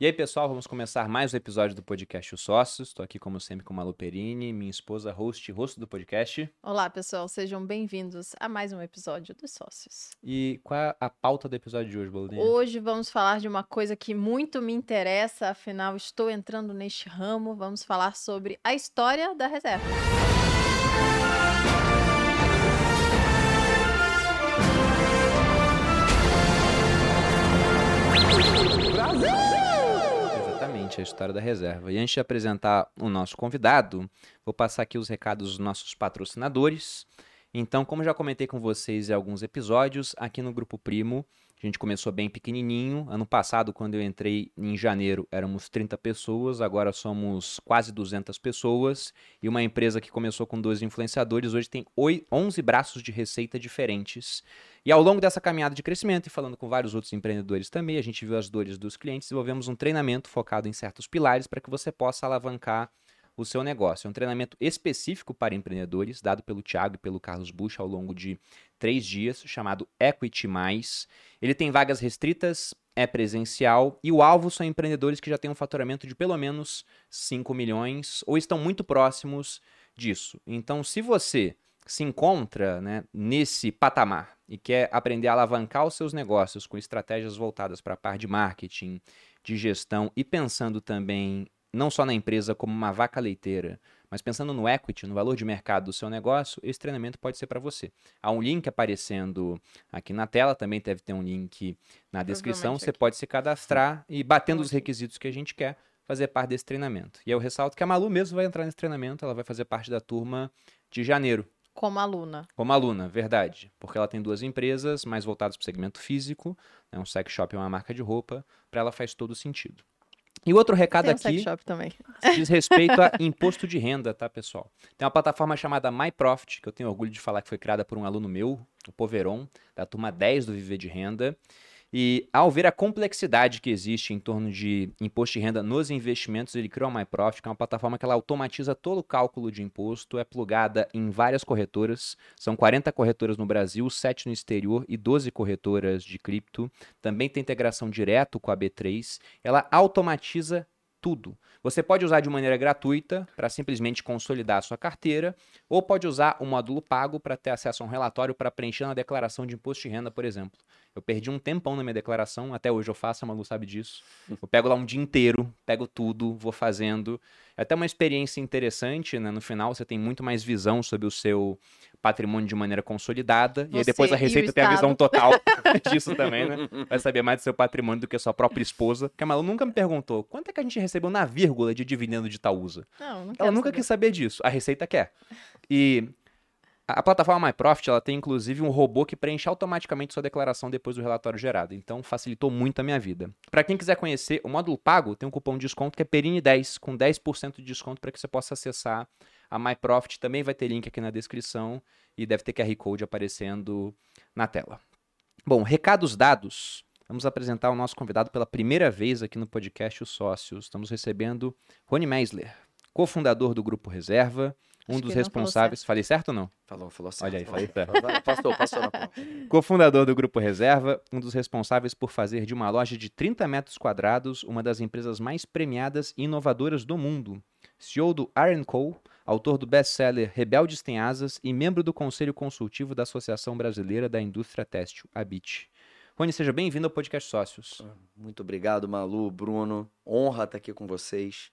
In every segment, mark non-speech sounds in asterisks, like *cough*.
E aí, pessoal, vamos começar mais um episódio do podcast Os Sócios. Estou aqui, como sempre, com Malu Perini, minha esposa, host e rosto do podcast. Olá, pessoal, sejam bem-vindos a mais um episódio dos Sócios. E qual é a pauta do episódio de hoje, Boludinha? Hoje vamos falar de uma coisa que muito me interessa, afinal, estou entrando neste ramo. Vamos falar sobre a história da reserva. Exatamente, a história da reserva. E antes de apresentar o nosso convidado, vou passar aqui os recados dos nossos patrocinadores. Então, como já comentei com vocês em alguns episódios, aqui no Grupo Primo, a gente começou bem pequenininho. Ano passado, quando eu entrei em janeiro, éramos 30 pessoas, agora somos quase 200 pessoas. E uma empresa que começou com dois influenciadores, hoje tem 11 braços de receita diferentes. E ao longo dessa caminhada de crescimento e falando com vários outros empreendedores também, a gente viu as dores dos clientes, desenvolvemos um treinamento focado em certos pilares para que você possa alavancar o seu negócio. É um treinamento específico para empreendedores, dado pelo Thiago e pelo Carlos Bush ao longo de três dias, chamado Equity Mais. Ele tem vagas restritas, é presencial e o alvo são empreendedores que já têm um faturamento de pelo menos 5 milhões ou estão muito próximos disso. Então, se você se encontra né, nesse patamar e quer aprender a alavancar os seus negócios com estratégias voltadas para a parte de marketing, de gestão e pensando também não só na empresa como uma vaca leiteira, mas pensando no equity, no valor de mercado do seu negócio, esse treinamento pode ser para você. Há um link aparecendo aqui na tela, também deve ter um link na descrição. Você aqui. pode se cadastrar e batendo os requisitos que a gente quer, fazer parte desse treinamento. E eu ressalto que a Malu mesmo vai entrar nesse treinamento, ela vai fazer parte da turma de janeiro. Como aluna. Como aluna, verdade. Porque ela tem duas empresas mais voltadas para o segmento físico, né, um sex shop é uma marca de roupa, para ela faz todo sentido. E o outro recado tem um aqui shop também. diz respeito a *laughs* imposto de renda, tá, pessoal? Tem uma plataforma chamada MyProfit, que eu tenho orgulho de falar que foi criada por um aluno meu, o Poveron, da turma 10 do Viver de Renda. E ao ver a complexidade que existe em torno de imposto de renda nos investimentos, ele criou a MyProfit, que é uma plataforma que ela automatiza todo o cálculo de imposto, é plugada em várias corretoras, são 40 corretoras no Brasil, 7 no exterior e 12 corretoras de cripto. Também tem integração direto com a B3. Ela automatiza tudo. Você pode usar de maneira gratuita para simplesmente consolidar a sua carteira, ou pode usar o módulo pago para ter acesso a um relatório para preencher na declaração de imposto de renda, por exemplo. Eu perdi um tempão na minha declaração, até hoje eu faço, a Malu sabe disso. Eu pego lá um dia inteiro, pego tudo, vou fazendo. É até uma experiência interessante, né? No final você tem muito mais visão sobre o seu patrimônio de maneira consolidada. Você e aí depois a Receita tem a visão total *laughs* disso também, né? *laughs* Vai saber mais do seu patrimônio do que a sua própria esposa. Porque a Malu nunca me perguntou quanto é que a gente recebeu na vírgula de dividendo de Itaúsa. Não, não Ela nunca saber. quis saber disso. A Receita quer. E a plataforma MyProfit ela tem inclusive um robô que preenche automaticamente sua declaração depois do relatório gerado. Então facilitou muito a minha vida. Para quem quiser conhecer o módulo pago, tem um cupom de desconto que é Perini10 com 10% de desconto para que você possa acessar a MyProfit. Também vai ter link aqui na descrição e deve ter QR Code aparecendo na tela. Bom, recados dados. Vamos apresentar o nosso convidado pela primeira vez aqui no podcast Os Sócios. Estamos recebendo Rony Meisler, cofundador do Grupo Reserva, um Acho dos responsáveis. Falei certo ou não? Falou, falou certo. Olha aí, falei certo. Passou, passou na. *laughs* Cofundador do Grupo Reserva, um dos responsáveis por fazer de uma loja de 30 metros quadrados uma das empresas mais premiadas e inovadoras do mundo. CEO do Iron Co., autor do best-seller Rebeldes Têm Asas e membro do Conselho Consultivo da Associação Brasileira da Indústria Têxtil, ABIT. Rony, seja bem-vindo ao Podcast Sócios. Muito obrigado, Malu, Bruno. Honra estar aqui com vocês.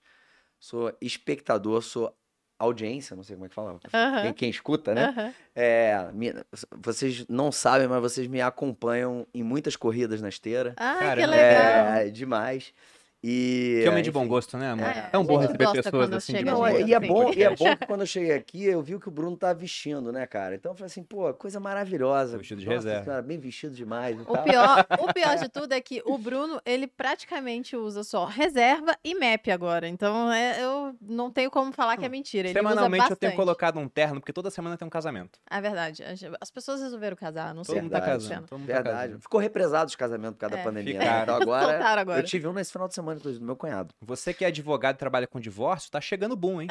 Sou espectador, sou audiência, não sei como é que fala. Quem, quem escuta, né? É, me- vocês não sabem, mas vocês me acompanham em muitas corridas na esteira. Ah, que Caramba. legal. É, demais. E, Que homem de enfim, bom gosto, né, amor? É, É, um bom receber pessoas assim de Não, e é bom, e é bom que quando eu cheguei aqui, eu vi o que o Bruno tava vestindo, né, cara? Então eu falei assim, pô, coisa maravilhosa. Vestido de Nossa reserva. Senhora, bem vestido demais e O tal. pior, o pior de tudo é que o Bruno, ele praticamente usa só reserva e map agora. Então, é, eu não tenho como falar que é mentira. Ele Semanalmente usa eu tenho colocado um terno, porque toda semana tem um casamento. É verdade. As pessoas resolveram casar, não Todo sei. mundo tá Verdade. casando. Todo mundo tá Verdade. casando. Ficou represado os casamentos por causa É, da pandemia. ficaram. né? Então agora, *laughs* agora. eu tive um nesse final de semana Do meu cunhado. Você que é advogado e trabalha com divórcio, tá chegando boom, hein?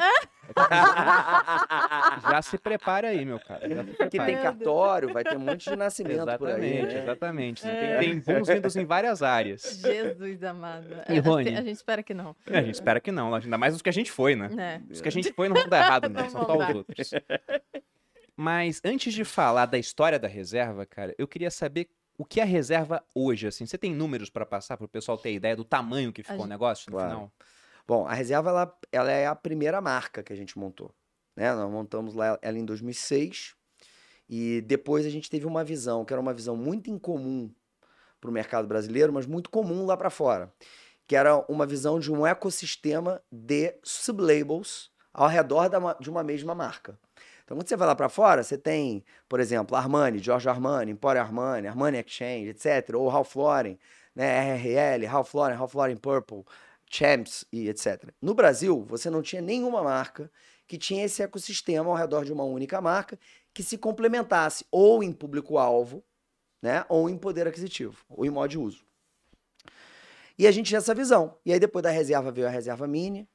*laughs* Já se prepara aí, meu cara. Se que tem cartório, vai ter um monte de nascimento por aí. Exatamente, né? exatamente. É. Tem, tem booms vindos em várias áreas. Jesus amado. E É, Rony? A gente espera que não. É, a gente espera que não, ainda mais os que a gente foi, né? É. Os que a gente foi não vão dar errado. Não São só os outros. Mas antes de falar da história da reserva, cara, eu queria saber o que é a reserva hoje, assim. Você tem números pra passar pro pessoal ter ideia do tamanho que ficou o gente- negócio no Claro. final? Bom, a reserva ela, ela é a primeira marca que a gente montou. Né? Nós montamos lá ela em 2006 e depois a gente teve uma visão, que era uma visão muito incomum para o mercado brasileiro, mas muito comum lá para fora, que era uma visão de um ecossistema de sublabels ao redor da de uma mesma marca. Então, quando você vai lá para fora, você tem, por exemplo, Armani, Giorgio Armani, Emporio Armani, Armani Exchange, etc., ou Ralph Lauren, né, RRL, Ralph Lauren, Ralph Lauren Purple, Champs e etc. No Brasil, você não tinha nenhuma marca que tinha esse ecossistema ao redor de uma única marca que se complementasse ou em público-alvo, né, ou em poder aquisitivo, ou em modo de uso. E a gente tinha essa visão. E aí depois da reserva veio a reserva mini,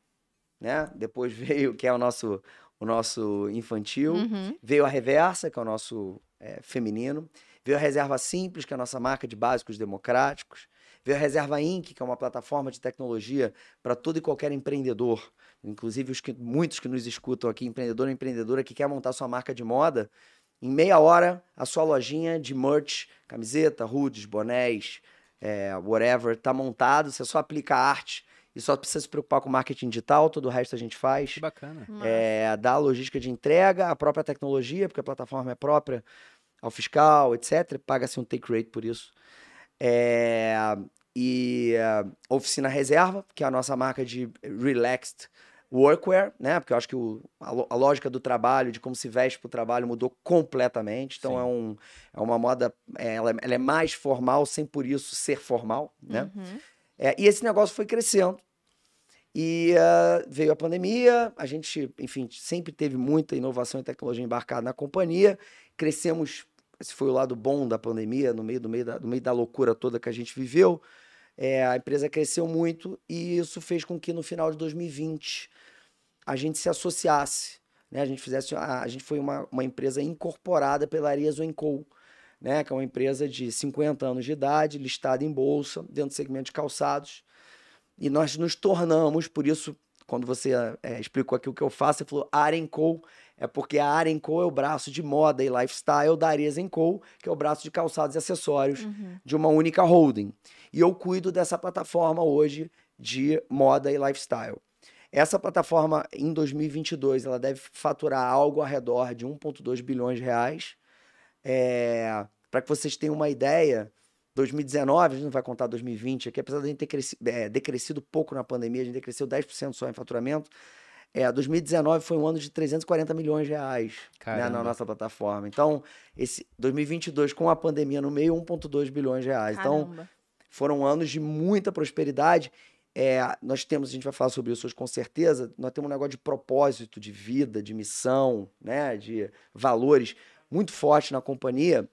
né? Depois *laughs* veio que é o nosso o nosso infantil, Uhum. veio a reversa, que é o nosso é, feminino, veio a reserva simples, que é a nossa marca de básicos democráticos, veio a reserva Inc, que é uma plataforma de tecnologia para todo e qualquer empreendedor, inclusive os que, muitos que nos escutam aqui, empreendedor ou empreendedora que quer montar sua marca de moda, em meia hora a sua lojinha de merch, camiseta, hoodies, bonés, é, whatever, tá montado, você só aplica a arte e só precisa se preocupar com marketing digital, todo o resto a gente faz Que bacana. É, da logística de entrega, a própria tecnologia, porque a plataforma é própria ao fiscal, etc. Paga-se um take rate por isso. É, e é, oficina reserva, que é a nossa marca de relaxed workwear, né? Porque eu acho que o- a, a lógica do trabalho, de como se veste para o trabalho, mudou completamente. Então Sim. é, um, é uma moda, é, ela, ela é mais formal, sem por isso ser formal, né? Uhum. É, e esse negócio foi crescendo. E ah, veio a pandemia, a gente, enfim, sempre teve muita inovação e tecnologia embarcada na companhia. Crescemos, esse foi o lado bom da pandemia, no meio, do meio, da, no meio da loucura toda que a gente viveu. É, a empresa cresceu muito e isso fez com que no final de 2020 a gente se associasse. Né? A gente fizesse. A, a gente foi uma, uma empresa incorporada pela Arias Co., né? que é uma empresa de 50 anos de idade, listada em bolsa, dentro do segmento de calçados. E nós nos tornamos, por isso, quando você eh, explicou aqui o que eu faço, você falou Arenco, é porque a Arenco é o braço de moda e lifestyle da Arias Co, que é o braço de calçados e acessórios Uhum. de uma única holding. E eu cuido dessa plataforma hoje de moda e lifestyle. Essa plataforma, em 2022, ela deve faturar algo ao redor de 1,2 bilhões de reais. Para que vocês tenham uma ideia, 2019, a gente não vai contar 2020 aqui, apesar de a gente ter cresci, é, decrescido pouco na pandemia, a gente decresceu 10% só em faturamento. É, 2019 foi um ano de 340 milhões de reais né, na nossa plataforma. Então, esse 2022, com a pandemia no meio, 1,2 bilhões de reais. Então, Caramba. foram anos de muita prosperidade. É, nós temos, a gente vai falar sobre isso hoje com certeza, nós temos um negócio de propósito, de vida, de missão, né, de valores muito forte na companhia.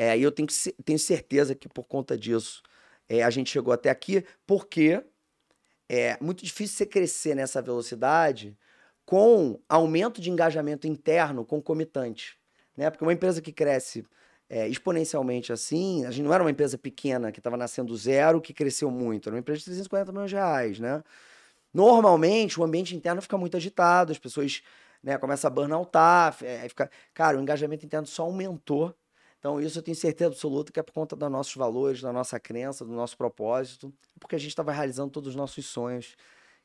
É, e eu tenho, que tenho certeza que por conta disso é, a gente chegou até aqui, porque é muito difícil você crescer nessa velocidade com aumento de engajamento interno concomitante. Né? Porque uma empresa que cresce é, exponencialmente assim, a gente não era uma empresa pequena que estava nascendo do zero, que cresceu muito, era uma empresa de 340 milhões de reais, né? Normalmente o ambiente interno fica muito agitado, as pessoas né, começam a burnoutar, é, aí fica... cara, o engajamento interno só aumentou. Então isso eu tenho certeza absoluta que é por conta dos nossos valores, da nossa crença, do nosso propósito, porque a gente estava realizando todos os nossos sonhos,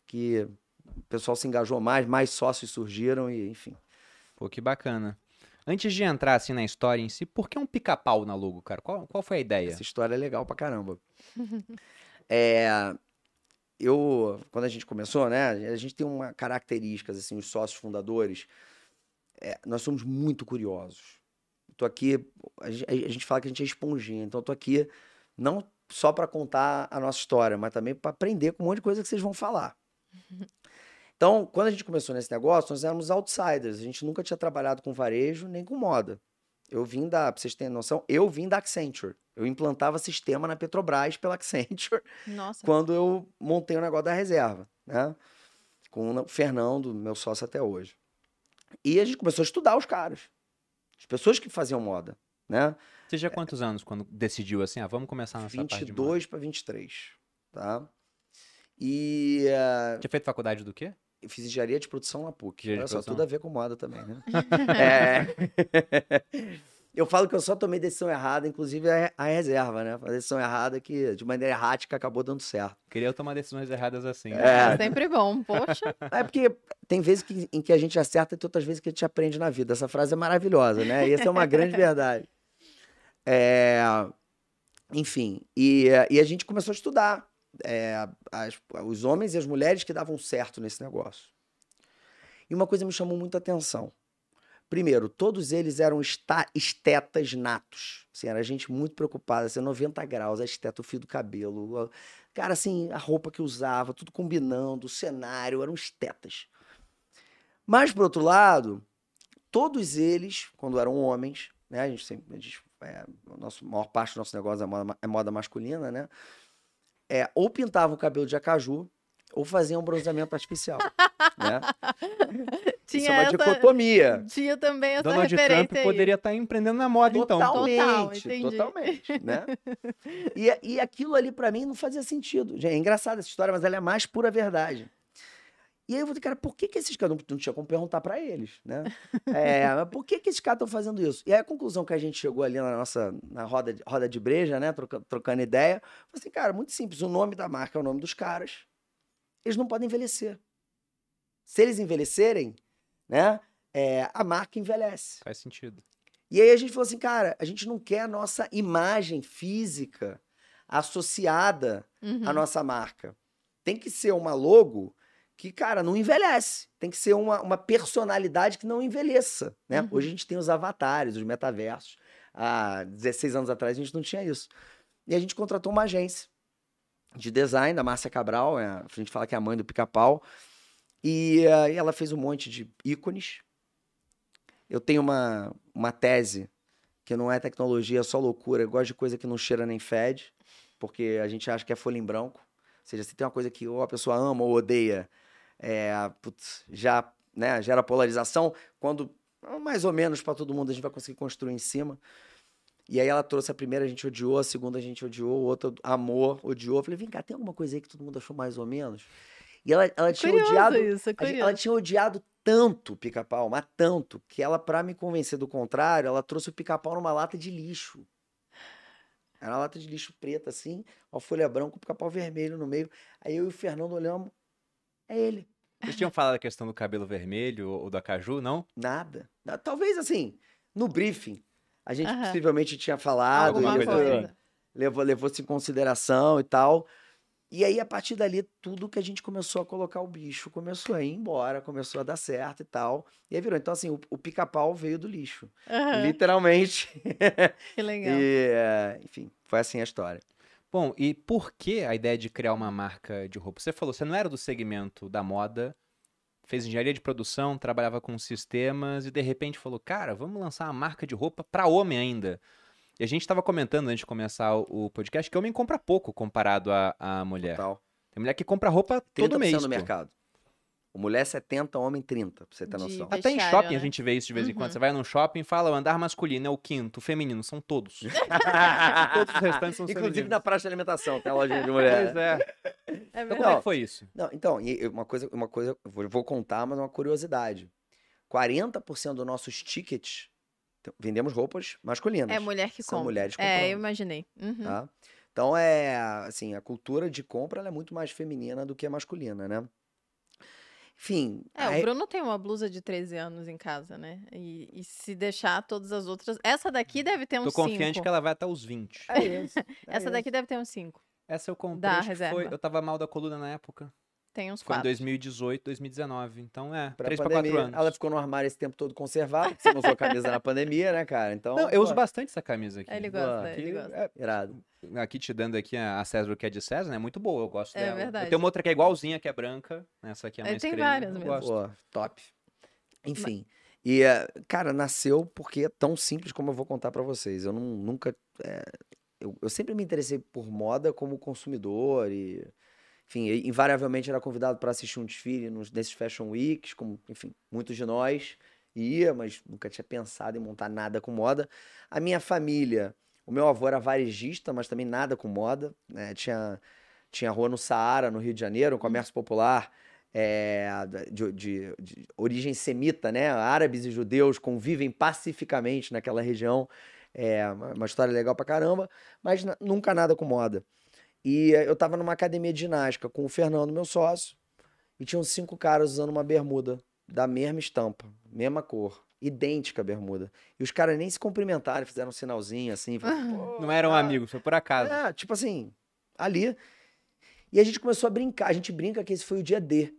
que o pessoal se engajou mais, mais sócios surgiram e enfim. Pô, que bacana. Antes de entrar assim na história em si, por que um pica-pau na logo, cara? Qual, qual foi a ideia? Essa história é legal pra caramba. *laughs* é, eu, quando a gente começou, né, a gente tem uma características, assim, os sócios fundadores, é, nós somos muito curiosos. Tô aqui, a gente, fala que a gente é esponjinha, então eu tô aqui não só para contar a nossa história, mas também para aprender com um monte de coisa que vocês vão falar. *laughs* Então, quando a gente começou nesse negócio, nós éramos outsiders, a gente nunca tinha trabalhado com varejo nem com moda. Eu vim da, pra vocês terem noção, eu vim da Accenture. Eu implantava sistema na Petrobras pela Accenture Nossa. *laughs* quando eu montei o negócio da reserva, né? Com o Fernando, meu sócio até hoje. E a gente começou a estudar os caras. As pessoas que faziam moda, né? Você já quantos anos quando decidiu assim, ah, vamos começar nessa parte de moda? 22 para 23, tá? E eh, Tinha feito faculdade do quê? eu fiz engenharia de produção na PUC. Olha só, produção. tudo a ver com moda também, né? *laughs* É. *laughs* Eu falo que eu só tomei decisão errada, inclusive a, a reserva, né? A decisão errada que, de maneira errática, acabou dando certo. Queria eu tomar decisões erradas assim. É. Sempre bom, poxa. É porque tem vezes que- em que a gente acerta e tem outras vezes que a gente aprende na vida. Essa frase é maravilhosa, né? E essa é uma grande verdade. É, Enfim, e, e a gente começou a estudar é, as- os homens e as mulheres que davam certo nesse negócio. E uma coisa me chamou muita atenção. Primeiro, todos eles eram estetas natos. Assim, era gente muito preocupada, assim, 90 graus, a esteta, o fio do cabelo. a- Cara, assim, a roupa que usava, tudo combinando, o cenário, eram estetas. Mas, por outro lado, todos eles, quando eram homens, né? A gente sempre. A gente, é, o nosso, a maior parte do nosso negócio é moda, é moda masculina, né? É, ou pintavam o cabelo de acaju, ou faziam um bronzeamento artificial. *laughs* né? Isso é Tinha uma essa... dicotomia. Tinha também essa Donald referência Trump aí. poderia estar empreendendo na moda, então. Totalmente, Total, entendi. totalmente, né? E, e aquilo ali pra mim não fazia sentido. É engraçada essa história, mas ela é a mais pura verdade. E aí eu falei, cara, por que, que esses caras não, não tinha como perguntar pra eles, né? *laughs* É, mas por que, que esses caras estão fazendo isso? E aí a conclusão que a gente chegou ali na nossa na roda, de- roda de breja, né? Troca- trocando ideia, foi assim, cara, muito simples. O nome da marca é o nome dos caras. Eles não podem envelhecer. Se eles envelhecerem, né? é, a marca envelhece. Faz sentido. E aí a gente falou assim, cara, a gente não quer a nossa imagem física associada Uhum. à nossa marca. Tem que ser uma logo que, cara, não envelhece. Tem que ser uma, uma personalidade que não envelheça, né? Uhum. Hoje a gente tem os avatares, os metaversos. Há 16 anos atrás a gente não tinha isso. E a gente contratou uma agência de design, da Márcia Cabral, é, a gente fala que é a mãe do pica-pau. E eh, ela fez um monte de ícones. Eu tenho uma, uma tese que não é tecnologia, é só loucura. Eu gosto de coisa que não cheira nem fede, porque a gente acha que é folha em branco. Ou seja, se tem uma coisa que ou a pessoa ama ou odeia, é, putz, já né, gera polarização. Quando, mais ou menos para todo mundo, a gente vai conseguir construir em cima. E aí ela trouxe a primeira, a gente odiou, a segunda a gente odiou, a outra amor, odiou. Eu falei, vem cá, tem alguma coisa aí que todo mundo achou mais ou menos? E ela, ela tinha Curioso odiado. isso, a gente- ela tinha odiado tanto o pica-pau, mas tanto, que ela, pra me convencer do contrário, ela trouxe o pica-pau numa lata de lixo. Era uma lata de lixo preta, assim, uma folha branca, um pica-pau vermelho no meio. Aí eu e o Fernando olhamos, é ele. Vocês tinham falado a questão do cabelo vermelho ou do acaju, não? Nada. Na- Talvez assim, no briefing, a gente Aham. possivelmente tinha falado, e levou- assim. levou, levou-se em consideração e tal. E aí, a partir dali, tudo que a gente começou a colocar o bicho começou a ir embora, começou a dar certo e tal. E aí virou. Então, assim, o, o pica-pau veio do lixo. Aham, Literalmente. *laughs* Que legal. E, é, enfim, foi assim a história. Bom, e por que a ideia de criar uma marca de roupa? Você falou, você não era do segmento da moda, fez engenharia de produção, trabalhava com sistemas e de repente falou, cara, vamos lançar uma marca de roupa para homem ainda. E a gente estava comentando antes de começar o podcast que homem compra pouco comparado à, à mulher. Total. Tem mulher que compra roupa 30% todo mês. no mercado. O mulher 70, homem 30, pra você ter De noção. Até em shopping a né? gente vê isso de vez em quando. Uhum. Você vai num shopping e fala, o andar masculino é o quinto, o feminino são todos. *laughs* todos os restantes são Inclusive femininos. na praça de alimentação, tem a loja de *laughs* mulher. Pois é. É Então verdade. como é que foi isso? Não, então, uma coisa, uma coisa, vou, contar, mas é uma curiosidade. 40% dos nossos tickets vendemos roupas masculinas. É mulher que São compra. mulheres É, eu comprando. imaginei. Uhum. tá? Então é assim, a cultura de compra ela é muito mais feminina do que masculina, né? Enfim, É, aí- o Bruno tem uma blusa de 13 anos em casa, né? E, e se deixar todas as outras. Essa daqui deve ter Tô uns confiante 5. que ela vai até os 20. é isso. *laughs* é Essa isso. daqui deve ter uns 5. Essa eu comprei, Da que foi, reserva. eu tava mal da coluna na época. Tem uns Foi em 4. 2018, 2019. Então é, Pra 3 pra 4 pandemia, anos. Ela ficou no armário esse tempo todo conservado, porque você não usou a camisa na pandemia, né, cara? Então, Não, eu uso bastante essa camisa aqui. Ele gosta, Aqui, ele gosta. é, irado. aqui te dando aqui a a César o que é de César, né? Muito boa, eu gosto É dela. verdade. Eu tenho uma outra que é igualzinha, que é branca. Essa aqui é É, mais tem várias eu mesmo. gosto. Pô, top. Enfim. E, eh, cara, nasceu porque é tão simples como eu vou contar pra vocês. Eu não, nunca. é, eu, eu sempre me interessei por moda como consumidor e. Enfim, invariavelmente era convidado para assistir um desfile nos, nesses Fashion Weeks, como, enfim, muitos de nós ia, mas nunca tinha pensado em montar nada com moda. A minha família, o meu avô era varejista, mas também nada com moda, né? Tinha, tinha rua no Saara, no Rio de Janeiro, um comércio popular é, de, de- de origem semita, né? Árabes e judeus convivem pacificamente naquela região. É uma história legal pra caramba, mas nunca nada com moda. E eh, eu tava numa academia de ginástica com o Fernando, meu sócio, e tinham cinco caras usando uma bermuda da mesma estampa, mesma cor, idêntica a bermuda. E os caras nem se cumprimentaram, fizeram um sinalzinho assim. falaram, *laughs* "Pô, Não eram cara, amigos, foi por acaso. é, tipo assim, ali. E a gente começou a brincar. A gente brinca que esse foi o dia D.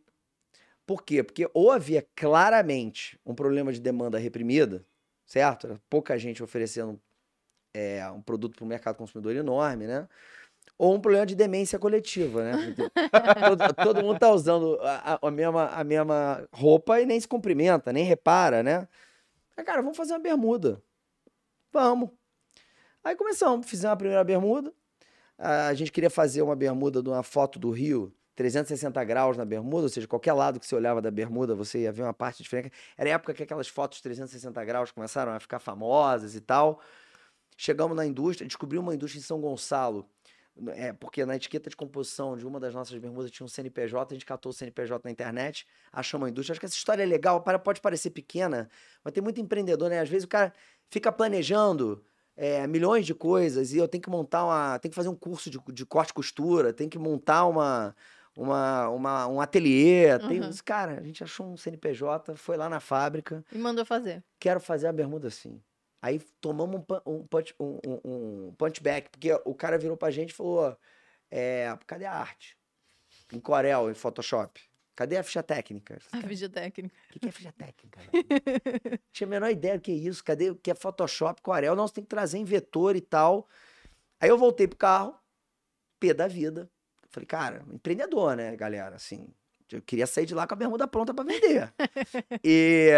Por quê? Porque ou havia claramente um problema de demanda reprimida, certo? Era pouca gente oferecendo é, um produto para o mercado consumidor enorme, né? Ou um problema de demência coletiva, né? *laughs* Todo, todo mundo tá usando a- a mesma, a mesma roupa e nem se cumprimenta, nem repara, né? Aí, cara, vamos fazer uma bermuda. Vamos. Aí começamos, fizemos a primeira bermuda. A gente queria fazer uma bermuda de uma foto do Rio, 360 graus na bermuda, ou seja, qualquer lado que você olhava da bermuda, você ia ver uma parte diferente. Era a época que aquelas fotos 360 graus começaram a ficar famosas e tal. Chegamos na indústria, descobri uma indústria em São Gonçalo, é, porque na etiqueta de composição de uma das nossas bermudas tinha um CNPJ, a gente catou o CNPJ na internet, achamos a indústria. Acho que essa história é legal, para- pode parecer pequena, mas tem muito empreendedor, né? Às vezes o cara fica planejando é, milhões de coisas e eu tenho que montar uma. Tem que fazer um curso de, de corte e costura, tem que montar uma. Uma, uma, um ateliê, tem, Uhum. cara, a gente achou um CNPJ, foi lá na fábrica, E mandou fazer. quero fazer a bermuda assim. Aí tomamos um, um, punch, um, um, um punchback, porque o cara virou pra gente e falou: é, cadê a arte? Em Corel, em Photoshop. Cadê a ficha técnica? A vídeo técnica. O que, que é ficha técnica? velho? *laughs* Tinha a menor ideia do que é isso. Cadê o que é Photoshop, Corel? Não, você tem que trazer em vetor e tal. Aí eu voltei pro carro, pé da vida. Falei, cara, empreendedor, né, galera? Assim, eu queria sair de lá com a bermuda pronta pra vender. *laughs* e,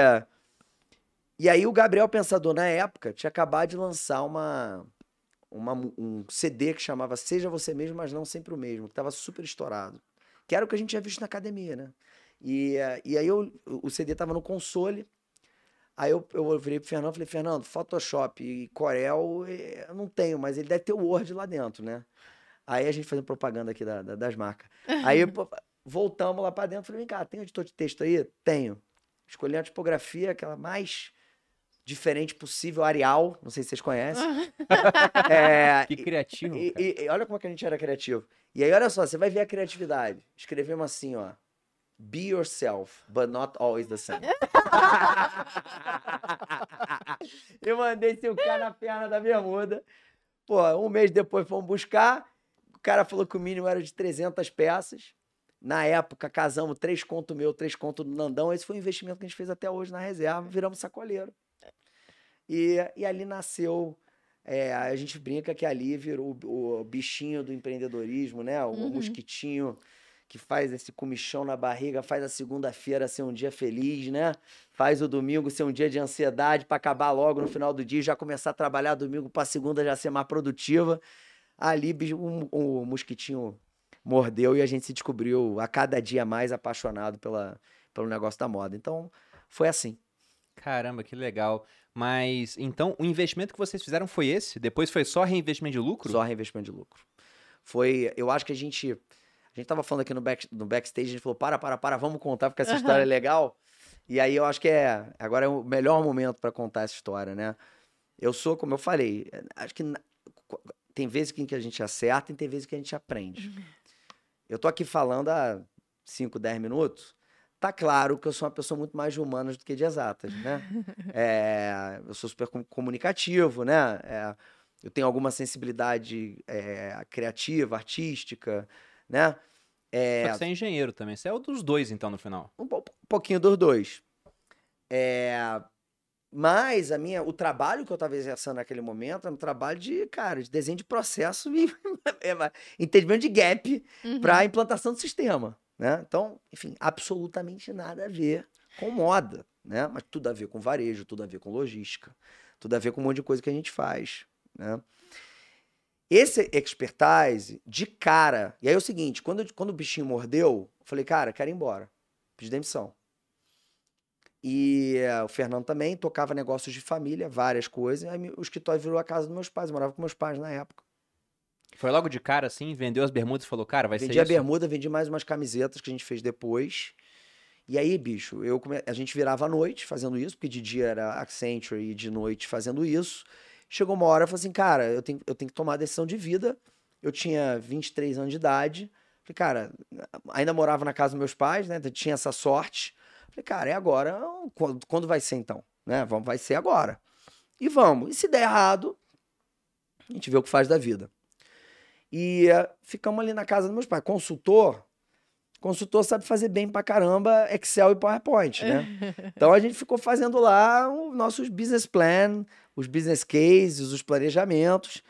e aí o Gabriel Pensador, na época, tinha acabado de lançar uma, uma um CD que chamava Seja Você Mesmo, mas não sempre o mesmo, que tava super estourado. Que era o que a gente tinha visto na academia, né? E, e aí eu, o CD tava no console. Aí eu, eu virei pro Fernando e falei, Fernando, Photoshop e Corel eh, eu não tenho, mas ele deve ter o Word lá dentro, né? Aí a gente fazendo propaganda aqui da- da- das marcas. Aí *laughs* voltamos lá pra dentro, falei, vem cá, tem editor de texto aí? Tenho. Escolhi a tipografia, aquela mais diferente possível, Arial, não sei se vocês conhecem. *laughs* É, Que criativo. e, e- e olha como é que a gente era criativo. E aí, olha só, você vai ver a criatividade. Escrevemos assim, ó. Be yourself, but not always the same. *laughs* Eu mandei esse cara na perna da bermuda. Pô, um mês depois fomos buscar. O cara falou que o mínimo era de 300 peças. Na época, casamos três conto meu, três conto do Nandão. Esse foi o investimento que a gente fez até hoje na reserva. Viramos sacoleiro. E, e ali nasceu é, a gente brinca que ali virou o, o bichinho do empreendedorismo, né? O Uhum. mosquitinho que faz esse comichão na barriga, faz a segunda-feira ser um dia feliz, né? Faz o domingo ser um dia de ansiedade para acabar logo no final do dia, e já começar a trabalhar domingo para segunda já ser mais produtiva. Ali o, o mosquitinho mordeu e a gente se descobriu a cada dia mais apaixonado pela, pelo negócio da moda. Então, foi assim. Caramba, que legal. Mas então o investimento que vocês fizeram foi esse? Depois foi só reinvestimento de lucro? Só reinvestimento de lucro. Foi, eu acho que a gente, a gente tava falando aqui no, back, no backstage, a gente falou, para, para, para, vamos contar, porque essa história é legal. E aí eu acho que é, agora é o melhor momento para contar essa história, né? Eu sou, como eu falei, é, acho que na- tem vezes em que a gente acerta e tem vezes que a gente aprende. Eu tô aqui falando há 5, 10 minutos, tá claro que eu sou uma pessoa muito mais de humanas do que de exatas, né? *laughs* É, eu sou super com- comunicativo, né? É, eu tenho alguma sensibilidade é, criativa, artística, né? É, Só que você é engenheiro também. Você é o dos dois, então, no final. um, po- um pouquinho dos dois. É, mas a minha, o trabalho que eu estava exercendo naquele momento era um trabalho de, cara, de desenho de processo e *laughs* é, mas entendimento de gap Uhum. para implantação do sistema, né? Então, enfim, absolutamente nada a ver com moda, né? Mas tudo a ver com varejo, tudo a ver com logística, tudo a ver com um monte de coisa que a gente faz, né? Esse expertise, de cara. E aí é o seguinte: quando, quando o bichinho mordeu, eu falei, cara, quero ir embora. Pedi demissão. E uh, o Fernando também tocava negócios de família, várias coisas. Aí o escritório virou a casa dos meus pais. Eu morava com meus pais na época. Foi logo de cara, assim? Vendeu as bermudas e falou, cara, vai vendi ser Vendi a bermuda, vendi mais umas camisetas que a gente fez depois. E aí, bicho, eu come... a gente virava à noite fazendo isso, porque de dia era Accenture e de noite fazendo isso. Chegou uma hora, eu falei assim, cara, eu tenho, eu tenho que tomar a decisão de vida. Eu tinha 23 anos de idade. Falei, cara, ainda morava na casa dos meus pais, né? Tinha essa sorte. Falei, cara, é agora. Quando, vai ser então? Né? Vai ser agora. E vamos. E se der errado, a gente vê o que faz da vida. E uh, ficamos ali na casa dos meus pais. Consultor, consultor sabe fazer bem pra caramba Excel e PowerPoint, né? *laughs* Então a gente ficou fazendo lá os nossos business plan, os business cases, os planejamentos.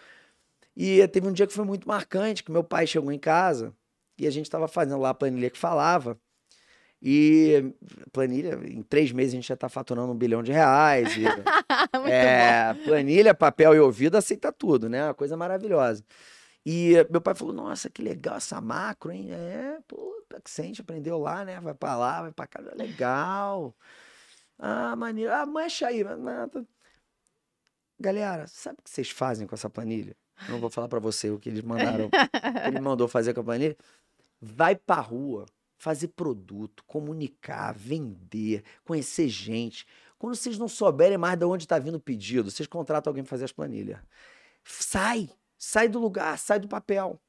E teve um dia que foi muito marcante, que meu pai chegou em casa e a gente estava fazendo lá a planilha que falava. E planilha, em três meses a gente já está faturando um bilhão de reais. E, *laughs* é, planilha, papel e ouvido aceita tudo, né? Uma coisa maravilhosa. E meu pai falou: Nossa, que legal essa macro, hein? É, pô, Accent aprendeu lá, né? Vai para lá, vai para cá, legal. Ah, maneiro. Ah, mancha aí. Galera, sabe o que vocês fazem com essa planilha? Não vou falar para você o que eles mandaram, que ele mandou fazer com a planilha. Vai pra rua, fazer produto, comunicar, vender, conhecer gente. Quando vocês não souberem mais de onde está vindo o pedido, vocês contratam alguém para fazer as planilhas. Sai, sai do lugar, sai do papel.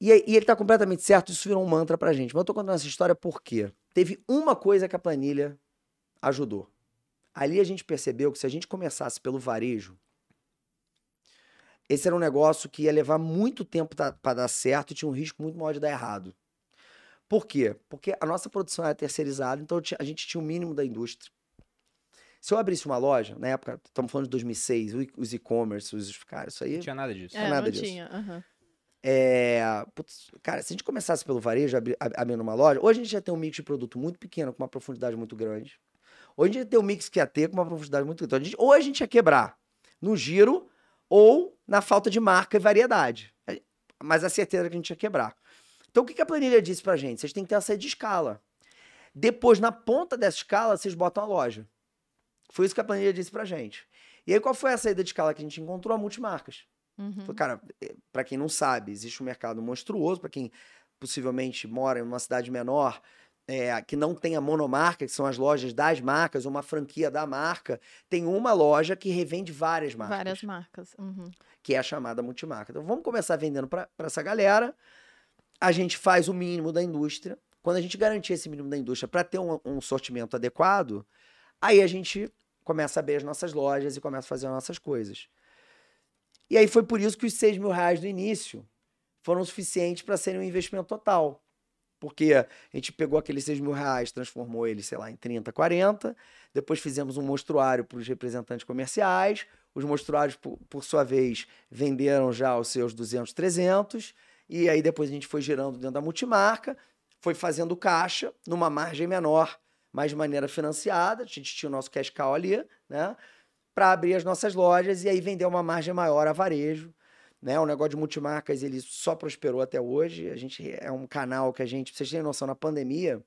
E, e ele está completamente certo, isso virou um mantra pra gente. Mas eu tô contando essa história porque teve uma coisa que a planilha ajudou. Ali a gente percebeu que se a gente começasse pelo varejo, esse era um negócio que ia levar muito tempo para dar certo e tinha um risco muito maior de dar errado. Por quê? Porque a nossa produção era terceirizada, então a gente tinha o mínimo da indústria. Se eu abrisse uma loja, na época, estamos falando de 2006, os e-commerce, os cara, isso aí. Não tinha nada disso. É, nada não disso. tinha. Uhum. É, putz, cara, se a gente começasse pelo varejo, abri, abrindo uma loja, hoje a gente já tem um mix de produto muito pequeno, com uma profundidade muito grande. Hoje a gente já tem um mix que ia ter com uma profundidade muito grande. Então, a gente, ou a gente ia quebrar no giro, ou na falta de marca e variedade. Mas a certeza é que a gente ia quebrar. Então, o que a planilha disse pra gente? Vocês têm que ter uma saída de escala. Depois, na ponta dessa escala, vocês botam a loja. Foi isso que a planilha disse pra gente. E aí, qual foi a saída de escala que a gente encontrou? A multimarcas. Uhum. Cara, eh, para quem não sabe, existe um mercado monstruoso, para quem possivelmente mora em uma cidade menor, é, que não tem a monomarca, que são as lojas das marcas, uma franquia da marca, tem uma loja que revende várias marcas. Várias marcas. Uhum. Que é a chamada multimarca. Então vamos começar vendendo para essa galera. A gente faz o mínimo da indústria. Quando a gente garantir esse mínimo da indústria para ter um, um sortimento adequado, aí a gente começa a abrir as nossas lojas e começa a fazer as nossas coisas. E aí foi por isso que os 6 mil reais do início foram suficientes para serem um investimento total. Porque a gente pegou aqueles 6 mil reais, transformou ele, sei lá, em 30, 40. Depois fizemos um monstruário para os representantes comerciais. Os monstruários, por, por, sua vez, venderam já os seus 200, 300. E aí depois a gente foi girando dentro da multimarca, foi fazendo caixa numa margem menor, mas de maneira financiada. A gente tinha o nosso cash cow ali, né? Para abrir as nossas lojas e aí vender uma margem maior a varejo né? O negócio de multimarcas, ele só prosperou até hoje. A gente é um canal que a gente, vocês terem noção, na pandemia,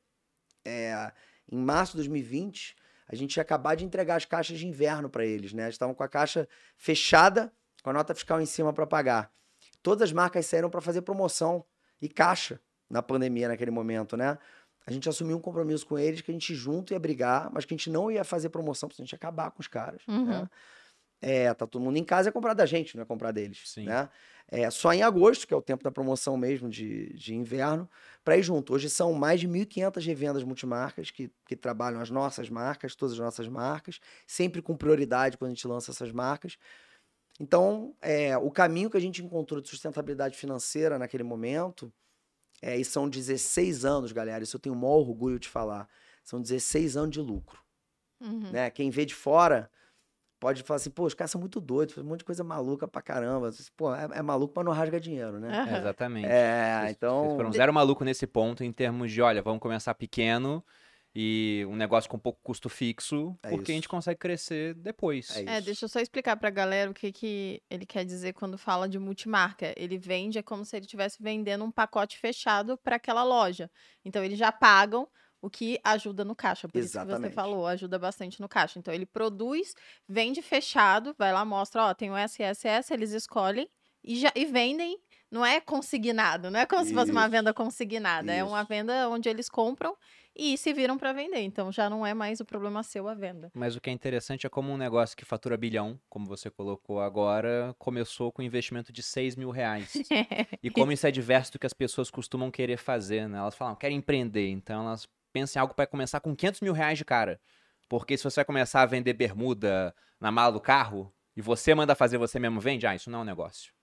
é, em março de 2020, a gente ia acabar de entregar as caixas de inverno para eles, né? Eles estavam com a caixa fechada, com a nota fiscal em cima para pagar. Todas as marcas saíram para fazer promoção e caixa na pandemia naquele momento, né? A gente assumiu um compromisso com eles que a gente junto ia brigar, mas que a gente não ia fazer promoção, porque a gente ia acabar com os caras, uhum. né? É, tá todo mundo em casa, é comprar da gente, não é comprar deles. Sim. Né? É, só em agosto, que é o tempo da promoção mesmo de, de inverno, para ir junto. Hoje são mais de 1.500 revendas multimarcas que, que trabalham as nossas marcas, todas as nossas marcas, sempre com prioridade quando a gente lança essas marcas. Então, é, o caminho que a gente encontrou de sustentabilidade financeira naquele momento, é, e são 16 anos, galera, isso eu tenho o maior orgulho de falar, são 16 anos de lucro. Uhum. Né? Quem vê de fora pode falar assim, pô, os caras são muito doidos, faz um monte de coisa maluca pra caramba. Pô, é, é maluco, mas não rasga dinheiro, né? Uhum. É, exatamente. É, vocês, então... Vocês foram zero maluco nesse ponto, em termos de, olha, vamos começar pequeno e um negócio com pouco custo fixo, É porque a gente isso. consegue crescer depois. É É, isso. deixa eu só explicar pra galera o que, que ele quer dizer quando fala de multimarca. Ele vende, é como se ele estivesse vendendo um pacote fechado para aquela loja. Então, eles já pagam o que ajuda no caixa. Por isso que você Exatamente. falou, ajuda bastante no caixa. Então, ele produz, vende fechado, vai lá, mostra, ó, tem o SSS, eles escolhem e, já, e vendem. Não é consignado, não é como se fosse uma Isso. venda consignada. É uma Isso. venda onde eles compram e se viram para vender. Então, já não é mais o problema seu a venda. Mas o que é interessante é como um negócio que fatura bilhão, como você colocou agora, começou com um investimento de 6 mil reais. *laughs* E como isso é diverso do que as pessoas costumam querer fazer, né? Elas falam, querem empreender, então elas pensam em algo para começar com 500 mil reais de cara. Porque se você vai começar a vender bermuda na mala do carro, e você manda fazer, você mesmo vende, ah, isso não é um negócio.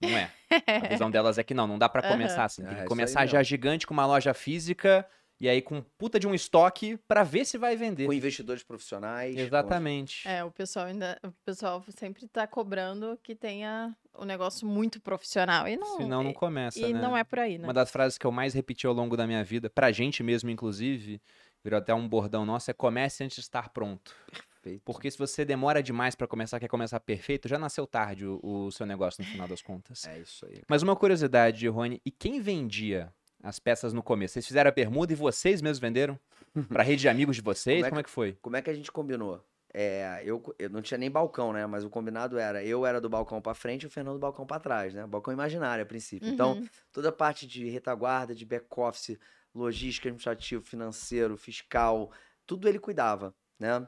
Não é. A *laughs* visão delas é que não, não dá pra Aham. começar assim. É, Tem que isso aí começar já mesmo. gigante com uma loja física, e aí com puta de um estoque pra ver se vai vender. Com investidores profissionais. com- Exatamente. É, o pessoal ainda, o pessoal sempre tá cobrando que tenha o negócio muito profissional. E não, Senão não e, começa, e né? não é por aí, né? Uma das frases que eu mais repeti ao longo da minha vida, pra gente mesmo, inclusive, virou até um bordão nosso, é comece antes de estar pronto. Perfeito. Porque se você demora demais pra começar, quer começar perfeito, já nasceu tarde o, o seu negócio no final das contas. É isso aí. Mas uma curiosidade, Rony, e quem vendia as peças no começo? Vocês fizeram a bermuda e vocês mesmos venderam? *laughs* Pra rede de amigos de vocês? Como é Como é que foi? Como é que a gente combinou? É, eu, eu não tinha nem balcão, né? Mas o combinado era, eu era do balcão pra frente e o Fernando do balcão pra trás, né? Balcão imaginário a princípio. Então, Uhum. toda a parte de retaguarda, de back-office, logística, administrativo, financeiro, fiscal, tudo ele cuidava, né?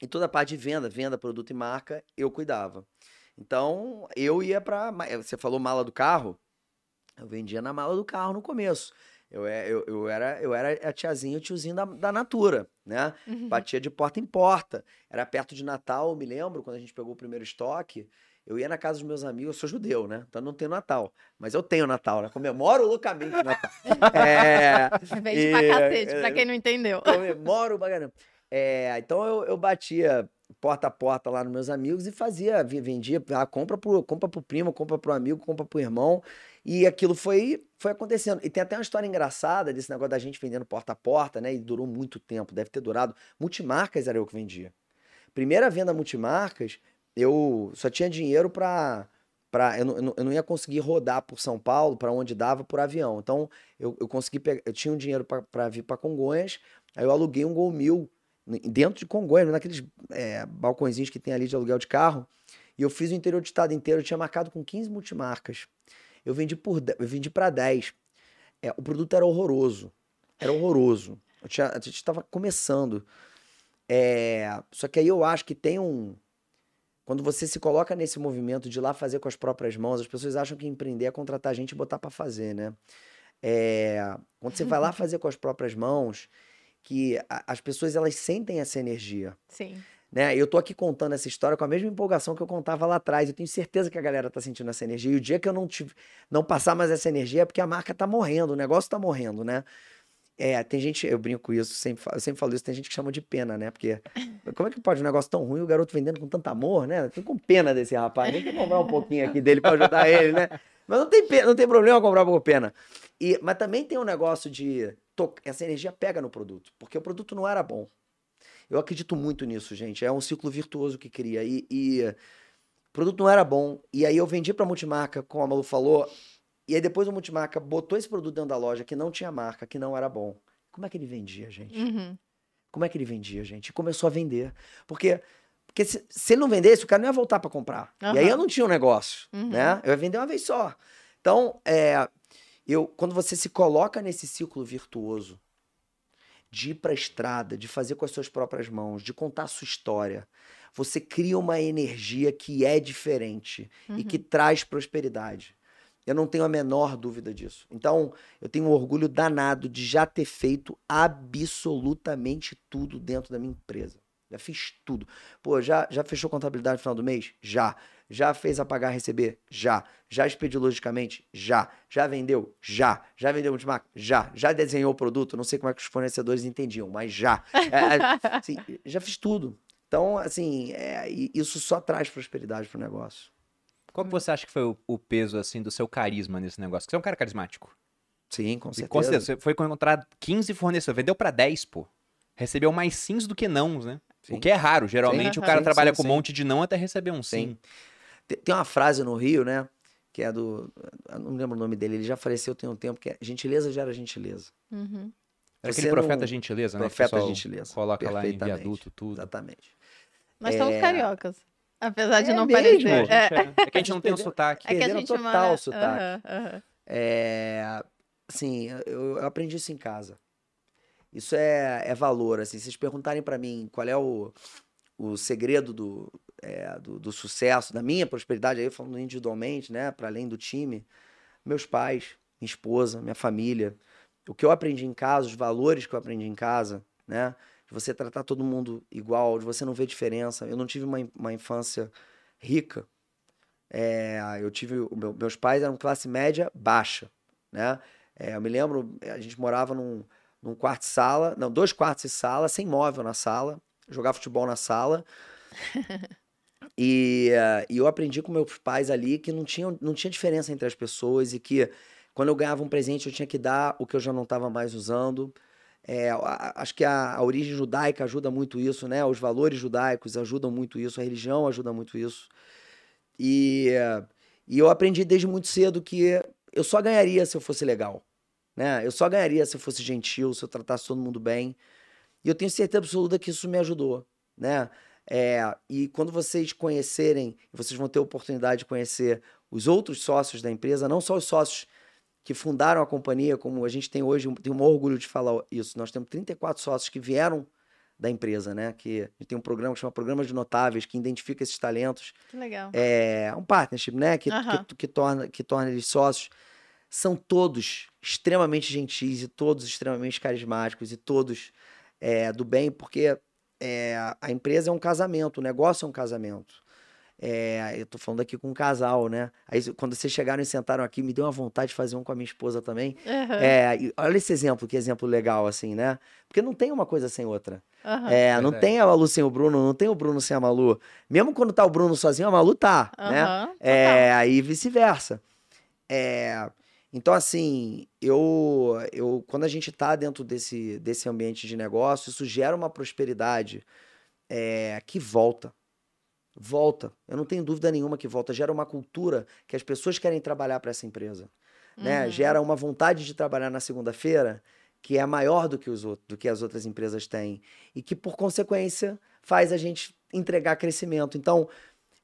E toda a parte de venda, venda, produto e marca, eu cuidava. Então, eu ia pra. ma- Você falou mala do carro? Eu vendia na mala do carro no começo. Eu, é- eu, eu, era, eu era a tiazinha, o tiozinho da, da Natura, né? Uhum. Batia de porta em porta. Era perto de Natal, me lembro, quando a gente pegou o primeiro estoque. Eu ia na casa dos meus amigos, eu sou judeu, né? Então eu não tenho Natal. Mas eu tenho Natal, né? Comemoro loucamente o Natal. *laughs* é, Vende pra E- cacete, é- pra quem não entendeu. comemoro caramba. É, então eu, eu batia porta a porta lá nos meus amigos e fazia, vendia, ah, compra pro, compra pro primo, compra pro amigo, compra pro irmão. E aquilo foi, foi acontecendo. E tem até uma história engraçada desse negócio da gente vendendo porta a porta, né? E durou muito tempo, deve ter durado. Multimarcas era eu que vendia. Primeira venda multimarcas, eu só tinha dinheiro pra. Pra, eu, não, eu não- ia conseguir rodar por São Paulo, para onde dava, por avião. Então, eu, eu consegui pegar. Eu tinha um dinheiro para vir para Congonhas, aí eu aluguei um Gol Mil dentro de Congonhas, naqueles é, balcõezinhos que tem ali de aluguel de carro. E eu fiz o interior do estado inteiro, eu tinha marcado com 15 multimarcas. Eu vendi por eu vendi para 10. É, o produto era horroroso. Era horroroso. Eu tinha, a gente estava começando. É, só que aí eu acho que tem um. Quando você se coloca nesse movimento de ir lá fazer com as próprias mãos, as pessoas acham que empreender é contratar gente e botar para fazer, né? É, quando você vai lá *laughs* fazer com as próprias mãos, que a- as pessoas elas sentem essa energia Sim. Né? Eu tô aqui contando essa história com a mesma empolgação que eu contava lá atrás. Eu tenho certeza que a galera tá sentindo essa energia. E o dia que eu não tive, não passar mais essa energia é porque a marca tá morrendo, o negócio tá morrendo, né? É, tem gente, eu brinco com isso, sempre, eu sempre falo isso, tem gente que chama de pena, né? Porque *laughs* como é que pode um negócio tão ruim e o garoto vendendo com tanto amor, né? Eu fico com pena desse rapaz. Tem que comprar um pouquinho aqui dele pra ajudar ele, né? Mas não tem, pena, não tem problema comprar por pena. E, mas também tem um negócio de. to- Essa energia pega no produto, porque o produto não era bom. Eu acredito muito nisso, gente. É um ciclo virtuoso que cria. E, e o produto não era bom. E aí eu vendi pra multimarca, como a Malu falou. E aí depois o multimarca botou esse produto dentro da loja que não tinha marca, que não era bom. Como é que ele vendia, gente? Uhum. Como é que ele vendia, gente? E começou a vender. Porque, porque se, se ele não vendesse, o cara não ia voltar pra comprar. E aí eu não tinha um negócio, Uhum. né? Eu ia vender uma vez só. Então, é, eu, quando você se coloca nesse ciclo virtuoso de ir pra estrada, de fazer com as suas próprias mãos, de contar a sua história, você cria uma energia que é diferente e que traz prosperidade. Eu não tenho a menor dúvida disso. Então, eu tenho um orgulho danado de já ter feito absolutamente tudo dentro da minha empresa. Já fiz tudo. Pô, já, já fechou contabilidade no final do mês? Já. Já fez a pagar receber? Já. Já expediu logicamente? Já. Já vendeu? Já. Já vendeu multimarca? Já. Já desenhou o produto? Não sei como é que os fornecedores entendiam, mas já. É, assim, já fiz tudo. Então, assim, é, e isso só traz prosperidade pro negócio. Qual que você acha que foi o, o peso, assim, do seu carisma nesse negócio? Porque você é um cara carismático. Sim, com E certeza. com certeza, você foi encontrar 15 fornecedores, vendeu pra 10, pô. recebeu mais sims do que nãos, né? Sim. O que é raro. Geralmente Sim. o cara Sim, trabalha sim, com um monte de não até receber um Sim. sim. Te- Tem uma frase no Rio, né? Que é do. eu não lembro o nome dele, ele já faleceu tem um tempo, que é gentileza gera gentileza. Uhum. Era aquele profeta não- gentileza, né? Profeta gentileza. Coloca lá em viaduto, tudo. Exatamente. Nós somos É. cariocas. Apesar de É não mesmo? É, a parecer. É, é- é que a gente não tem o sotaque. é que a Perderam gente total mora... o sotaque. Aham, aham. É, assim, eu, eu aprendi isso em casa. Isso é, é valor, assim. Se vocês perguntarem pra mim qual é o, o segredo do, é, do, do sucesso, da minha prosperidade, aí falando individualmente, né, para além do time, meus pais, minha esposa, minha família, o que eu aprendi em casa, os valores que eu aprendi em casa, né, de você tratar todo mundo igual, de você não ver diferença. Eu não tive uma, uma infância rica. É, eu tive, meu- meus pais eram classe média baixa, né? É, eu me lembro, a gente morava num, num quarto sala, não, dois quartos e sala, sem móvel na sala, jogava futebol na sala. *laughs* e, eh, e eu aprendi com meus pais ali que não tinha, não tinha diferença entre as pessoas e que quando eu ganhava um presente eu tinha que dar o que eu já não estava mais usando. É, acho que a, a origem judaica ajuda muito isso, né? Os valores judaicos ajudam muito isso, a religião ajuda muito isso. E, eh, e eu aprendi desde muito cedo que eu só ganharia se eu fosse legal, né? Eu só ganharia se eu fosse gentil, se eu tratasse todo mundo bem. E eu tenho certeza absoluta que isso me ajudou, né? É, e quando vocês conhecerem, vocês vão ter a oportunidade de conhecer os outros sócios da empresa, não só os sócios que fundaram a companhia, como a gente tem hoje, tenho um orgulho de falar isso. Nós temos 34 sócios que vieram da empresa, né? Que a gente tem um programa que chama Programa de Notáveis, que identifica esses talentos Que legal. é um partnership, né? Que, que, que torna, que torna eles sócios. São todos extremamente gentis e todos extremamente carismáticos e todos é, do bem, porque é, a empresa é um casamento, o negócio é um casamento. É, eu tô falando aqui com um casal, né? Aí quando vocês chegaram e sentaram aqui, me deu uma vontade de fazer um com a minha esposa também. Aham, É, e olha esse exemplo, que exemplo legal, assim, né? Porque não tem uma coisa sem outra. aham. É, não tem a Malu sem o Bruno, não tem o Bruno sem a Malu. Mesmo quando tá o Bruno sozinho, a Malu tá, né? Aham, total. É, aí vice-versa. É, então, assim, eu, eu, quando a gente tá dentro desse, desse ambiente de negócio, isso gera uma prosperidade é, que volta. Volta. Eu não tenho dúvida nenhuma que volta. Gera uma cultura que as pessoas querem trabalhar para essa empresa. Né? Uhum. Gera uma vontade de trabalhar na segunda-feira que é maior do que, os outros, do que as outras empresas têm. E que, por consequência, faz a gente entregar crescimento. Então,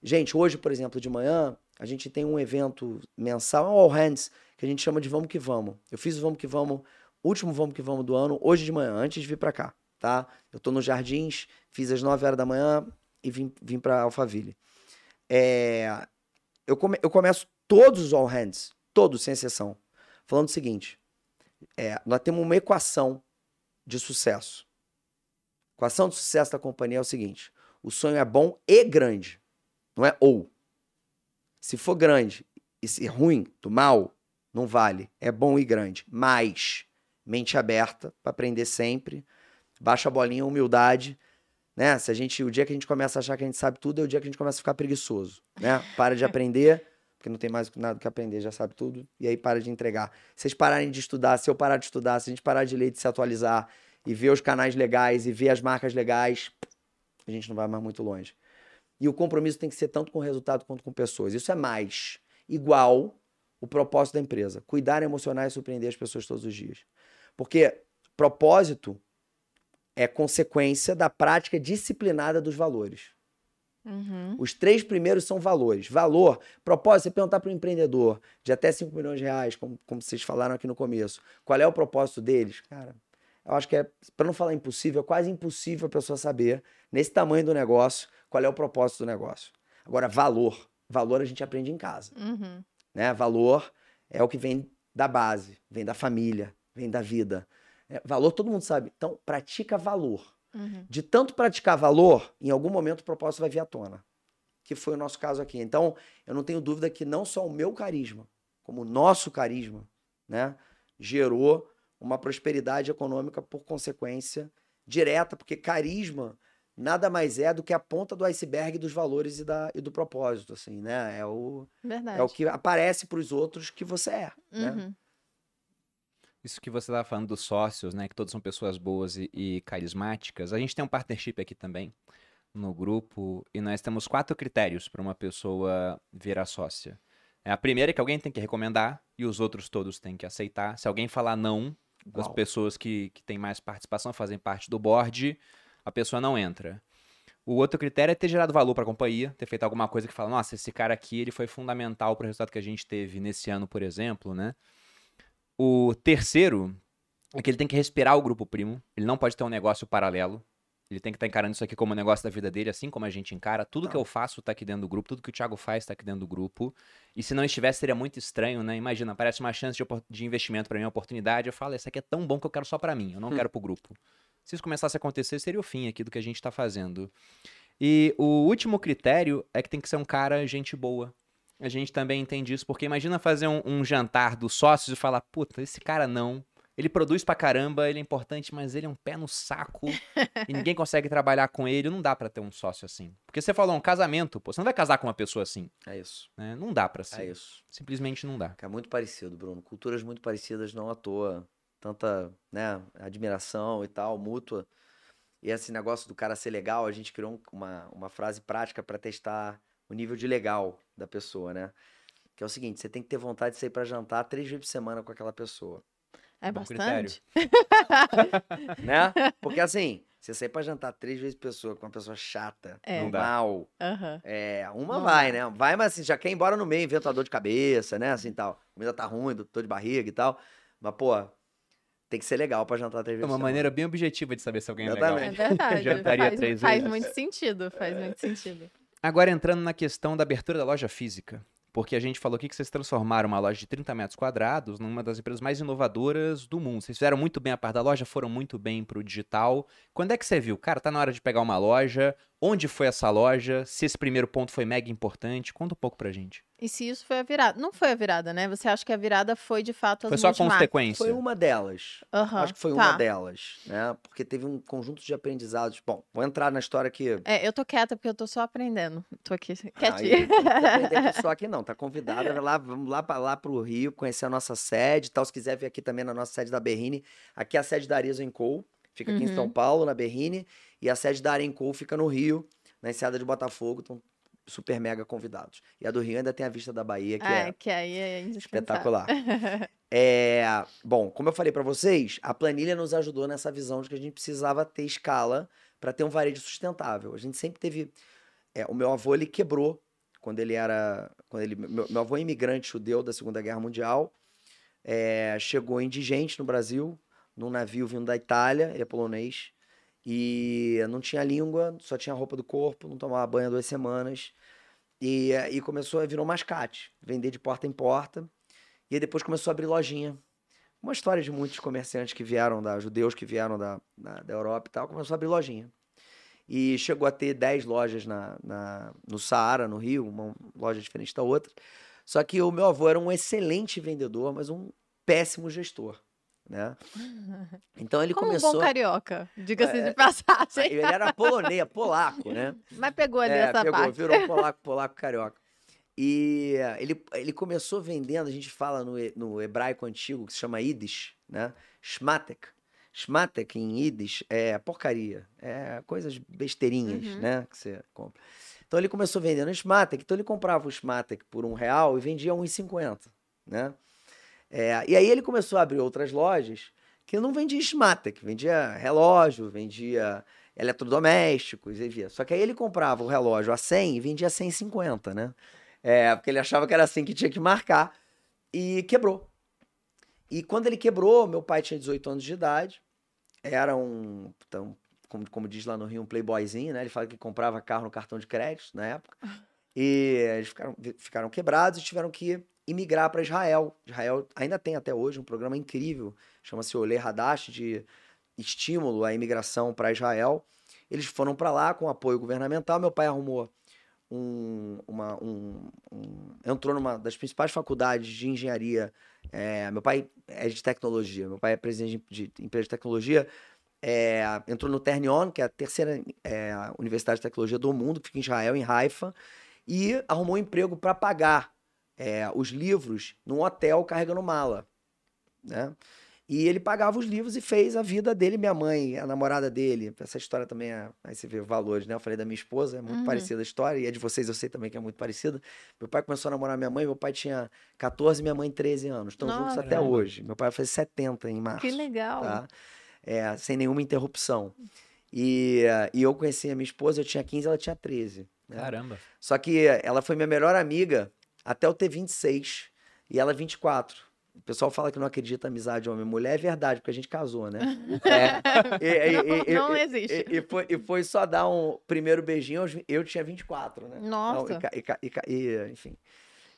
gente, hoje, por exemplo, de manhã, a gente tem um evento mensal, um All Hands, que a gente chama de Vamos Que Vamos. Eu fiz o Vamos Que Vamos, último Vamos Que Vamos do ano, hoje de manhã, antes de vir para cá, tá? Eu tô nos Jardins, fiz às 9 horas da manhã e vim, vim para Alphaville. É, eu, come- eu começo todos os All Hands, todos, sem exceção, falando o seguinte: é, nós temos uma equação de sucesso. A equação de sucesso da companhia é o seguinte: o sonho é bom e grande, não é ou. Se for grande e se ruim, do mal, não vale. É bom e grande. Mas, mente aberta para aprender sempre, baixa a bolinha, humildade. Né? Se a gente, o dia que a gente começa a achar que a gente sabe tudo, é o dia que a gente começa a ficar preguiçoso. Né? Para de aprender, porque não tem mais nada que aprender, já sabe tudo, e aí para de entregar. Se vocês pararem de estudar, se eu parar de estudar, se a gente parar de ler, de se atualizar, e ver os canais legais, e ver as marcas legais, a gente não vai mais muito longe. E o compromisso tem que ser tanto com o resultado quanto com pessoas. Isso é mais igual o propósito da empresa. Cuidar, emocionar e surpreender as pessoas todos os dias. Porque propósito é consequência da prática disciplinada dos valores. Uhum. Os três primeiros são valores. Valor, propósito, você perguntar para um empreendedor de até 5 milhões de reais, como, como vocês falaram aqui no começo, qual é o propósito deles? Cara, eu acho que é, para não falar impossível, é quase impossível a pessoa saber, nesse tamanho do negócio, qual é o propósito do negócio. Agora, valor. Valor a gente aprende em casa. Uhum. Né? Valor é o que vem da base, vem da família, vem da vida. É, valor todo mundo sabe. Então, pratica valor. Uhum. De tanto praticar valor, em algum momento o propósito vai vir à tona. Que foi o nosso caso aqui. Então, eu não tenho dúvida que não só o meu carisma, como o nosso carisma, né, gerou uma prosperidade econômica por consequência direta, porque carisma nada mais é do que a ponta do iceberg dos valores e, da, e do propósito, assim, né? É o, Verdade. é o que aparece para os outros que você é, né? Uhum. Isso que você estava falando dos sócios, né? Que todos são pessoas boas e, e carismáticas. A gente tem um partnership aqui também no grupo e nós temos quatro critérios para uma pessoa virar sócia. É, a primeira é que alguém tem que recomendar e os outros todos têm que aceitar. Se alguém falar não, Uau. pessoas que, que têm mais participação, fazem parte do board, a pessoa não entra. O outro critério é ter gerado valor para a companhia, ter feito alguma coisa que fala, nossa, esse cara aqui ele foi fundamental para o resultado que a gente teve nesse ano, por exemplo, né? O terceiro é que ele tem que respirar o grupo primo, ele não pode ter um negócio paralelo, ele tem que estar encarando isso aqui como um negócio da vida dele, assim como a gente encara. Tudo que eu faço tá aqui dentro do grupo, tudo que o Thiago faz tá aqui dentro do grupo. E se não estivesse, seria muito estranho, né? Imagina, aparece uma chance de, de investimento para mim, uma oportunidade. Eu falo, esse aqui é tão bom que eu quero só para mim, eu não quero pro grupo. Se isso começasse a acontecer, seria o fim aqui do que a gente tá fazendo. E o último critério é que tem que ser um cara gente boa. A gente também entende isso, porque imagina fazer um, um jantar dos sócios e falar, puta, esse cara não. Ele produz pra caramba, ele é importante, mas ele é um pé no saco *laughs* e ninguém consegue trabalhar com ele. Não dá pra ter um sócio assim. Porque você falou um casamento, pô, você não vai casar com uma pessoa assim, É isso. né? Não dá pra É ser. isso. Simplesmente não dá. É muito parecido, Bruno. Culturas muito parecidas, não à toa. Tanta, né, admiração e tal, mútua. E esse negócio do cara ser legal, a gente criou um- uma, uma frase prática para testar o nível de legal da pessoa, né? Que é o seguinte, você tem que ter vontade de sair para jantar três vezes por semana com aquela pessoa, É Bom critério. bastante. *laughs* né? Porque assim, você sair para jantar três vezes por pessoa com uma pessoa chata, É. Não dá. mal, Aham. é, uma Não vai, né? Vai, mas assim, já quer ir embora no meio, inventa dor de cabeça, né? Assim tal. A comida tá ruim, tô de barriga e tal. Mas, pô, tem que ser legal pra jantar três É vezes uma por semana. maneira bem objetiva de saber se alguém é É legal. Exatamente. verdade. *laughs* Jantaria faz três faz vezes. muito sentido. Faz muito sentido. Agora entrando na questão da abertura da loja física. Porque a gente falou aqui que vocês transformaram uma loja de 30 metros quadrados numa das empresas mais inovadoras do mundo. Vocês fizeram muito bem a parte da loja, foram muito bem pro digital. Quando é que você viu? Cara, tá na hora de pegar uma loja. Onde foi essa loja? Se esse primeiro ponto foi mega importante? Conta um pouco pra gente. E se isso foi a virada? Não foi a virada, né? Você acha que a virada foi de fato as Foi só a consequência. Foi uma delas. Aham, Acho que foi tá. uma delas, né? Porque teve um conjunto de aprendizados. Bom, vou entrar na história aqui. É, eu tô quieta porque eu tô só aprendendo. Tô aqui *laughs* quietinha. não precisa aprender aqui só aqui não, tá convidada, lá, vamos lá para lá pro Rio, conhecer a nossa sede e tal, se quiser vir aqui também na nossa sede da Berrine, aqui é a sede da Arezzo Co, fica aqui em São Uhum. Paulo, na Berrine, e a sede da Arenco fica no Rio, na Enseada de Botafogo, estão super mega convidados. E a do Rio ainda tem a vista da Bahia, que É, é que aí é espetacular. *laughs* É, bom, como eu falei para vocês, a planilha nos ajudou nessa visão de que a gente precisava ter escala para ter um varejo sustentável. A gente sempre teve. é, o meu avô ele quebrou quando ele era, quando ele, meu, meu avô é imigrante judeu da Segunda Guerra Mundial, é, chegou indigente no Brasil num navio vindo da Itália, ele é polonês e não tinha língua, só tinha roupa do corpo, não tomava banho há duas semanas e, e começou virou mascate, vender de porta em porta. E aí depois começou a abrir lojinha. Uma história de muitos comerciantes que vieram da judeus que vieram da, da, da Europa e tal, começou a abrir lojinha. E chegou a ter 10 lojas na, na, no Saara, no Rio, uma loja diferente da outra. Só que o meu avô era um excelente vendedor, mas um péssimo gestor, né? *laughs* Então ele Como um começou... bom carioca, diga-se É, de passagem. Ele era polonês, polaco, né? *laughs* Mas pegou ali É, essa pegou, parte. virou *laughs* polaco, polaco, carioca. E eh, ele, ele começou vendendo, a gente fala no, no hebraico antigo, que se chama Yiddish, né? Shmatek. Shmatek em Yiddish é porcaria, é coisas besteirinhas, Uhum. né? Que você compra. Então ele começou vendendo Shmatek, então ele comprava o Shmatek por um real e vendia a 1,50, né? É, e aí ele começou a abrir outras lojas que não vendia Shmatek, vendia relógio, vendia eletrodomésticos, e via. Só que aí ele comprava o relógio a 100 e vendia a 150, né? É, porque ele achava que era assim que tinha que marcar e quebrou. E quando ele quebrou, meu pai tinha 18 anos de idade, era um, então, como, como diz lá no Rio, um playboyzinho, né? Ele fala que comprava carro no cartão de crédito na época. E eles ficaram, ficaram quebrados e tiveram que imigrar para Israel. Israel ainda tem até hoje um programa incrível, chama-se Olê Hadash, de estímulo à imigração para Israel. Eles foram para lá com apoio governamental. Meu pai arrumou um, uma, um, um- entrou numa das principais faculdades de engenharia. é, meu pai é de tecnologia. Meu pai é presidente de, de empresa de tecnologia. é, entrou no Ternion, que é a terceira é, universidade de tecnologia do mundo, que fica em Israel, em Haifa, e arrumou um emprego para pagar é, os livros num hotel carregando mala, né? E ele pagava os livros e fez a vida dele, minha mãe, a namorada dele. Essa história também é. Aí você vê valores, né? Eu falei da minha esposa, é muito Uhum. parecida a história, e a de vocês eu sei também que é muito parecida. Meu pai começou a namorar minha mãe, meu pai tinha 14 minha mãe 13 anos. Estão juntos até hoje. Meu pai vai fazer 70 em março. Que legal. Tá? É, sem nenhuma interrupção. E, e eu conheci a minha esposa, eu tinha 15, ela tinha 13. né? Caramba. Só que ela foi minha melhor amiga até eu ter 26 e ela 24. O pessoal fala que não acredita em amizade homem e mulher, é verdade, porque a gente casou, né? *laughs* É. E, e- Não e- existe. E, foi, e foi só dar um primeiro beijinho, eu, tinha 24, né? Nossa. Então, e enfim.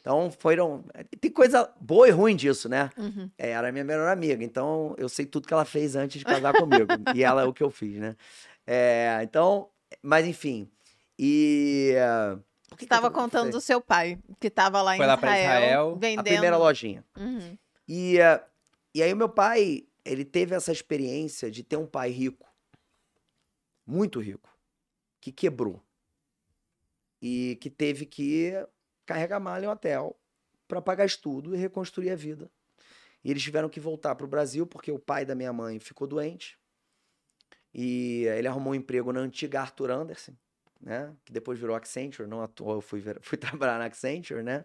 Então foram. Tem coisa boa e ruim disso, né? Uhum. É, era minha melhor amiga, então eu sei tudo que ela fez antes de casar comigo. *laughs* e ela é o que eu fiz, né? É, então, mas enfim. E. por que estava contando do seu pai, que estava lá em Foi lá pra Israel, Israel, vendendo. A primeira lojinha. Uhum. E, eh, e aí o meu pai, ele teve essa experiência de ter um pai rico, muito rico, que quebrou. E que teve que carregar malha em hotel para pagar estudo e reconstruir a vida. E eles tiveram que voltar para o Brasil porque o pai da minha mãe ficou doente. E ele arrumou um emprego na antiga Arthur Anderson, né? Que depois virou Accenture, não à toa eu fui, ver- *laughs* fui trabalhar na Accenture, né?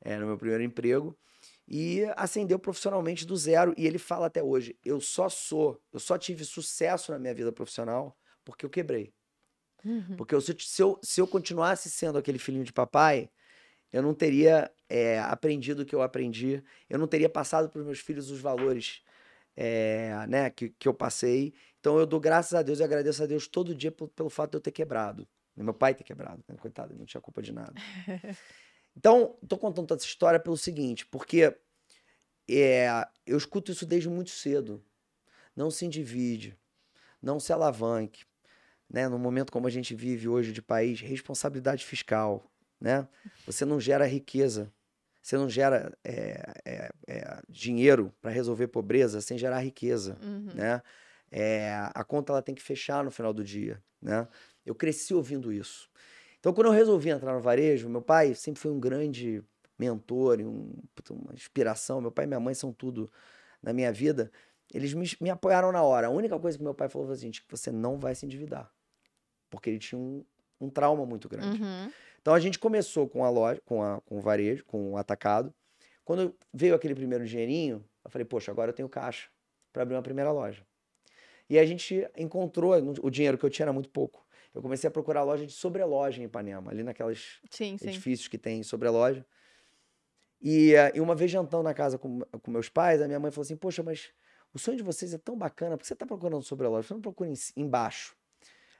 É, no meu primeiro emprego e ascendeu profissionalmente do zero. E ele fala até hoje: eu só sou, eu só tive sucesso na minha vida profissional porque eu quebrei. Uhum. Porque eu, se eu, se eu continuasse sendo aquele filhinho de papai, eu não teria é, aprendido o que eu aprendi, eu não teria passado para os meus filhos os valores é, né, que, que eu passei. Então eu dou graças a Deus e agradeço a Deus todo dia pelo, pelo fato de eu ter quebrado. Meu pai ter quebrado, né? coitado, ele não tinha culpa de nada. *laughs* Então, tô contando toda essa história pelo seguinte, porque é, eu escuto isso desde muito cedo. Não se endivide, não se alavanque, né? Num momento como a gente vive hoje de país, responsabilidade fiscal, né? Você não gera riqueza, você não gera é, é, é, dinheiro para resolver pobreza sem gerar riqueza, Uhum. né? É, a conta ela tem que fechar no final do dia, né? Eu cresci ouvindo isso. Então, quando eu resolvi entrar no varejo, meu pai sempre foi um grande mentor, e um, uma inspiração. Meu pai e minha mãe são tudo na minha vida. Eles me, me apoiaram na hora. A única coisa que meu pai falou foi assim, que você não vai se endividar. Porque ele tinha um, um trauma muito grande. Uhum. Então a gente começou com a loja, com, a, com o varejo, com o atacado. Quando veio aquele primeiro dinheirinho, eu falei, poxa, agora eu tenho caixa para abrir uma primeira loja. E a gente encontrou, o dinheiro que eu tinha era muito pouco. Eu comecei a procurar loja de sobreloja em Ipanema, ali naquelas Sim, sim. edifícios que tem sobreloja. E, eh, e uma vez jantando na casa com, com meus pais, a minha mãe falou assim: Poxa, mas o sonho de vocês é tão bacana, por que você está procurando sobreloja? Você não procura em embaixo.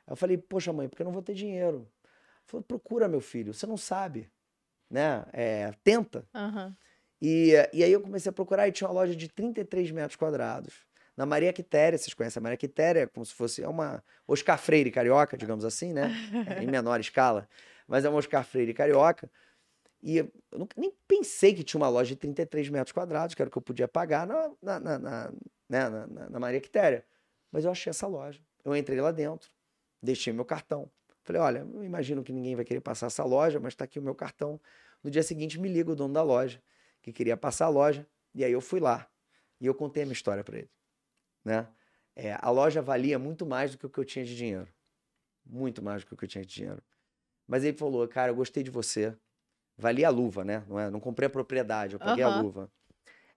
Eu falei: Poxa, mãe, porque eu não vou ter dinheiro. Ela falou: Procura, meu filho, você não sabe. Né? É, tenta. Aham. E, e aí eu comecei a procurar e tinha uma loja de 33 metros quadrados. Na Maria Quitéria, vocês conhecem a Maria Quitéria, como se fosse é uma Oscar Freire carioca, digamos assim, né? É, *laughs* em menor escala, mas é uma Oscar Freire carioca. E eu nunca, nem pensei que tinha uma loja de 33 metros quadrados, que era o que eu podia pagar na, na, na, na, né, na- na Maria Quitéria. Mas eu achei essa loja. Eu entrei lá dentro, deixei meu cartão. Falei, olha, eu imagino que ninguém vai querer passar essa loja, mas está aqui o meu cartão. No dia seguinte me liga o dono da loja, que queria passar a loja, e aí eu fui lá. E eu contei a minha história para ele. Né? É, a loja valia muito mais do que o que eu tinha de dinheiro. Muito mais do que o que eu tinha de dinheiro. Mas ele falou, cara, eu gostei de você. Valia a luva, né? Não, é? não comprei a propriedade, eu paguei a Aham. luva.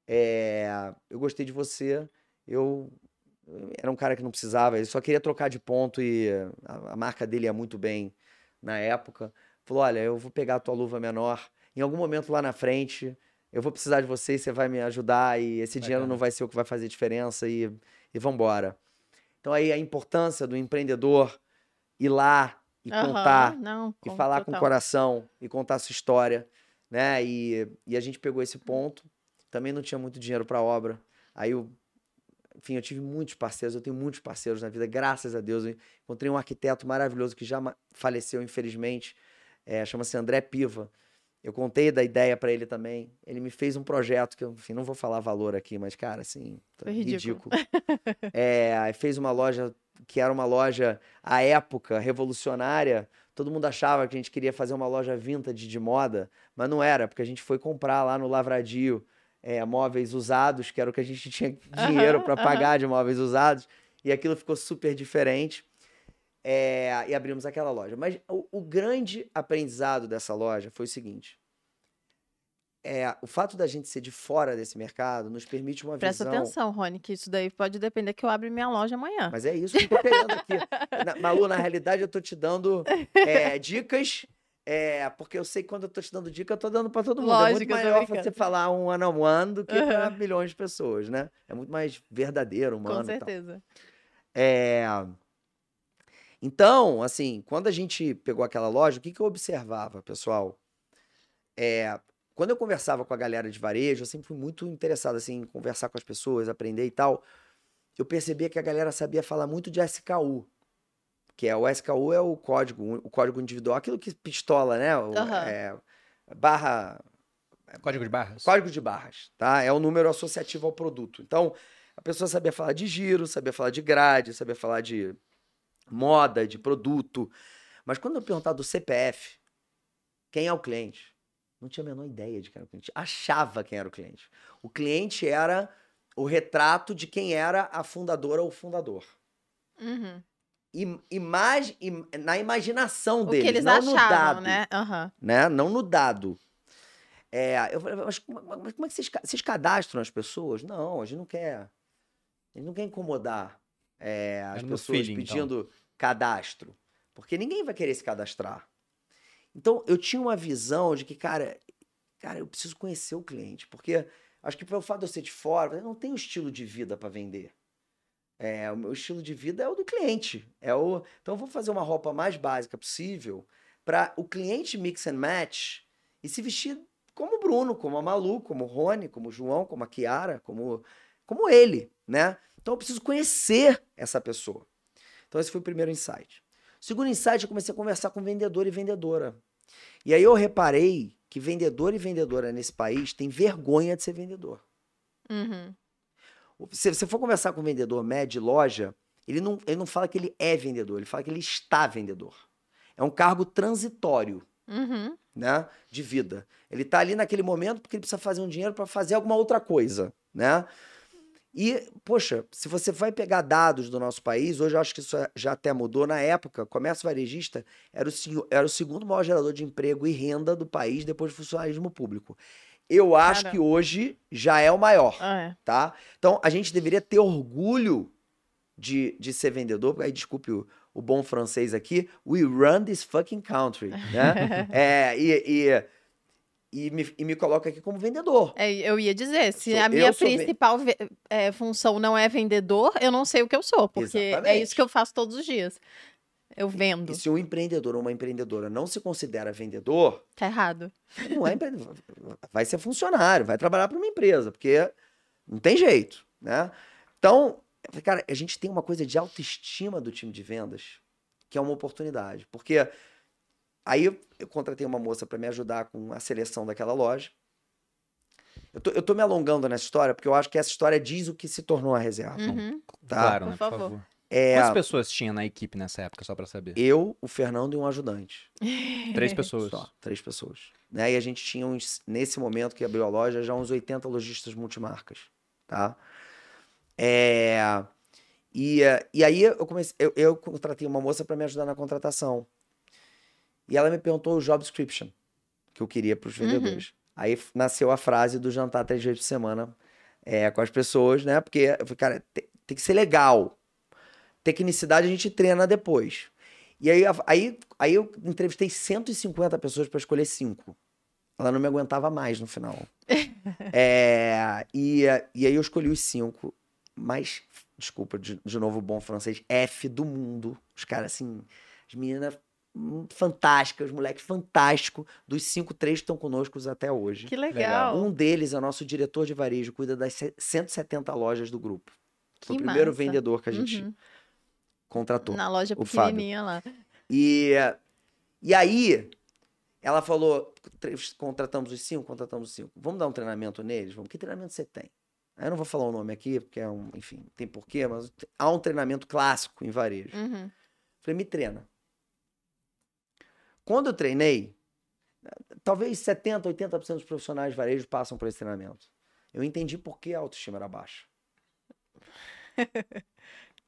É, eu gostei de você. Eu eu era um cara que não precisava, ele só queria trocar de ponto e a, a marca dele ia muito bem na época. Falou: olha, eu vou pegar a tua luva menor. Em algum momento lá na frente, eu vou precisar de você e você vai me ajudar. E esse dinheiro Bacana. não vai ser o que vai fazer diferença. E, e vambora. Então aí a importância do empreendedor ir lá e Aham, contar Não, e falar com o total. coração e contar a sua história, né? E, e a gente pegou esse ponto. Também não tinha muito dinheiro para obra. Aí eu, enfim, eu tive muitos parceiros, eu tenho muitos parceiros na vida, graças a Deus. Eu encontrei um arquiteto maravilhoso que já faleceu, infelizmente, é, chama-se André Piva. Eu contei da ideia para ele também. Ele me fez um projeto que eu, enfim, não vou falar valor aqui, mas, cara, assim, Foi ridículo. é, aí fez uma loja que era uma loja, à época, revolucionária. Todo mundo achava que a gente queria fazer uma loja vintage de moda, mas não era, porque a gente foi comprar lá no Lavradio é, móveis usados, que era o que a gente *laughs* tinha dinheiro para pagar de móveis usados, e aquilo ficou super diferente. É, e abrimos aquela loja. Mas o, o, grande aprendizado dessa loja foi o seguinte: é, o fato da gente ser de fora desse mercado nos permite uma Presta visão. Presta atenção, Rony, que isso daí pode depender que eu abra minha loja amanhã. Mas é isso que eu tô querendo aqui. *laughs* na, Malu, na realidade, eu tô te dando é, dicas. É, porque eu sei que quando eu tô te dando dica, eu tô dando para todo mundo. Lógico, é muito melhor você falar um one on one do que uhum. para milhões de pessoas, né? É muito mais verdadeiro, humano. Com certeza. É... Então, assim, quando a gente pegou aquela loja, o que, que eu observava, pessoal? É, quando eu conversava com a galera de varejo, eu sempre fui muito interessado assim, em conversar com as pessoas, aprender e tal. Eu percebia que a galera sabia falar muito de SKU, que é o SKU é o código, o código individual, aquilo que pistola, né? O, uhum. é, barra Código de barras. Código de barras, tá? É o número associativo ao produto. Então, a pessoa sabia falar de giro, sabia falar de grade, sabia falar de moda, de produto. Mas quando eu perguntar do CPF, quem é o cliente? Não tinha a menor ideia de quem era o cliente. Achava quem era o cliente. O cliente era o retrato de quem era a fundadora ou o fundador. Uhum. Imag... Na imaginação deles, o que eles não achavam, no dado. Né? Uhum. né? Não no dado. É, eu falei, mas, mas como é que vocês, vocês cadastram as pessoas? Não, a gente não quer. A gente não quer incomodar é, as pessoas feeling, então. pedindo então. Cadastro. Porque ninguém vai querer se cadastrar. Então, eu tinha uma visão de que, cara, cara, eu preciso conhecer o cliente, porque acho que pelo fato de eu ser de fora, eu não tenho estilo de vida para vender. É, o meu estilo de vida é o do cliente. É o, então, eu vou fazer uma roupa mais básica possível para o cliente mix and match e se vestir como o Bruno, como a Malu, como o Rony, como o João, como a Kiara, como, como ele, né? Então, eu preciso conhecer essa pessoa. Então, esse foi o primeiro insight. Segundo insight, eu comecei a conversar com vendedor e vendedora. E aí eu reparei que vendedor e vendedora nesse país tem vergonha de ser vendedor. Uhum. Se você for conversar com um vendedor médio de loja, ele não, ele não fala que ele é vendedor, ele fala que ele está vendedor. É um cargo transitório. Uhum. Né, de vida. Ele está ali naquele momento porque ele precisa fazer um dinheiro para fazer alguma outra coisa, né? E, poxa, se você vai pegar dados do nosso país, hoje eu acho que isso já até mudou. Na época, comércio varejista era o, era o segundo maior gerador de emprego e renda do país depois do funcionalismo público. Eu acho Cara. que hoje já é o maior, ah, é. tá? Então, a gente deveria ter orgulho de, de ser vendedor, aí desculpe o, o bom francês aqui, we run this fucking country, né? *laughs* é, e, e e me, e me coloca aqui como vendedor. É, eu ia dizer, se sou, a minha principal é, função não é vendedor, eu não sei o que eu sou, porque Exatamente. é isso que eu faço todos os dias. Eu vendo. E, e se um empreendedor ou uma empreendedora não se considera vendedor. Tá errado. Não é empreendedor. vai ser funcionário, vai trabalhar para uma empresa, porque não tem jeito, né? Então, cara, a gente tem uma coisa de autoestima do time de vendas, que é uma oportunidade. Porque Aí eu, eu contratei uma moça para me ajudar com a seleção daquela loja. Eu tô, eu tô me alongando nessa história, porque eu acho que essa história diz o que se tornou a reserva. Uhum. Tá? Claro, né, por, por favor. É, Quantas pessoas tinha na equipe nessa época, só para saber? Eu, o Fernando e um ajudante. *laughs* três pessoas. Só, três pessoas. Né? E a gente tinha, uns, nesse momento que abriu a loja, já uns 80 lojistas multimarcas. Tá? É, e, e aí eu comecei, eu, eu contratei uma moça para me ajudar na contratação. E ela me perguntou o job description que eu queria para os uhum. vendedores. Uhum. Aí nasceu a frase do jantar três vezes por semana é, com as pessoas, né? Porque eu falei, cara, tem, tem que ser legal. Tecnicidade a gente treina depois. E aí, aí, aí eu entrevistei 150 pessoas para escolher cinco. Ela não me aguentava mais no final. *laughs* é, e, e aí eu escolhi os cinco. Mas, desculpa, de, de novo, bom francês, F do mundo. Os caras, assim, as meninas fantástica, os moleques fantásticos. Dos cinco, três estão conosco até hoje. Que legal. Um deles é nosso diretor de varejo, cuida das 170 lojas do grupo. Que Foi o primeiro vendedor que a gente uhum. contratou. Na loja pequenininha lá. E, e aí, ela falou: contratamos os cinco, contratamos os cinco. Vamos dar um treinamento neles? Vamos. Que treinamento você tem? Eu não vou falar o nome aqui, porque é um, enfim, tem porquê, mas há um treinamento clássico em varejo. Uhum. Falei, me treina. Quando eu treinei, talvez 70%, 80% dos profissionais de varejo passam por esse treinamento. Eu entendi por que a autoestima era baixa. *laughs*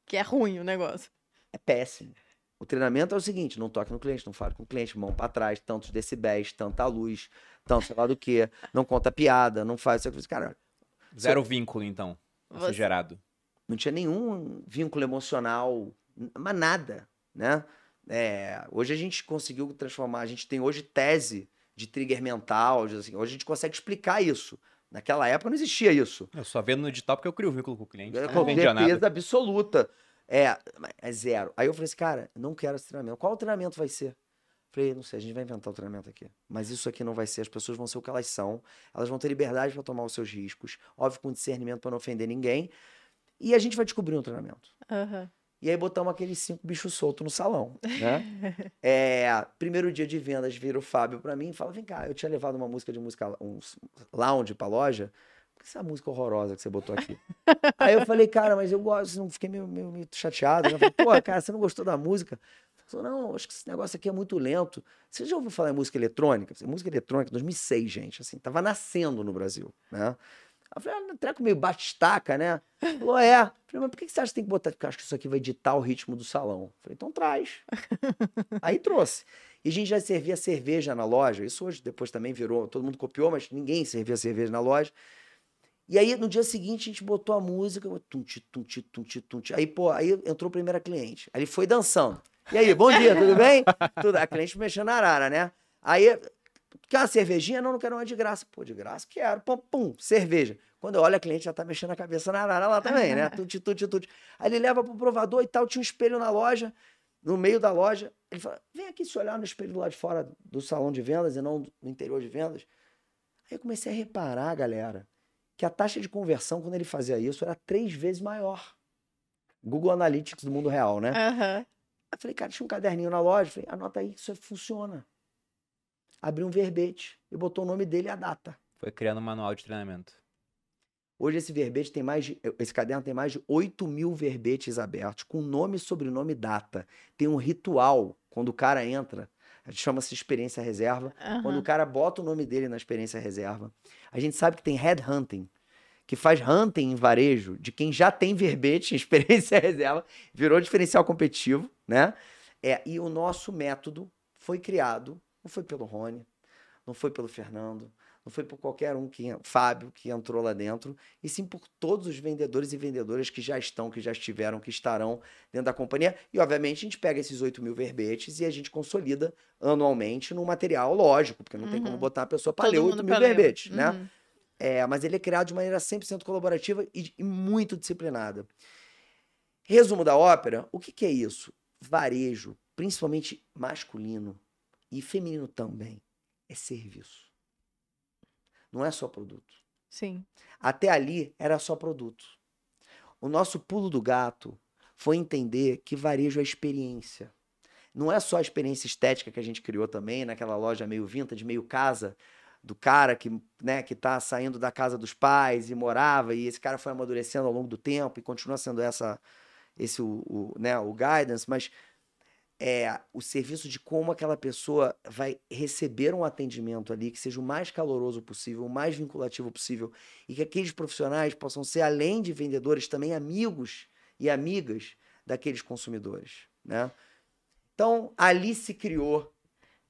Que é ruim o negócio. É péssimo. O treinamento é o seguinte: não toque no cliente, não fale com o cliente, mão para trás, tantos decibéis, tanta luz, tanto sei lá do que, não conta piada, não faz. Cara, Zero vínculo, então, Você- gerado. não tinha nenhum vínculo emocional, mas nada, né? É, hoje a gente conseguiu transformar, a gente tem hoje tese de trigger mental, assim, hoje a gente consegue explicar isso. Naquela época não existia isso. Eu só vendo no digital porque eu crio vínculo com o cliente. É, não com vendia nada. certeza absoluta. É, é zero. Aí eu falei assim, cara, não quero esse treinamento. Qual o treinamento vai ser? Falei, não sei, a gente vai inventar o treinamento aqui. Mas isso aqui não vai ser, as pessoas vão ser o que elas são, elas vão ter liberdade para tomar os seus riscos, óbvio com discernimento para não ofender ninguém. E a gente vai descobrir um treinamento. Aham. E aí botamos aqueles cinco bichos soltos no salão, né? *laughs* É, primeiro dia de vendas, vira o Fábio pra mim e fala: vem cá, eu tinha levado uma música de música, um lounge pra loja. Por que essa música horrorosa que você botou aqui? *laughs* aí eu falei, cara, mas eu gosto, não fiquei meio, meio, meio chateado. né? Eu falei, pô, cara, você não gostou da música? Falou, não, acho que esse negócio aqui é muito lento. Você já ouviu falar em música eletrônica? Música eletrônica, 2006, gente, assim, tava nascendo no Brasil, né? Eu falei, ah, um treco meio batistaca, né? Falou, é. Eu Falei, mas por que que você acha que tem que botar? Porque eu acho que isso aqui vai ditar o ritmo do salão. Eu Falei, então traz. *laughs* Aí trouxe. E a gente já servia cerveja na loja. Isso hoje depois também virou, todo mundo copiou, mas ninguém servia cerveja na loja. E aí, no dia seguinte, a gente botou a música, tunti, tunti, tunti, tunti. Aí, pô, aí entrou a primeira cliente. Aí ele foi dançando. E aí, bom dia, tudo bem? Tudo. A cliente mexendo na arara, né? Aí, quer uma cervejinha? Não, não quero uma de graça. Pô, de graça? Quero. Pum, pum, cerveja. Quando eu olho, a cliente já tá mexendo a cabeça na arara lá também, né? *laughs* Tuti, tuti, tuti. Aí ele leva pro provador e tal, tinha um espelho na loja, no meio da loja. Ele fala, vem aqui se olhar no espelho lá de fora do salão de vendas e não no interior de vendas. Aí eu comecei a reparar, galera, que a taxa de conversão, quando ele fazia isso, era três vezes maior. Google Analytics do mundo real, né? Aham. Aí falei, cara, tinha um caderninho na loja. Falei, anota aí que isso funciona. Abri um verbete e botou o nome dele e a data. Foi criando um manual de treinamento. Hoje esse verbete tem mais de. Esse caderno tem mais de 8 mil verbetes abertos, com nome, sobrenome e data. Tem um ritual quando o cara entra. a gente Chama-se experiência reserva. Quando o cara bota o nome dele na experiência reserva. A gente sabe que tem headhunting, que faz hunting em varejo de quem já tem verbete em *laughs* experiência reserva, virou diferencial competitivo, né? É, e o nosso método foi criado, não foi pelo Rony, não foi pelo Fernando, não foi por qualquer um que Fábio que entrou lá dentro, e sim por todos os vendedores e vendedoras que já estão, que já estiveram, que estarão dentro da companhia. E obviamente a gente pega esses 8 mil verbetes e a gente consolida anualmente num material lógico, porque não tem como Uhum. botar a pessoa para ler mundo 8 mil verbetes, né? Uhum. É, mas ele é criado de maneira 100% colaborativa e, e muito disciplinada. Resumo da ópera, o que, que é isso? Varejo, principalmente masculino e feminino também, é serviço. Não é só produto. Sim. Até ali era só produto. O nosso pulo do gato foi entender que varejo é experiência. Não é só a experiência estética que a gente criou também, naquela loja meio vintage, meio casa, do cara que, né, que tá saindo da casa dos pais e morava, e esse cara foi amadurecendo ao longo do tempo e continua sendo essa esse o, o, né, o guidance, mas é o serviço de como aquela pessoa vai receber um atendimento ali que seja o mais caloroso possível, o mais vinculativo possível, e que aqueles profissionais possam ser, além de vendedores, também amigos e amigas daqueles consumidores, né? Então, ali se criou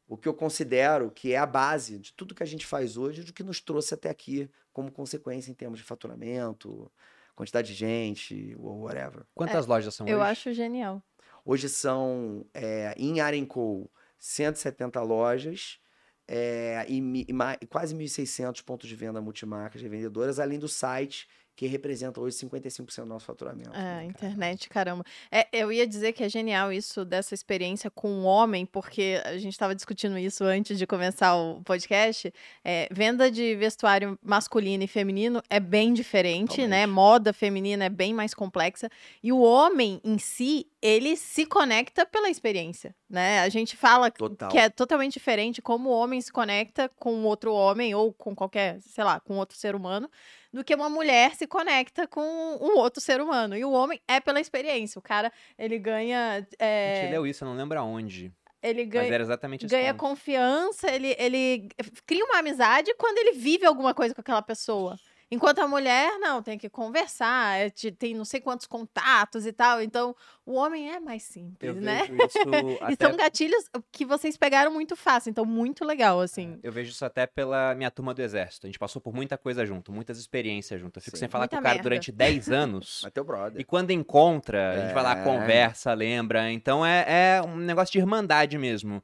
o que eu considero que é a base de tudo que a gente faz hoje e do que nos trouxe até aqui como consequência em termos de faturamento, quantidade de gente, ou whatever. Quantas lojas são Eu hoje? acho genial. Hoje são, é, em Arenco, 170 lojas é, e, e quase 1.600 pontos de venda multimarcas e vendedoras, além do site, que representa hoje 55% do nosso faturamento. É, né, internet, caramba. É, eu ia dizer que é genial isso dessa experiência com o homem, porque a gente estava discutindo isso antes de começar o podcast. É, venda de vestuário masculino e feminino é bem diferente, né? Totalmente. Moda feminina é bem mais complexa. E o homem em si, ele se conecta pela experiência, né? A gente fala Total. que é totalmente diferente como o homem se conecta com outro homem ou com qualquer, sei lá, com outro ser humano, do que uma mulher se conecta com um outro ser humano. E o homem é pela experiência. O cara, ele ganha. A gente é, leu isso, eu não lembro aonde. ele Mas ganha. era exatamente esse Ganha confiança, ele, ele cria uma amizade quando ele vive alguma coisa com aquela pessoa. Enquanto a mulher, não, tem que conversar, é, te- tem não sei quantos contatos e tal. Então, o homem é mais simples, Eu né? vejo isso *laughs* E até são gatilhos que vocês pegaram muito fácil, então muito legal, assim. Eu vejo isso até pela minha turma do exército. A gente passou por muita coisa junto, muitas experiências junto. Eu fico Sim. sem falar Muita com o cara merda. durante 10 anos. *laughs* Mas teu brother. E quando encontra, a gente vai lá, É. conversa, lembra. Então é, é um negócio de irmandade mesmo.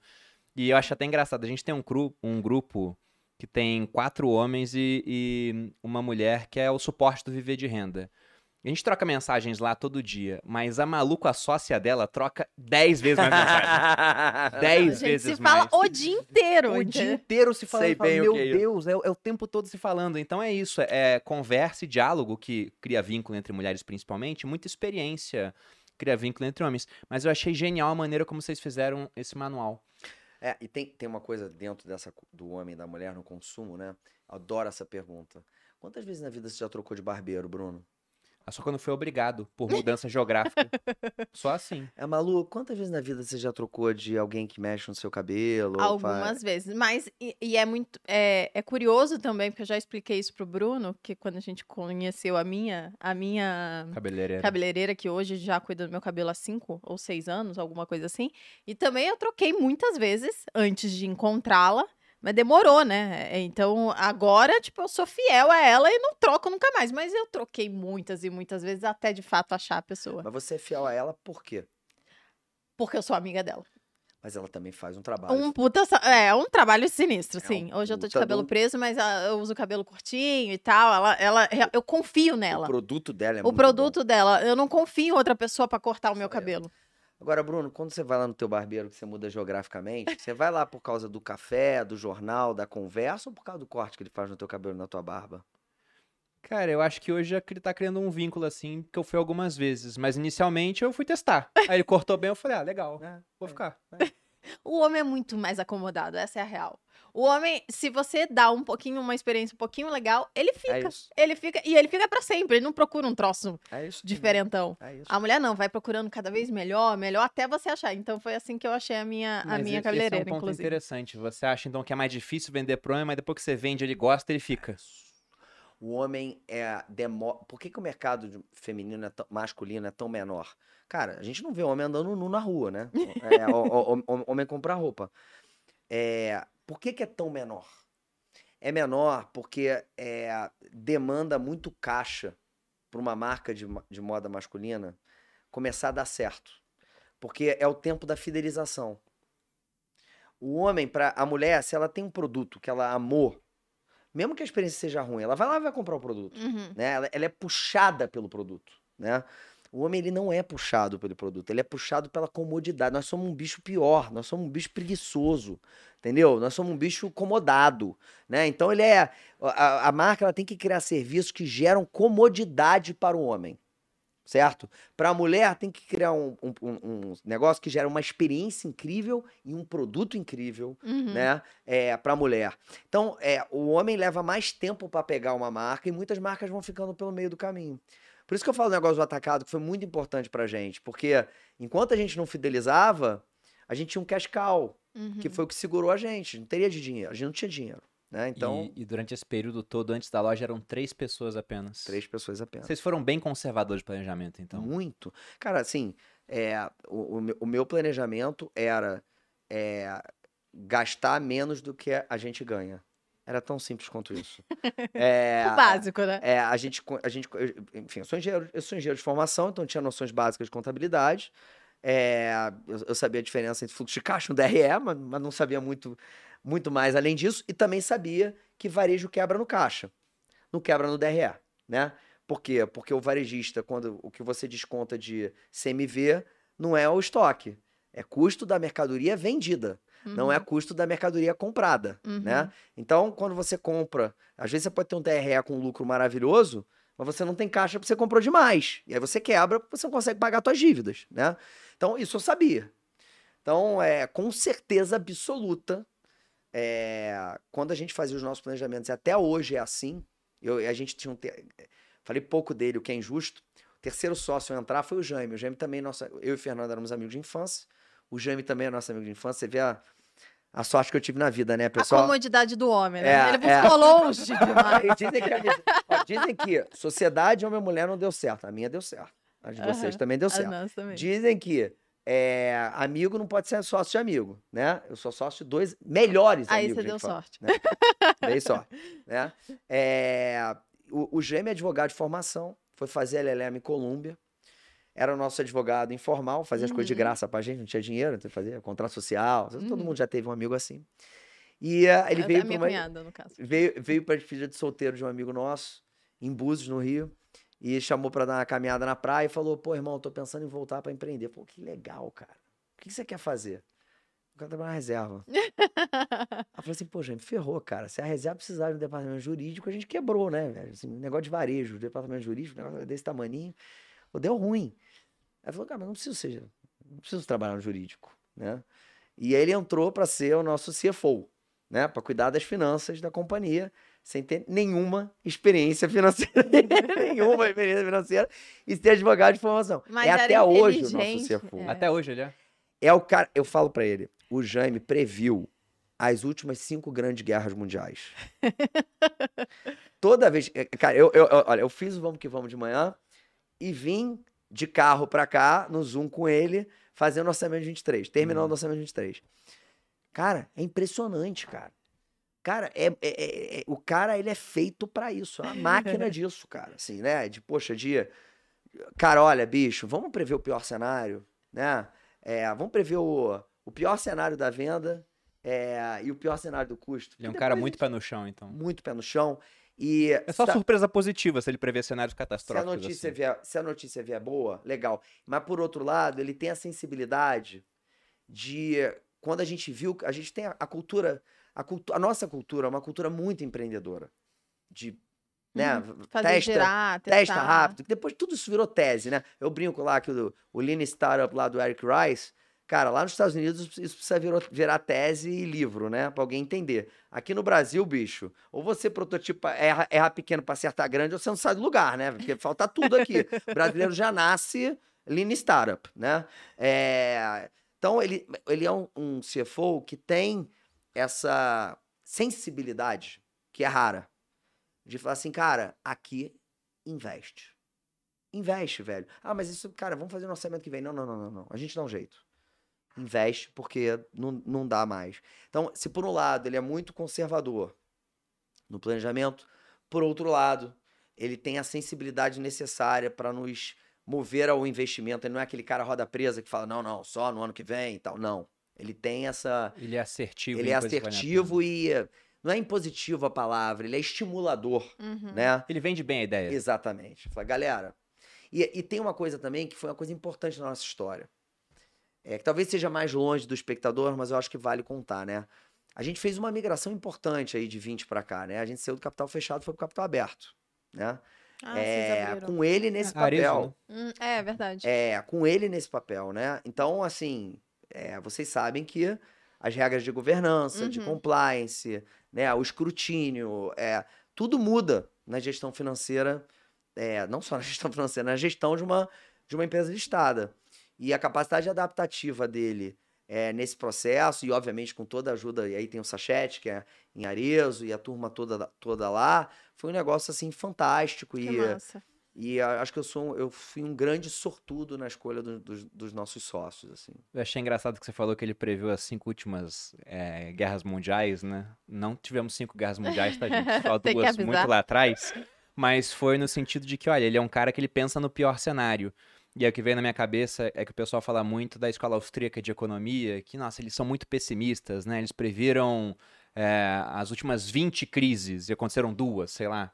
E eu acho até engraçado. A gente tem um, cru- um grupo que tem quatro homens e, e uma mulher que é o suporte do viver de renda. A gente troca mensagens lá todo dia, mas a maluco, a sócia dela, troca 10 vezes mais mensagem. A *laughs* 10 gente vezes se fala mais. o dia inteiro. O dia inteiro se falando, Sei fala, bem o meu que é isso." Deus, é, o- é o tempo todo se falando. Então é isso, é, é conversa e diálogo que cria vínculo entre mulheres principalmente, muita experiência cria vínculo entre homens. Mas eu achei genial a maneira como vocês fizeram esse manual. É, e tem, tem uma coisa dentro dessa do homem e da mulher no consumo, né? Adoro essa pergunta. Quantas vezes na vida você já trocou de barbeiro, Bruno? Ah, Só quando foi obrigado, por mudança geográfica. *laughs* Só assim. É, Malu, quantas vezes na vida você já trocou de alguém que mexe no seu cabelo? Algumas vezes. Mas, e, e é muito. É, é curioso também, porque eu já expliquei isso pro Bruno, que quando a gente conheceu a minha, a minha Cabeleireira. cabeleireira, que hoje já cuida do meu cabelo há cinco ou seis anos, alguma coisa assim. E também eu troquei muitas vezes antes de encontrá-la. Mas demorou, né? É, Então, agora, tipo, eu sou fiel a ela e não troco nunca mais. Mas eu troquei muitas e muitas vezes até de fato achar a pessoa. Mas você é fiel a ela por quê? Porque eu sou amiga dela. Mas ela também faz um trabalho. Um puta. É, um trabalho sinistro, É sim. um Hoje eu tô de cabelo do- preso, mas ah, eu uso cabelo curtinho e tal. Ela, ela, eu confio O nela. produto dela é O muito produto dela, eu não confio em outra pessoa pra cortar o meu aí. cabelo. bom. Agora, Bruno, quando você vai lá no teu barbeiro, que você muda geograficamente, você vai lá por causa do café, do jornal, da conversa ou por causa do corte que ele faz no teu cabelo, na tua barba? Cara, eu acho que hoje ele tá criando um vínculo assim, que eu fui algumas vezes. Mas inicialmente eu fui testar. Aí ele cortou bem, eu falei, ah, legal, É, vou é. ficar. O homem é muito mais acomodado, essa é a real. O homem, se você dá um pouquinho, uma experiência um pouquinho legal, ele É fica. isso. Ele fica. E ele fica pra sempre. Ele não procura um troço É isso. diferentão. É. A mulher não, vai procurando cada vez melhor, melhor, até você achar. Então foi assim que eu achei a minha, a Mas minha esse cabeleireira, é um ponto inclusive. interessante. Você acha então que é mais difícil vender pro homem, mas depois que você vende, ele gosta, ele fica. O homem é demo... Por que, que o mercado feminino é tão- masculino é tão menor? Cara, a gente não vê homem andando nu na rua, né? *laughs* É, o, o- homem comprar roupa. É, por que, que é tão menor? É menor porque é, demanda muito caixa para uma marca de, de moda masculina começar a dar certo. Porque é o tempo da fidelização. O homem, para a mulher, se ela tem um produto que ela amou, mesmo que a experiência seja ruim, ela vai lá e vai comprar o produto. Uhum. Né? Ela, ela é puxada pelo produto. Né? O homem ele não é puxado pelo produto, ele é puxado pela comodidade. Nós somos um bicho pior, nós somos um bicho preguiçoso, entendeu? Nós somos um bicho comodado, né? Então ele é a, a marca ela tem que criar serviços que geram comodidade para o homem, certo? Para a mulher tem que criar um, um- um- negócio que gera uma experiência incrível e um produto incrível Uhum. né? É, para mulher. Então, é, o homem leva mais tempo para pegar uma marca e muitas marcas vão ficando pelo meio do caminho. Por isso que eu falo o negócio do atacado, que foi muito importante pra gente, porque enquanto a gente não fidelizava, a gente tinha um cash cow, Uhum. que foi o que segurou a gente. Não teria de dinheiro, a gente não tinha dinheiro, né? Então, E, e durante esse período todo, antes da loja, eram três pessoas apenas. três pessoas apenas. Vocês foram bem conservadores de planejamento, então. Muito. Cara, assim, é, o, o meu- planejamento era é, gastar menos do que a gente ganha. Era tão simples quanto isso. *laughs* É, O básico, né? É, a gente, a gente, enfim, eu sou engenheiro, eu sou engenheiro de formação, então tinha noções básicas de contabilidade. É, eu, eu sabia a diferença entre fluxo de caixa e um DRE, mas, mas não sabia muito, muito mais além disso. E também sabia que varejo quebra no caixa, não quebra no DRE, né? Por quê? Porque o varejista, quando o que você desconta de CMV não é o estoque, é custo da mercadoria vendida, não é custo da mercadoria comprada, Uhum. né? Então, quando você compra, às vezes você pode ter um DRE com lucro maravilhoso, mas você não tem caixa porque você comprou demais. E aí você quebra porque você não consegue pagar suas dívidas, né? Então, isso eu sabia. Então, é, com certeza absoluta, é, quando a gente fazia os nossos planejamentos, e até hoje é assim, eu, a gente tinha um. te- Falei pouco dele, o que é injusto. O terceiro sócio a entrar foi o Jaime. O Jaime também, nossa, eu e o Fernando éramos amigos de infância. O Jaime também é nosso amigo de infância. Você vê a, a sorte que eu tive na vida, né, A pessoal? comodidade do homem, né? É, Ele é. ficou longe demais. *laughs* Dizem que, a ó, Dizem que sociedade homem e mulher não deu certo. A minha deu certo. A de vocês Aham. também deu certo. Dizem que é, amigo não pode ser sócio de amigo, né? Eu sou sócio de dois melhores Aí amigos. você a gente deu fala, sorte. né? Dei sorte, *laughs* né? É, o, o Gêmeo é advogado de formação, foi fazer LLM em Colômbia. Era o nosso advogado informal, fazia as coisas de Uhum. graça pra gente, não tinha dinheiro, então fazia contrato social. Todo Uhum. mundo já teve um amigo assim. E eh, ele a veio para uma, cunhada, no caso. veio, veio para despedida de solteiro de um amigo nosso, em Búzios, no Rio, e chamou para dar uma caminhada na praia e falou: pô, irmão, tô pensando em voltar para empreender. Pô, que legal, cara. O que você quer fazer? Eu quero trabalhar na reserva. *laughs* Eu falei assim, pô, gente, ferrou, cara. Se a reserva precisar de um departamento jurídico, a gente quebrou, né, velho? Assim, negócio de varejo, departamento jurídico, negócio desse tamaninho. Pô, deu ruim. Aí falou, cara, mas não preciso ser, não preciso trabalhar no jurídico, né? E aí ele entrou para ser o nosso CFO, né? Para cuidar das finanças da companhia, sem ter nenhuma experiência financeira, *laughs* nenhuma experiência financeira e ser advogado de formação. Mas é até hoje o nosso CFO. é. Até hoje ele é. É o cara, eu falo pra ele, o Jaime previu as últimas cinco grandes guerras mundiais. *laughs* Toda vez, é, cara, eu, eu- eu- olha, eu fiz o Vamos que Vamos de manhã e vim de carro pra cá, no Zoom com ele, fazendo o orçamento de 23, terminando Uhum. o orçamento de 23. Cara, é impressionante, cara. Cara, é, é- é- é- o cara, ele é feito pra isso, é uma máquina *laughs* disso, cara, assim, né? De, poxa, de, cara, olha, bicho, vamos prever o pior cenário, né? É, vamos prever o, o pior cenário da venda é, e o pior cenário do custo. Ele é um cara muito a pé no chão, então. gente- muito pé no chão. E É só sa- surpresa positiva se ele prever cenários se a catastróficos. notícia assim. vier, se a notícia vier boa, legal. Mas por outro lado, ele tem a sensibilidade de quando a gente viu, a gente tem a, a cultura, a, cultu, a nossa cultura é uma cultura muito empreendedora. De, né, Uhum. Fazer testa, girar, testa rápido. Depois tudo isso virou tese, né? Eu brinco lá que o, o Lean Startup lá do Eric Rice, cara, lá nos Estados Unidos isso precisa virou- virar tese e livro, né? Pra alguém entender. Aqui no Brasil, bicho, ou você prototipa, erra, erra pequeno pra acertar grande, ou você não sai do lugar, né? Porque falta tudo aqui. O *laughs* brasileiro já nasce Lean Startup, né? É, então, ele, ele é um, um CFO que tem essa sensibilidade que é rara. De falar assim, cara, aqui investe. Investe, velho. Ah, mas isso, cara, vamos fazer no orçamento que vem. Não, não, não, não, não. A gente dá um jeito. Investe, porque não, não dá mais. Então, se por um lado ele é muito conservador no planejamento, por outro lado, ele tem a sensibilidade necessária para nos mover ao investimento. Ele não é aquele cara roda presa que fala, não, não, só no ano que vem e tal. Não. Ele tem essa. Ele é assertivo. Ele é assertivo e. Não é impositivo a palavra, ele é estimulador, Uhum. né? Ele vende bem a ideia. Exatamente. Fala, galera. E, e tem uma coisa também que foi uma coisa importante na nossa história. É, que talvez seja mais longe do espectador, mas eu acho que vale contar, né? A gente fez uma migração importante aí de 20 para cá, né? A gente saiu do capital fechado e foi pro capital aberto, né? Ah, é, com ele nesse Arezo, papel. né? Hum, é verdade. É, com ele nesse papel, né? Então, assim, é, vocês sabem que as regras de governança, de Uhum. compliance, né, o escrutínio, é, tudo muda na gestão financeira, é, não só *laughs* na gestão financeira, na gestão de uma, de uma empresa listada. E a capacidade adaptativa dele é, nesse processo, e obviamente com toda a ajuda, e aí tem o Sachete, que é em Arezo, e a turma toda, toda lá, foi um negócio assim fantástico. Que e massa. E acho que eu sou um- eu fui um grande sortudo na escolha do- dos, dos nossos sócios, assim. Eu achei engraçado que você falou que ele previu as cinco últimas é, guerras mundiais, né? Não tivemos cinco guerras mundiais, tá, gente? *laughs* Só duas muito lá atrás. Mas foi no sentido de que, olha, ele é um cara que ele pensa no pior cenário. E aí o que veio na minha cabeça é que o pessoal fala muito da escola austríaca de economia, que, nossa, eles são muito pessimistas, né? Eles previram é, as últimas 20 crises e aconteceram duas, sei lá.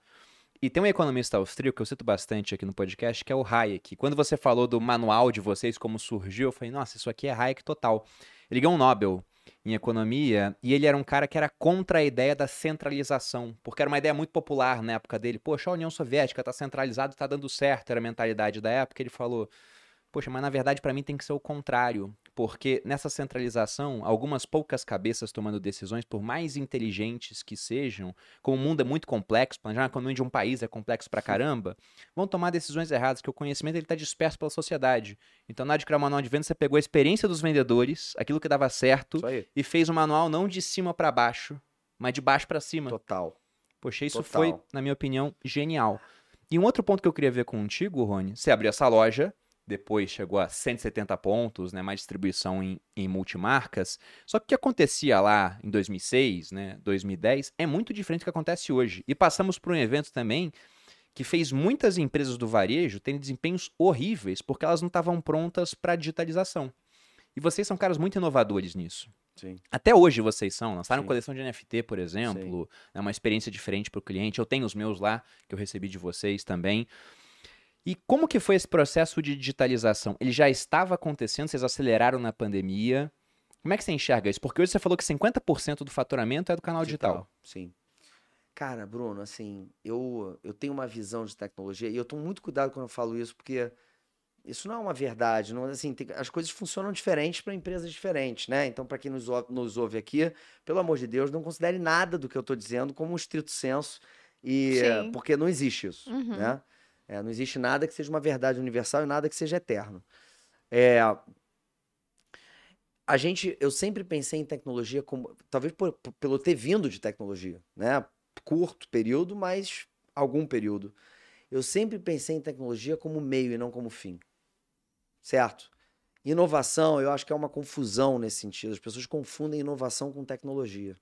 E tem um economista austríaco que eu cito bastante aqui no podcast, que é o Hayek. Quando você falou do manual de vocês, como surgiu, eu falei, nossa, isso aqui é Hayek total. Ele ganhou um Nobel em economia e ele era um cara que era contra a ideia da centralização, porque era uma ideia muito popular na época dele. Poxa, a União Soviética tá centralizado, tá dando certo, era a mentalidade da época. Ele falou, poxa, mas na verdade para mim tem que ser o contrário, porque nessa centralização, algumas poucas cabeças tomando decisões, por mais inteligentes que sejam, como o mundo é muito complexo, planejar a economia de um país é complexo pra caramba, vão tomar decisões erradas, que o conhecimento ele tá disperso pela sociedade. Então, na hora de criar um manual de venda, você pegou a experiência dos vendedores, aquilo que dava certo, e fez um manual não de cima pra baixo, mas de baixo pra cima. Total. Poxa, isso Total. foi, na minha opinião, genial. E um outro ponto que eu queria ver contigo, Rony, você abriu essa loja, depois chegou a 170 pontos, né, mais distribuição em, em multimarcas. Só que o que acontecia lá em 2006, né, 2010, é muito diferente do que acontece hoje. E passamos por um evento também que fez muitas empresas do varejo terem desempenhos horríveis porque elas não estavam prontas para a digitalização. E vocês são caras muito inovadores nisso. Sim. Até hoje vocês são, lançaram Sim. coleção de NFT, por exemplo, é uma experiência diferente para o cliente. Eu tenho os meus lá, que eu recebi de vocês também. E como que foi esse processo de digitalização? Ele já estava acontecendo, vocês aceleraram na pandemia. Como é que você enxerga isso? Porque hoje você falou que 50% do faturamento é do canal digital. Sim. Cara, Bruno, assim, eu, eu tenho uma visão de tecnologia e eu tomo muito cuidado quando eu falo isso, porque isso não é uma verdade. Não, assim, tem- as coisas funcionam diferentes para empresas diferentes, né? Então, para quem nos, nos ouve aqui, pelo amor de Deus, não considere nada do que eu estou dizendo como um estrito senso, e, Sim. porque não existe isso, Uhum. né? É, não existe nada que seja uma verdade universal e nada que seja eterno. É, a gente, eu sempre pensei em tecnologia como, talvez por- por- pelo ter vindo de tecnologia, né? Curto período, mas algum período. Eu sempre pensei em tecnologia como meio e não como fim. Certo? Inovação, eu acho que é uma confusão nesse sentido. As pessoas confundem inovação com tecnologia.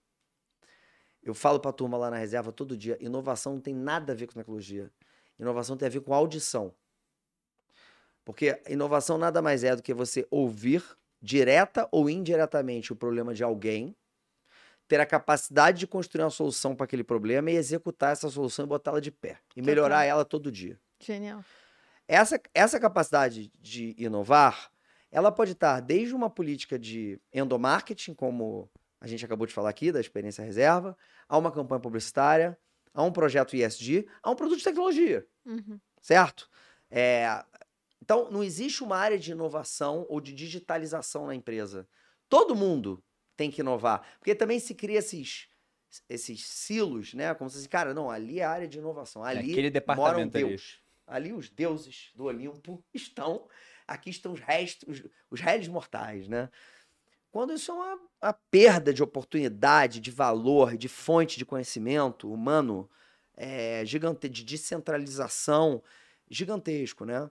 Eu falo para a turma lá na reserva todo dia: inovação não tem nada a ver com tecnologia. Inovação tem a ver com audição. Porque inovação nada mais é do que você ouvir direta ou indiretamente o problema de alguém, ter a capacidade de construir uma solução para aquele problema e executar essa solução e botá-la de pé. E Total. melhorar ela todo dia. Genial. Essa, essa capacidade de inovar, ela pode estar desde uma política de endomarketing, como a gente acabou de falar aqui, da experiência reserva, a uma campanha publicitária, a um projeto ISD, a um produto de tecnologia Uhum. certo? É, então, não existe uma área de inovação ou de digitalização na empresa. Todo mundo tem que inovar, porque também se cria esses, esses silos, né? Como se assim, cara, não, ali é a área de inovação, É ali aquele mora um departamento ali. Deus. Ali os deuses do Olimpo *laughs* estão, aqui estão os restos, os, os réis mortais, né? Quando isso é uma, uma perda de oportunidade, de valor, de fonte de conhecimento humano é, gigante, de descentralização gigantesco, né?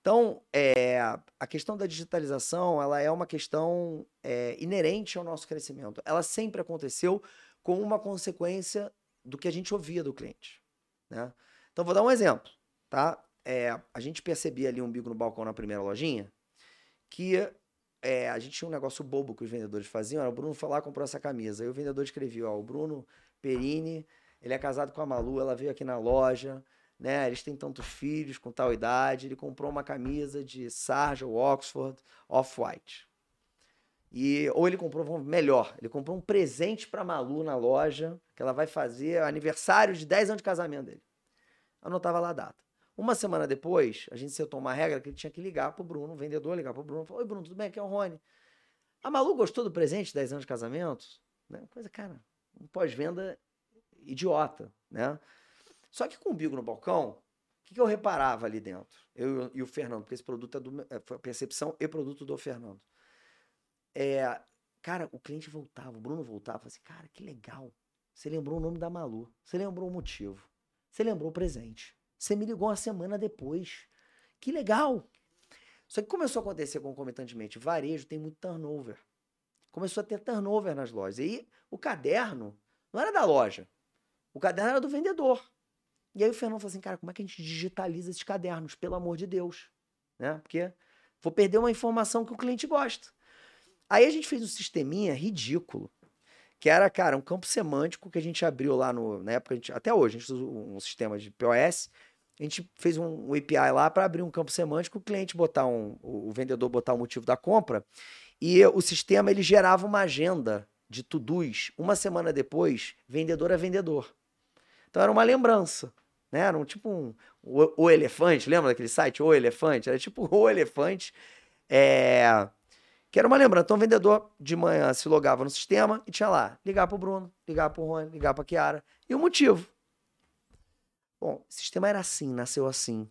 Então, é, a questão da digitalização, ela é uma questão é, inerente ao nosso crescimento. Ela sempre aconteceu com uma consequência do que a gente ouvia do cliente, né? Então, vou dar um exemplo, tá? É, a gente percebia ali um bico no balcão na primeira lojinha que é, a gente tinha um negócio bobo que os vendedores faziam, era o Bruno foi lá comprou essa camisa. Aí o vendedor escrevia, ó, o Bruno Perini, ele é casado com a Malu, ela veio aqui na loja, né? Eles têm tantos filhos com tal idade, ele comprou uma camisa de Sarja Oxford Off-White. E, ou ele comprou, melhor, ele comprou um presente pra Malu na loja, que ela vai fazer aniversário de 10 anos de casamento dele. Anotava lá a data. Uma semana depois, a gente sentou uma regra que ele tinha que ligar pro Bruno, o vendedor ligar pro Bruno, falou, oi Bruno, tudo bem? Aqui é o Rony. A Malu gostou do presente de 10 anos de casamento? Né? Coisa, cara, um pós-venda idiota, né? Só que com o bico no balcão, o que, que eu reparava ali dentro? Eu e o Fernando, porque esse produto é do é, foi percepção e produto do Fernando. É, cara, o cliente voltava, o Bruno voltava, falava assim, cara, que legal. Você lembrou o nome da Malu, você lembrou o motivo, você lembrou o presente. Você me ligou uma semana depois. Que legal! Só que começou a acontecer concomitantemente. Varejo tem muito turnover. Começou a ter turnover nas lojas. E aí, o caderno não era da loja. O caderno era do vendedor. E aí o Fernando falou assim, cara, como é que a gente digitaliza esses cadernos? Pelo amor de Deus. Né? Porque vou perder uma informação que o cliente gosta. Aí a gente fez um sisteminha ridículo. Que era, cara, um campo semântico que a gente abriu lá no, na época, gente- até hoje, a gente usa um sistema de POS. A gente fez um, um API lá para abrir um campo semântico, o cliente botar um, o vendedor botar o motivo da compra, e o sistema ele gerava uma agenda de to-dos. Uma semana depois, vendedor a vendedor. Então era uma lembrança, né? Era um tipo um o, o elefante, lembra daquele site o elefante? Era tipo *laughs* o elefante, é, que era uma lembrança. Então o vendedor de manhã se logava no sistema e tinha lá ligar para o Bruno, ligar para o Rony, ligar para a Kiara e o motivo. Bom, o sistema era assim, nasceu assim.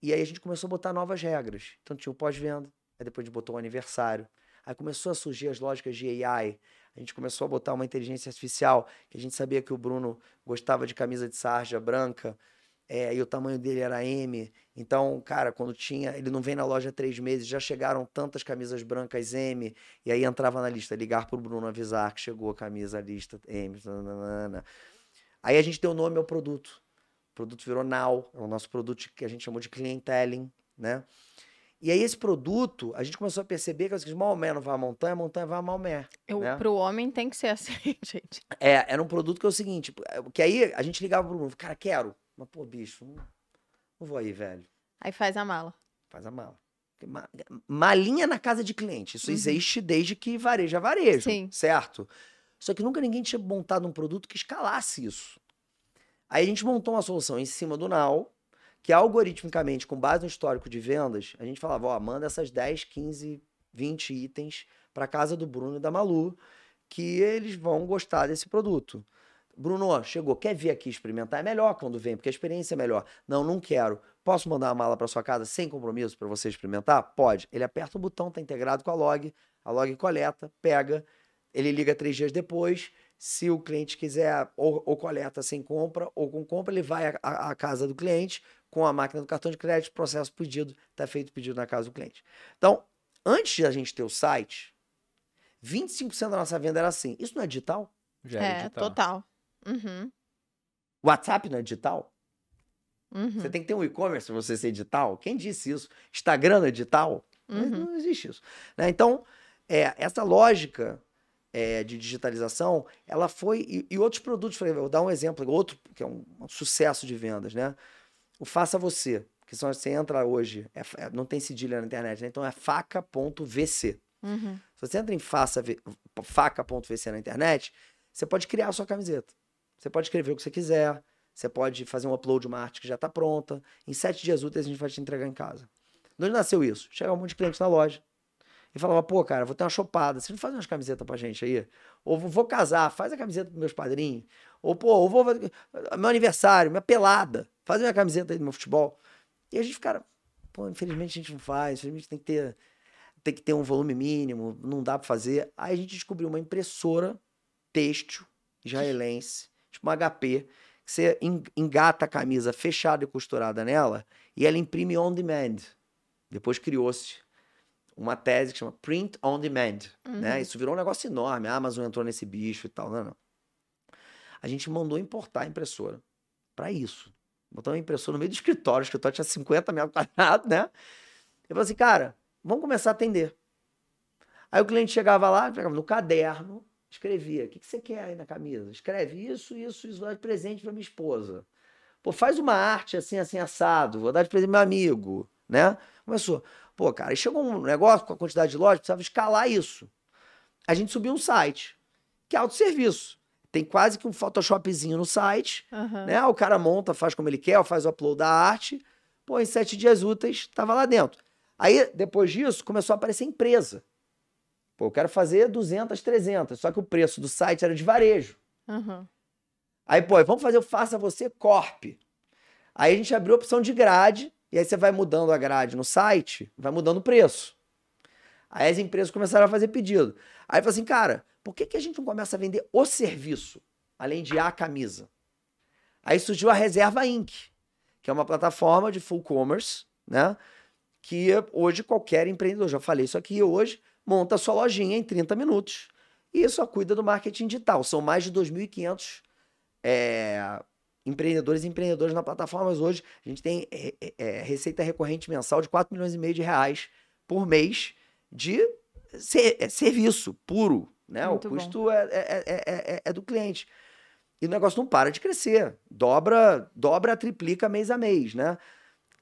E aí a gente começou a botar novas regras. Então tinha o pós-venda, aí depois a gente botou o aniversário. Aí começou a surgir as lógicas de AI. A gente começou a botar uma inteligência artificial, que a gente sabia que o Bruno gostava de camisa de sarja branca, é, e o tamanho dele era M. Então, cara, quando tinha. Ele não vem na loja há três meses, já chegaram tantas camisas brancas M, e aí entrava na lista, ligar pro Bruno avisar que chegou a camisa lista M. Aí a gente deu nome ao produto. O produto virou Now, é o nosso produto que a gente chamou de clienteling, né? E aí esse produto, a gente começou a perceber que assim, Maomé não vai à montanha, a montanha vai a Maomé. Eu, né? Pro homem tem que ser *laughs* assim, gente. É, era um produto que é o seguinte, que aí a gente ligava pro Bruno, cara, quero. Mas, pô, bicho, não, não vou aí, velho. Aí faz a mala. Faz a mala. Ma- Malinha na casa de cliente. Isso Uhum. existe desde que varejo é varejo, Sim. certo? Só que nunca ninguém tinha montado um produto que escalasse isso. Aí a gente montou uma solução em cima do Now, que algoritmicamente, com base no histórico de vendas, a gente falava, ó, manda essas 10, 15, 20 itens para casa do Bruno e da Malu, que eles vão gostar desse produto. Bruno, chegou, quer vir aqui experimentar? É melhor quando vem, porque a experiência é melhor. Não, não quero. Posso mandar uma mala para sua casa sem compromisso para você experimentar? Pode. Ele aperta o botão, tá integrado com a log, a log coleta, pega, ele liga três dias depois. Se o cliente quiser, ou, ou coleta sem compra, ou com compra, ele vai à- casa do cliente com a máquina do cartão de crédito, processo pedido, está feito o pedido na casa do cliente. Então, antes de a gente ter o site, 25% da nossa venda era assim. Isso não é digital? Já é, era digital. total. Uhum, WhatsApp não é digital? uhum, Você tem que ter um e-commerce para você ser digital? Quem disse isso? Instagram não é digital? Não- uhum. Não existe isso. né? Então, é, essa lógica é, de digitalização, ela foi. E, e outros produtos, vou dar um exemplo, outro que é um, um sucesso de vendas, né? O Faça Você, que são, você entra hoje, é é- não tem cedilha na internet, né? Então é faca.vc. uhum. Se você entra em faca.vc na internet, você pode criar a sua camiseta. Você pode escrever o que você quiser, você pode fazer um upload de uma arte que já está pronta. Em sete dias úteis a gente vai te entregar em casa. De onde nasceu isso? Chega um monte de cliente na loja e falava, pô, cara, vou ter uma chopada, você não faz umas camisetas pra gente aí? Ou vou- casar, faz a camiseta pros meus padrinhos. Ou, pô, eu vou meu aniversário, minha pelada, faz minha camiseta aí do meu futebol. E a gente, cara, pô, infelizmente a gente não faz, infelizmente tem que ter tem que ter um volume mínimo, não dá pra fazer. Aí a gente descobriu uma impressora têxtil israelense, tipo uma HP, que você en- engata a camisa fechada e costurada nela e ela imprime on demand. Depois criou-se uma tese que chama Print on Demand, né? Uhum. Isso virou um negócio enorme. A Amazon entrou nesse bicho e tal, não, não. A gente mandou importar a impressora para isso. Botou uma impressora no meio do escritório, o escritório tinha 50 metros quadrados, né? Eu falei assim, cara, vamos começar a atender. Aí o cliente chegava lá, pegava no caderno, escrevia: o que, que você quer aí na camisa? Escreve isso, isso, isso, vou dar de presente para minha esposa. Pô, faz uma arte assim, assim, assado, vou dar de presente pro meu amigo, né? Começou. Pô, cara, aí chegou um negócio com a quantidade de lojas, precisava escalar isso. A gente subiu um site, que é autosserviço. Tem quase que um Photoshopzinho no site, aham. né? O cara monta, faz como ele quer, faz o upload da arte. Pô, em sete dias úteis, tava lá dentro. Aí, depois disso, começou a aparecer empresa. Pô, eu quero fazer 200, 300, só que o preço do site era de varejo. aham. Aí, pô, vamos fazer o Faça Você Corp. Aí a gente abriu a opção de grade, e aí você vai mudando a grade no site, vai mudando o preço. Aí as empresas começaram a fazer pedido. Aí falei assim, cara, por que, que a gente não começa a vender o serviço, além de a camisa? Aí surgiu a Reserva Inc., que é uma plataforma de full commerce, né? Que hoje qualquer empreendedor, já falei isso aqui, hoje monta sua lojinha em 30 minutos e só cuida do marketing digital. São mais de 2.500 é, empreendedores e empreendedoras na plataforma. Mas hoje a gente tem é, é, é, receita recorrente mensal de 4 milhões e meio de reais por mês de ser- é, serviço puro. Né? O Muito custo é, é- é- é- é do cliente. E o negócio não para de crescer. Dobra, dobra, triplica mês a mês, né?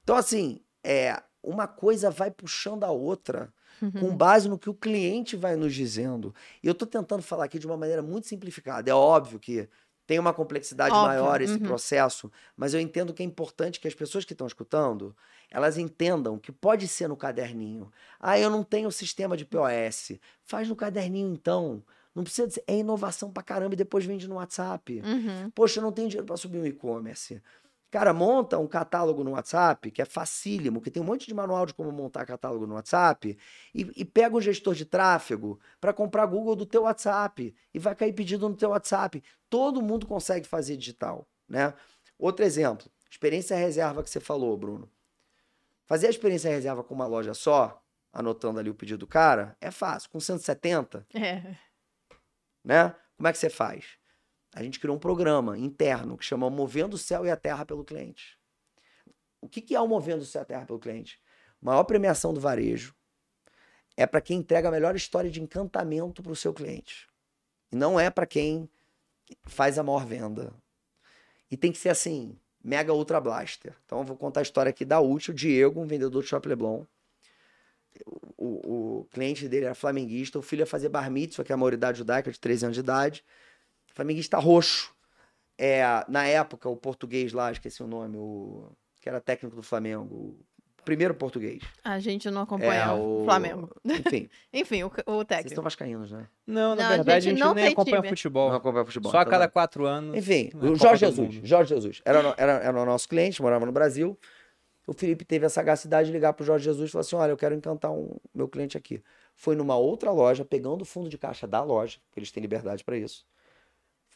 Então, assim, é, uma coisa vai puxando a outra Uhum. com base no que o cliente vai nos dizendo. E eu estou tentando falar aqui de uma maneira muito simplificada. É óbvio que tem uma complexidade Óbvio, maior esse uhum. processo, mas eu entendo que é importante que as pessoas que estão escutando, elas entendam que pode ser no caderninho. Ah, eu não tenho sistema de POS. Faz no caderninho então. Não precisa dizer, é inovação pra caramba e depois vende no WhatsApp. Uhum. Poxa, eu não tenho dinheiro para subir um e-commerce. Cara, monta um catálogo no WhatsApp, que é facílimo, que tem um monte de manual de como montar catálogo no WhatsApp, e, e pega um gestor de tráfego para comprar Google do teu WhatsApp e vai cair pedido no teu WhatsApp. Todo mundo consegue fazer digital, né? Outro exemplo, experiência reserva que você falou, Bruno. Fazer a experiência reserva com uma loja só, anotando ali o pedido do cara, é fácil. Com 170, É. né? Como é que você faz? A gente criou um programa interno que chama Movendo o Céu e a Terra pelo Cliente. O que, que é o Movendo o Céu e a Terra pelo Cliente? Maior premiação do varejo é para quem entrega a melhor história de encantamento para o seu cliente. E não é para quem faz a maior venda. E tem que ser assim, mega ultra blaster. Então eu vou contar a história aqui da Útil, o Diego, um vendedor de Shop Leblon. O, o, o cliente dele era flamenguista, o filho ia fazer bar mitzvah, que é a maioridade judaica, de 13 anos de idade. Flamenguista roxo. É, na época, o português lá, esqueci o nome, o que era técnico do Flamengo, o primeiro português. A gente não acompanha É, o o Flamengo. Enfim, *laughs* Enfim, o, o vocês técnico. estão vascaínos, né? Não, na Não, a verdade a gente gente, não nem acompanha time. futebol. Não acompanha futebol. Só a então cada quatro anos. Enfim, na o Jorge Jesus. Jorge Jesus. Era, era, era o nosso cliente, morava no Brasil. O Felipe teve a sagacidade de ligar pro Jorge Jesus e falar assim: olha, eu quero encantar um meu cliente aqui. Foi numa outra loja, pegando o fundo de caixa da loja, porque eles têm liberdade para isso.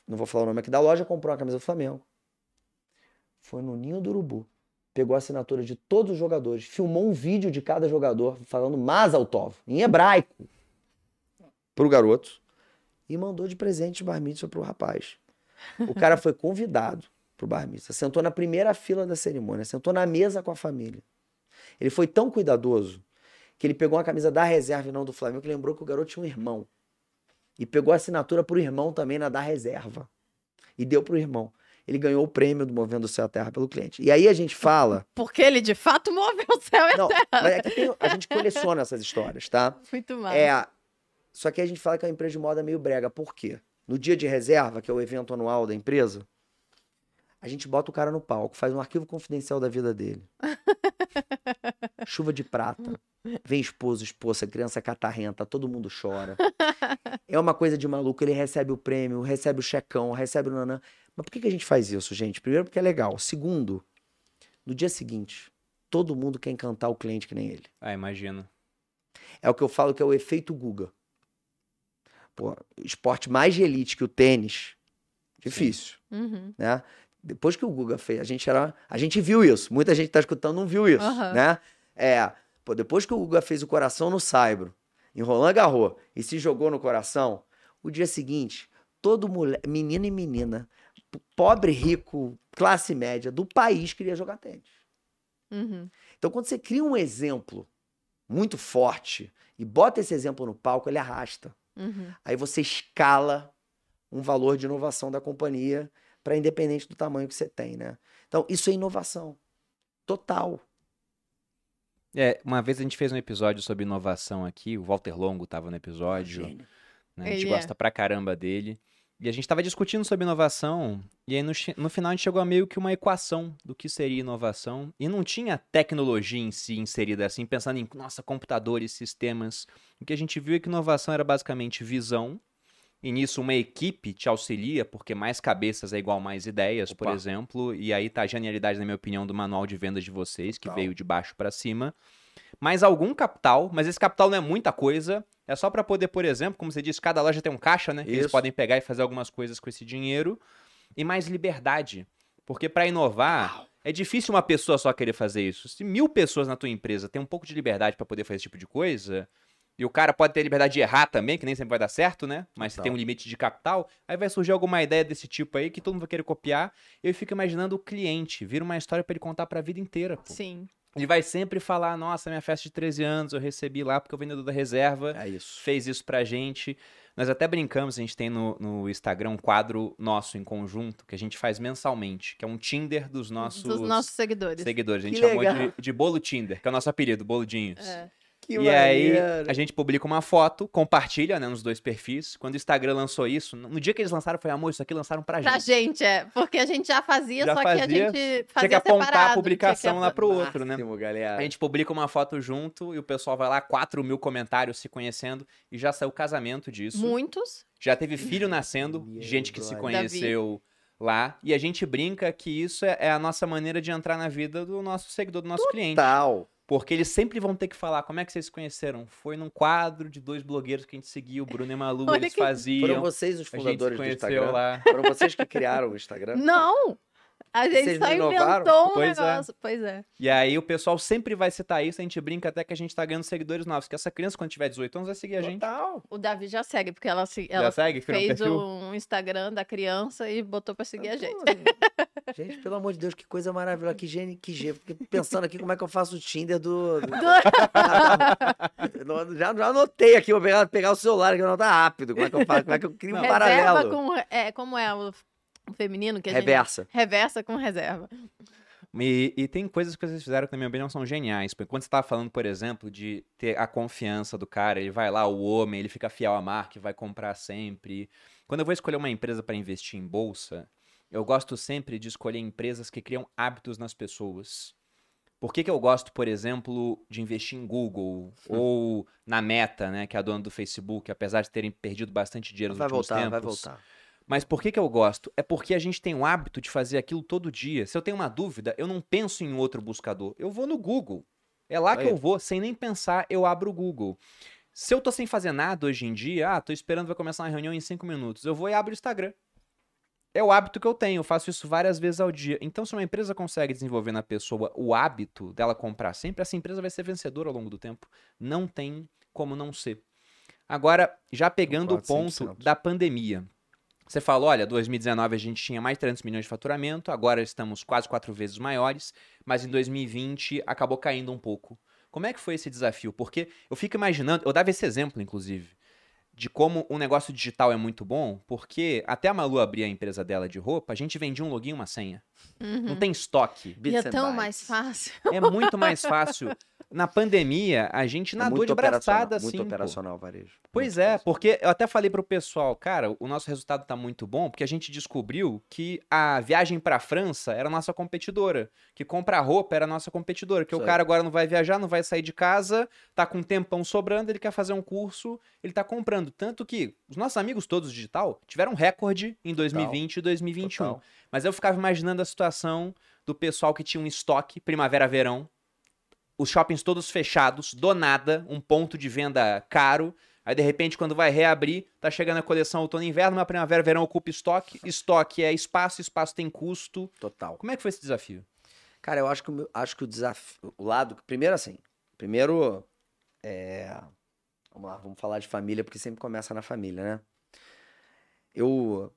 Não vou falar o nome aqui da loja, comprou uma camisa do Flamengo. Foi no Ninho do Urubu. Pegou a assinatura de todos os jogadores, filmou um vídeo de cada jogador falando Mazal Tov, em hebraico, pro garoto, e mandou de presente bar mitzvah pro rapaz. O cara foi convidado pro bar mitzvah, sentou na primeira fila da cerimônia, sentou na mesa com a família. Ele foi tão cuidadoso que ele pegou uma camisa da reserva e não do Flamengo, que lembrou que o garoto tinha um irmão. E pegou a assinatura pro irmão também na da reserva. E deu pro irmão. Ele ganhou o prêmio do Movendo o Céu e a Terra pelo cliente. E aí a gente fala. Porque ele de fato moveu o céu e a Não, mas é que tem- a gente coleciona essas histórias, tá? Muito massa. É, só que a gente fala que é uma empresa de moda meio brega. Por quê? No dia de reserva, que é o evento anual da empresa, a gente bota o cara no palco, faz um arquivo confidencial da vida dele. *laughs* Chuva de prata. Vem esposo, esposa, criança catarrenta, todo mundo chora. *laughs* É uma coisa de maluco, ele recebe o prêmio, recebe o checão, recebe o nanã. Mas por que, que a gente faz isso, gente? Primeiro, porque é legal. Segundo, no dia seguinte, todo mundo quer encantar o cliente que nem ele. Ah, imagino. É o que eu falo que é o efeito Guga. Pô, esporte mais de elite que o tênis, difícil, Uhum. né? Depois que o Guga fez, a gente era, a gente viu isso. Muita gente que tá escutando não viu isso, Aham. né? É, pô, depois que o Guga fez o coração no Saibro, em Roland Garros e se jogou no coração, o dia seguinte, todo mulher, menino e menina, pobre, rico, classe média do país queria jogar tênis. Uhum. Então, quando você cria um exemplo muito forte e bota esse exemplo no palco, ele arrasta. Uhum. Aí você escala um valor de inovação da companhia para independente do tamanho que você tem, né? Então, isso é inovação. Total. É, uma vez a gente fez um episódio sobre inovação aqui, o Walter Longo estava no episódio, né? A gente Ele é. gosta pra caramba dele. E a gente estava discutindo sobre inovação, e aí no, no final a gente chegou a meio que uma equação do que seria inovação, e não tinha tecnologia em si inserida assim, pensando em, nossa, computadores, sistemas. O que a gente viu é que inovação era basicamente visão, e nisso uma equipe te auxilia, porque mais cabeças é igual mais ideias, por Opa. exemplo, e aí tá a genialidade, na minha opinião, do manual de vendas de vocês, que Total. veio de baixo pra cima. Mais algum capital, mas esse capital não é muita coisa, é só pra poder, por exemplo, como você disse, cada loja tem um caixa, né? Que eles podem pegar e fazer algumas coisas com esse dinheiro. E mais liberdade. Porque pra inovar, é difícil uma pessoa só querer fazer isso. Se mil pessoas na tua empresa têm um pouco de liberdade pra poder fazer esse tipo de coisa, e o cara pode ter liberdade de errar também, que nem sempre vai dar certo, né? Mas se Total. tem um limite de capital, aí vai surgir alguma ideia desse tipo aí que todo mundo vai querer copiar. Eu fico imaginando o cliente, vira uma história pra ele contar pra vida inteira, pô. Sim. Ele vai sempre falar: nossa, minha festa de 13 anos, eu recebi lá porque o vendedor da reserva É isso. fez isso pra gente. Nós até brincamos, a gente tem no, no Instagram um quadro nosso em conjunto que a gente faz mensalmente, que é um Tinder dos nossos, Dos nossos seguidores. seguidores. A gente Que chamou de, de Bolo Tinder, que é o nosso apelido, Boludinhos. É. Que e aí, a gente publica uma foto, compartilha, né, nos dois perfis. Quando o Instagram lançou isso, no dia que eles lançaram, foi amor, isso aqui lançaram pra gente. Pra gente, é. Porque a gente já fazia, Já só que a fazia, gente fazia Tinha que apontar separado, a publicação que lá pro outro, né? Máximo, galera. A gente publica uma foto junto e o pessoal vai lá, 4 mil comentários se conhecendo e já saiu casamento disso. Muitos. Já teve filho nascendo, *laughs* gente que se conheceu lá. E a gente brinca que isso é, é a nossa maneira de entrar na vida do nosso seguidor, do nosso cliente. Tal. Porque eles sempre vão ter que falar como é que vocês se conheceram. Foi num quadro de dois blogueiros que a gente seguiu, o Bruno e Malu, Olha eles que- faziam. Foram vocês os gente fundadores do conheceu Instagram? lá. Foram vocês que criaram o Instagram? *laughs* Não! A gente Vocês só inventou um Pois é. negócio. Pois é. E aí o pessoal sempre vai citar isso, a gente brinca até que a gente tá ganhando seguidores novos. Que essa criança, quando tiver 18 anos, vai seguir a gente. Total. O Davi já segue, porque ela, se- Já ela segue? Um fez perfil? um Instagram da criança e botou pra seguir a gente. *laughs* Gente, pelo amor de Deus, que coisa maravilhosa. Que gênio, que gênio. Fiquei pensando aqui como é que eu faço o Tinder do. do- *laughs* *laughs* já, já anotei aqui, vou pegar, pegar o celular, que eu anotar rápido. Como é que eu faço? Como é que eu crio um reserva paralelo? com. É, como é o, feminino que a Reversa. gente. Reversa com reserva. E, e tem coisas que vocês fizeram que, na minha opinião, são geniais. Porque quando você tava falando, por exemplo, de ter a confiança do cara, ele vai lá, o homem, ele fica fiel à marca e vai comprar sempre. Quando eu vou escolher uma empresa para investir em bolsa, eu gosto sempre de escolher empresas que criam hábitos nas pessoas. Por que, que eu gosto, por exemplo, de investir em Google *laughs* ou na Meta, né, que é a dona do Facebook, apesar de terem perdido bastante dinheiro nos Vai últimos voltar, tempos? vai voltar. Mas por que, que eu gosto? É porque a gente tem o hábito de fazer aquilo todo dia. Se eu tenho uma dúvida, eu não penso em outro buscador. Eu vou no Google. É lá que Aí. eu vou, sem nem pensar, eu abro o Google. Se eu tô sem fazer nada hoje em dia, ah, tô esperando vai começar uma reunião em cinco minutos, eu vou e abro o Instagram. É o hábito que eu tenho, eu faço isso várias vezes ao dia. Então, se uma empresa consegue desenvolver na pessoa o hábito dela comprar sempre, essa empresa vai ser vencedora ao longo do tempo. Não tem como não ser. Agora, já pegando o ponto 100%. da pandemia. Você falou, olha, 2019 a gente tinha mais de 300 milhões de faturamento, agora estamos quase quatro vezes maiores, mas em 2020 acabou caindo um pouco. Como é que foi esse desafio? Porque eu fico imaginando, eu dava esse exemplo, inclusive, de como o negócio digital é muito bom, porque até a Malu abrir a empresa dela de roupa, a gente vendia um login e uma senha. Não Uhum. tem estoque. E é tão bytes. mais fácil. É muito mais fácil. *laughs* Na pandemia, a gente É nadou muito de braçada assim. Muito pô. operacional, varejo. Pois Muito é, operacional. porque eu até falei pro pessoal, cara, o nosso resultado tá muito bom, porque a gente descobriu que a viagem pra França era a nossa competidora, que comprar roupa era a nossa competidora, que Isso o cara agora não vai viajar, não vai sair de casa, tá com um tempão sobrando, ele quer fazer um curso, ele tá comprando. Tanto que os nossos amigos todos digital tiveram recorde em 2020 e 2021. Total. Mas eu ficava imaginando a situação do pessoal que tinha um estoque primavera-verão, os shoppings todos fechados, do nada, um ponto de venda caro. Aí, de repente, quando vai reabrir, tá chegando a coleção outono e inverno, mas primavera-verão ocupa estoque. Estoque é espaço, espaço tem custo. Total. Como é que foi esse desafio? Cara, eu acho que acho que o desafio. O lado. Primeiro, assim. Primeiro. É, vamos lá, vamos falar de família, porque sempre começa na família, né? Eu.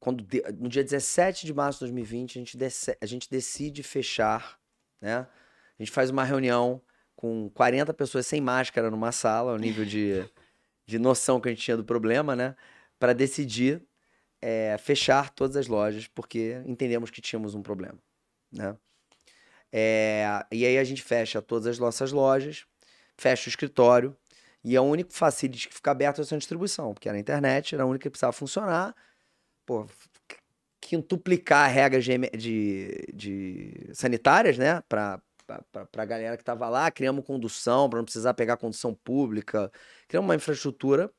Quando, no dia 17 de março de 2020, a gente, dece- a gente decide fechar, né? A gente faz uma reunião com 40 pessoas sem máscara numa sala, o nível de, *laughs* de noção que a gente tinha do problema, né? Para decidir é, fechar todas as lojas, porque entendemos que tínhamos um problema, né? É, e aí a gente fecha todas as nossas lojas, fecha o escritório, e é o único facility que fica aberto é a sua distribuição, porque era a internet, era a única que precisava funcionar. Pô, quintuplicar regras de, de, de sanitárias, né? Pra, pra- pra galera que tava lá, criamos condução, para não precisar pegar condução pública, criamos uma infraestrutura.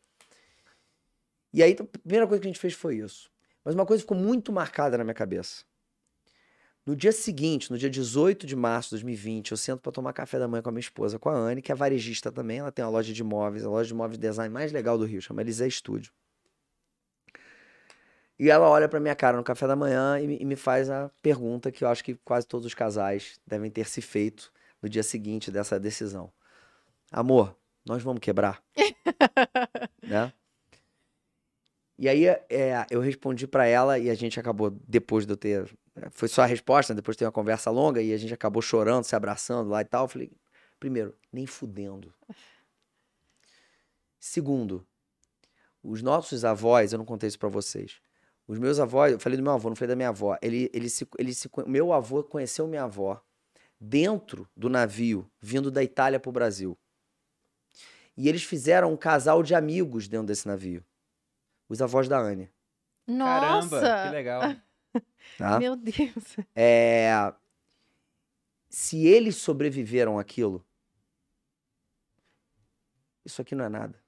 E aí, a primeira coisa que a gente fez foi isso. Mas uma coisa ficou muito marcada na minha cabeça. No dia seguinte, no dia 18 de março de 2020, eu sento para tomar café da manhã com a minha esposa, com a Anne, que é varejista também. Ela tem uma loja de imóveis, a loja de imóveis de design mais legal do Rio, chama Elisé Studio. E ela olha pra minha cara no café da manhã e me, e me faz a pergunta que eu acho que quase todos os casais devem ter se feito no dia seguinte dessa decisão. Amor, nós vamos quebrar? *laughs* né? E aí é, eu respondi pra ela e a gente acabou, depois de eu ter. Foi só a resposta, né? depois de ter uma conversa longa e a gente acabou chorando, se abraçando lá e tal. Eu falei, primeiro, nem fudendo. Segundo, os nossos avós, eu não contei isso pra vocês. Os meus avós, eu falei do meu avô, não falei da minha avó. Ele, ele se, ele se, meu avô conheceu minha avó dentro do navio, vindo da Itália pro Brasil. E eles fizeram um casal de amigos dentro desse navio. Os avós da Anne. Caramba, que Nossa! legal. *laughs* Tá? Meu Deus. É, se eles sobreviveram àquilo, isso aqui não é nada.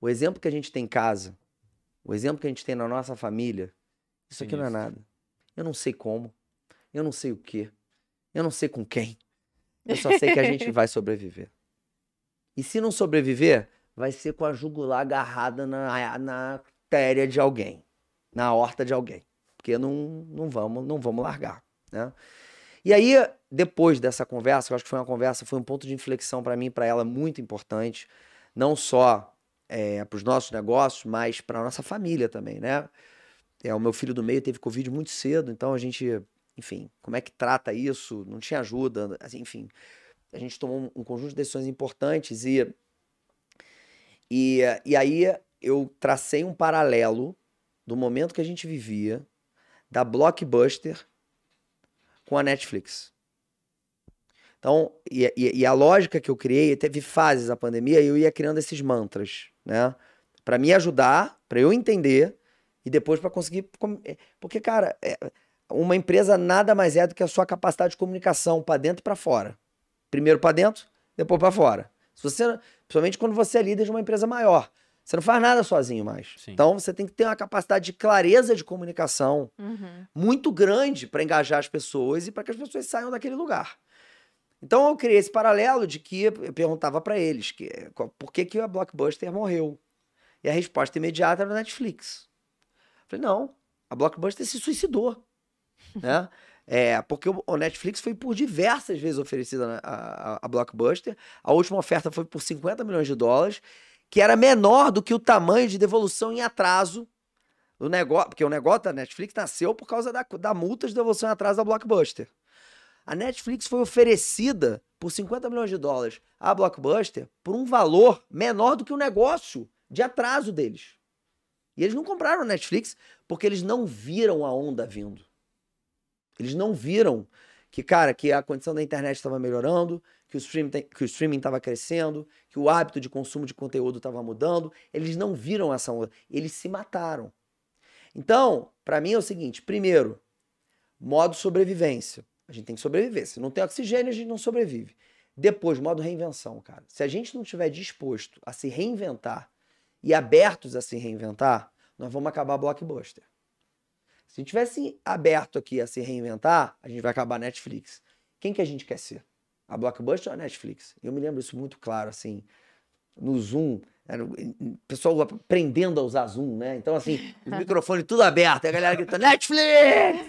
O exemplo que a gente tem em casa, o exemplo que a gente tem na nossa família, Isso aqui não é nada. Eu não sei como. Eu não sei o quê. Eu não sei com quem. Eu só sei que a gente *laughs* vai sobreviver. E se não sobreviver, vai ser com a jugular agarrada na, na artéria de alguém, na horta de alguém. Porque não, não vamos, não vamos largar, né? E aí, depois dessa conversa, que eu acho que foi uma conversa, foi um ponto de inflexão para mim e para ela muito importante, não só para os nossos negócios, mas para nossa família também, né? É, o meu filho do meio teve Covid muito cedo, então a gente, enfim, como é que trata isso? Não tinha ajuda, assim, enfim. A gente tomou um, um conjunto de decisões importantes e, e, e aí eu tracei um paralelo do momento que a gente vivia da Blockbuster com a Netflix. Então, e, e- e a lógica que eu criei, teve fases da pandemia eu ia criando esses mantras, né? Pra me ajudar, pra eu entender e depois pra conseguir. com- é, Porque, cara, é- uma empresa nada mais é do que a sua capacidade de comunicação pra dentro e pra fora. Primeiro pra dentro, depois pra fora. Se você, principalmente quando você é líder de uma empresa maior, você não faz nada sozinho mais. Sim. Então, você tem que ter uma capacidade de clareza de comunicação Uhum. muito grande para engajar as pessoas e para que as pessoas saiam daquele lugar. Então eu criei esse paralelo de que eu perguntava para eles que, qual- por que, que a Blockbuster morreu. E a resposta imediata era Netflix. Eu falei, não, a Blockbuster se suicidou. *laughs* né? É, porque o Netflix foi por diversas vezes oferecida a, a- a Blockbuster. A última oferta foi por 50 milhões de dólares, que era menor do que o tamanho de devolução em atraso do negócio. Porque o negócio da Netflix nasceu por causa da, da multa de devolução em atraso da Blockbuster. A Netflix foi oferecida por 50 milhões de dólares à Blockbuster por um valor menor do que o negócio de atraso deles. E eles não compraram a Netflix porque eles não viram a onda vindo. Eles não viram que, cara, que a condição da internet estava melhorando, que o streaming estava crescendo, que o hábito de consumo de conteúdo estava mudando. Eles não viram essa onda. Eles se mataram. Então, para mim é o seguinte: primeiro, modo sobrevivência. A gente tem que sobreviver. Se não tem oxigênio, a gente não sobrevive. Depois, modo reinvenção, cara. Se a gente não estiver disposto a se reinventar e abertos a se reinventar, nós vamos acabar blockbuster. Se tivesse aberto aqui a se reinventar, a gente vai acabar Netflix. Quem que a gente quer ser? A Blockbuster ou a Netflix? Eu me lembro isso muito claro, assim, no Zoom, era o o pessoal aprendendo a usar Zoom, né? Então, assim, *laughs* os microfones tudo aberto, a galera gritando, Netflix!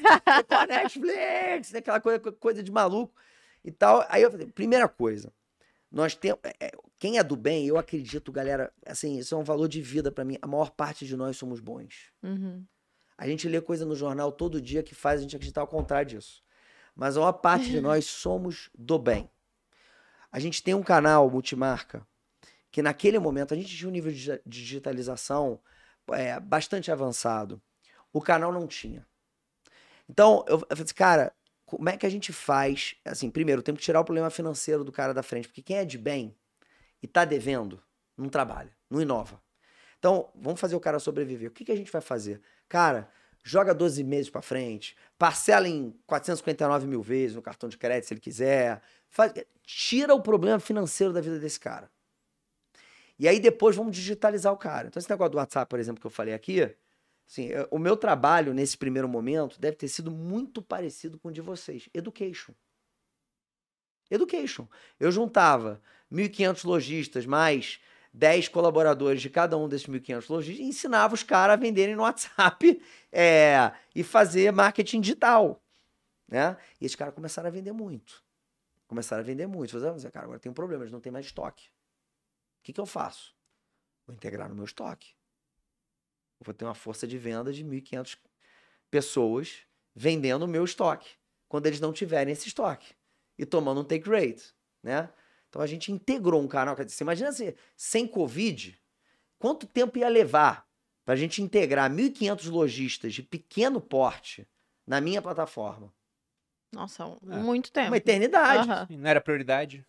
Netflix! Aquela coisa, coisa de maluco e tal. Aí eu falei, primeira coisa, nós temos. é, é, Quem é do bem, eu acredito, galera, assim, isso é um valor de vida pra mim. A maior parte de nós somos bons. Uhum. A gente lê coisa no jornal todo dia que faz a gente acreditar ao contrário disso. Mas a maior parte de *laughs* nós somos do bem. A gente tem um canal multimarca que naquele momento a gente tinha um nível de digi- digitalização é, bastante avançado. O canal não tinha. Então, eu, eu falei assim, cara, como é que a gente faz? Assim, primeiro, temos que tirar o problema financeiro do cara da frente, porque quem é de bem e tá devendo, não trabalha, não inova. Então, vamos fazer o cara sobreviver. O que, que a gente vai fazer? Cara, joga 12 meses pra frente, parcela em 459 mil vezes no cartão de crédito se ele quiser. Faz- tira o problema financeiro da vida desse cara. E aí depois vamos digitalizar o cara. Então, esse negócio do WhatsApp, por exemplo, que eu falei aqui, assim, o meu trabalho nesse primeiro momento deve ter sido muito parecido com o de vocês. Education. Education. Eu juntava 1.500 lojistas mais 10 colaboradores de cada um desses 1.500 lojistas e ensinava os caras a venderem no WhatsApp *laughs* é, e fazer marketing digital. Né? E esses caras começaram a vender muito. Começaram a vender muito. Falaram, "Ah, cara, agora tem um problema, eles não tem mais estoque. O que, que eu faço? Vou integrar no meu estoque. Eu vou ter uma força de venda de 1.500 pessoas vendendo o meu estoque, quando eles não tiverem esse estoque. E tomando um take rate, né? Então a gente integrou um canal. Quer dizer, você imagina se sem Covid, quanto tempo ia levar para a gente integrar 1.500 lojistas de pequeno porte na minha plataforma? Nossa, um- É. muito tempo. Uma eternidade. Aham. Não era prioridade.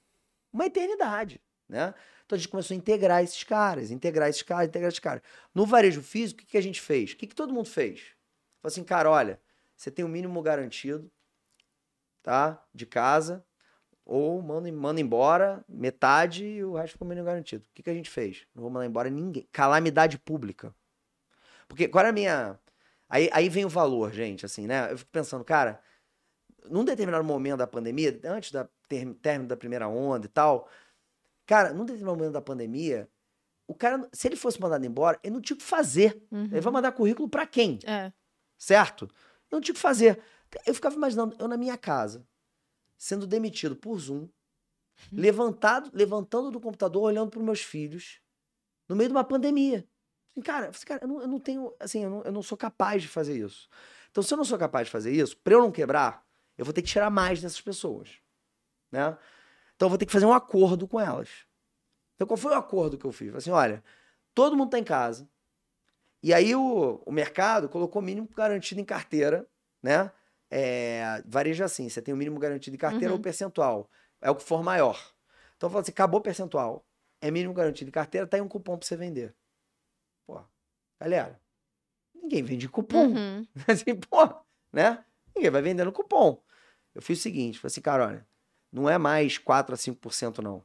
uma eternidade, né? Então a gente começou a integrar esses caras, integrar esses caras, integrar esses caras. No varejo físico, o que, que a gente fez? O que, que todo mundo fez? Falou assim, cara, olha, você tem o mínimo garantido, tá? De casa, ou manda, manda embora metade e o resto ficou mínimo garantido. O que, que a gente fez? Não vou mandar embora ninguém. Calamidade pública. Porque era a minha, Aí, aí vem o valor, gente, assim, né? Eu fico pensando, cara, num determinado momento da pandemia, antes ter- término da primeira onda e tal, cara, num determinado momento da pandemia, o cara, se ele fosse mandado embora, ele não tinha o que fazer. Uhum. Ele vai mandar currículo pra quem? É. certo? Eu não tinha o que fazer. Eu ficava imaginando, eu na minha casa, sendo demitido por Zoom, levantado, levantando do computador, olhando para meus filhos, no meio de uma pandemia. Cara, cara, eu não, eu não tenho, assim, eu não, eu não sou capaz de fazer isso. Então, se eu não sou capaz de fazer isso, para eu não quebrar, eu vou ter que tirar mais dessas pessoas, né? Então, eu vou ter que fazer um acordo com elas. Então, qual foi o acordo que eu fiz? Falei assim, olha, todo mundo tá em casa, e aí o, o mercado colocou mínimo garantido em carteira, né? É, varejo assim, você tem o mínimo garantido em carteira Uhum. ou percentual. É o que for maior. Então fala assim, acabou o percentual. É mínimo garantido em carteira, tá aí um cupom pra você vender. Pô, galera, ninguém vende cupom. Uhum. *laughs* Assim, pô, né? Ninguém vai vendendo cupom. Eu fiz o seguinte, falei assim, cara, olha, não é mais 4 a 5% não.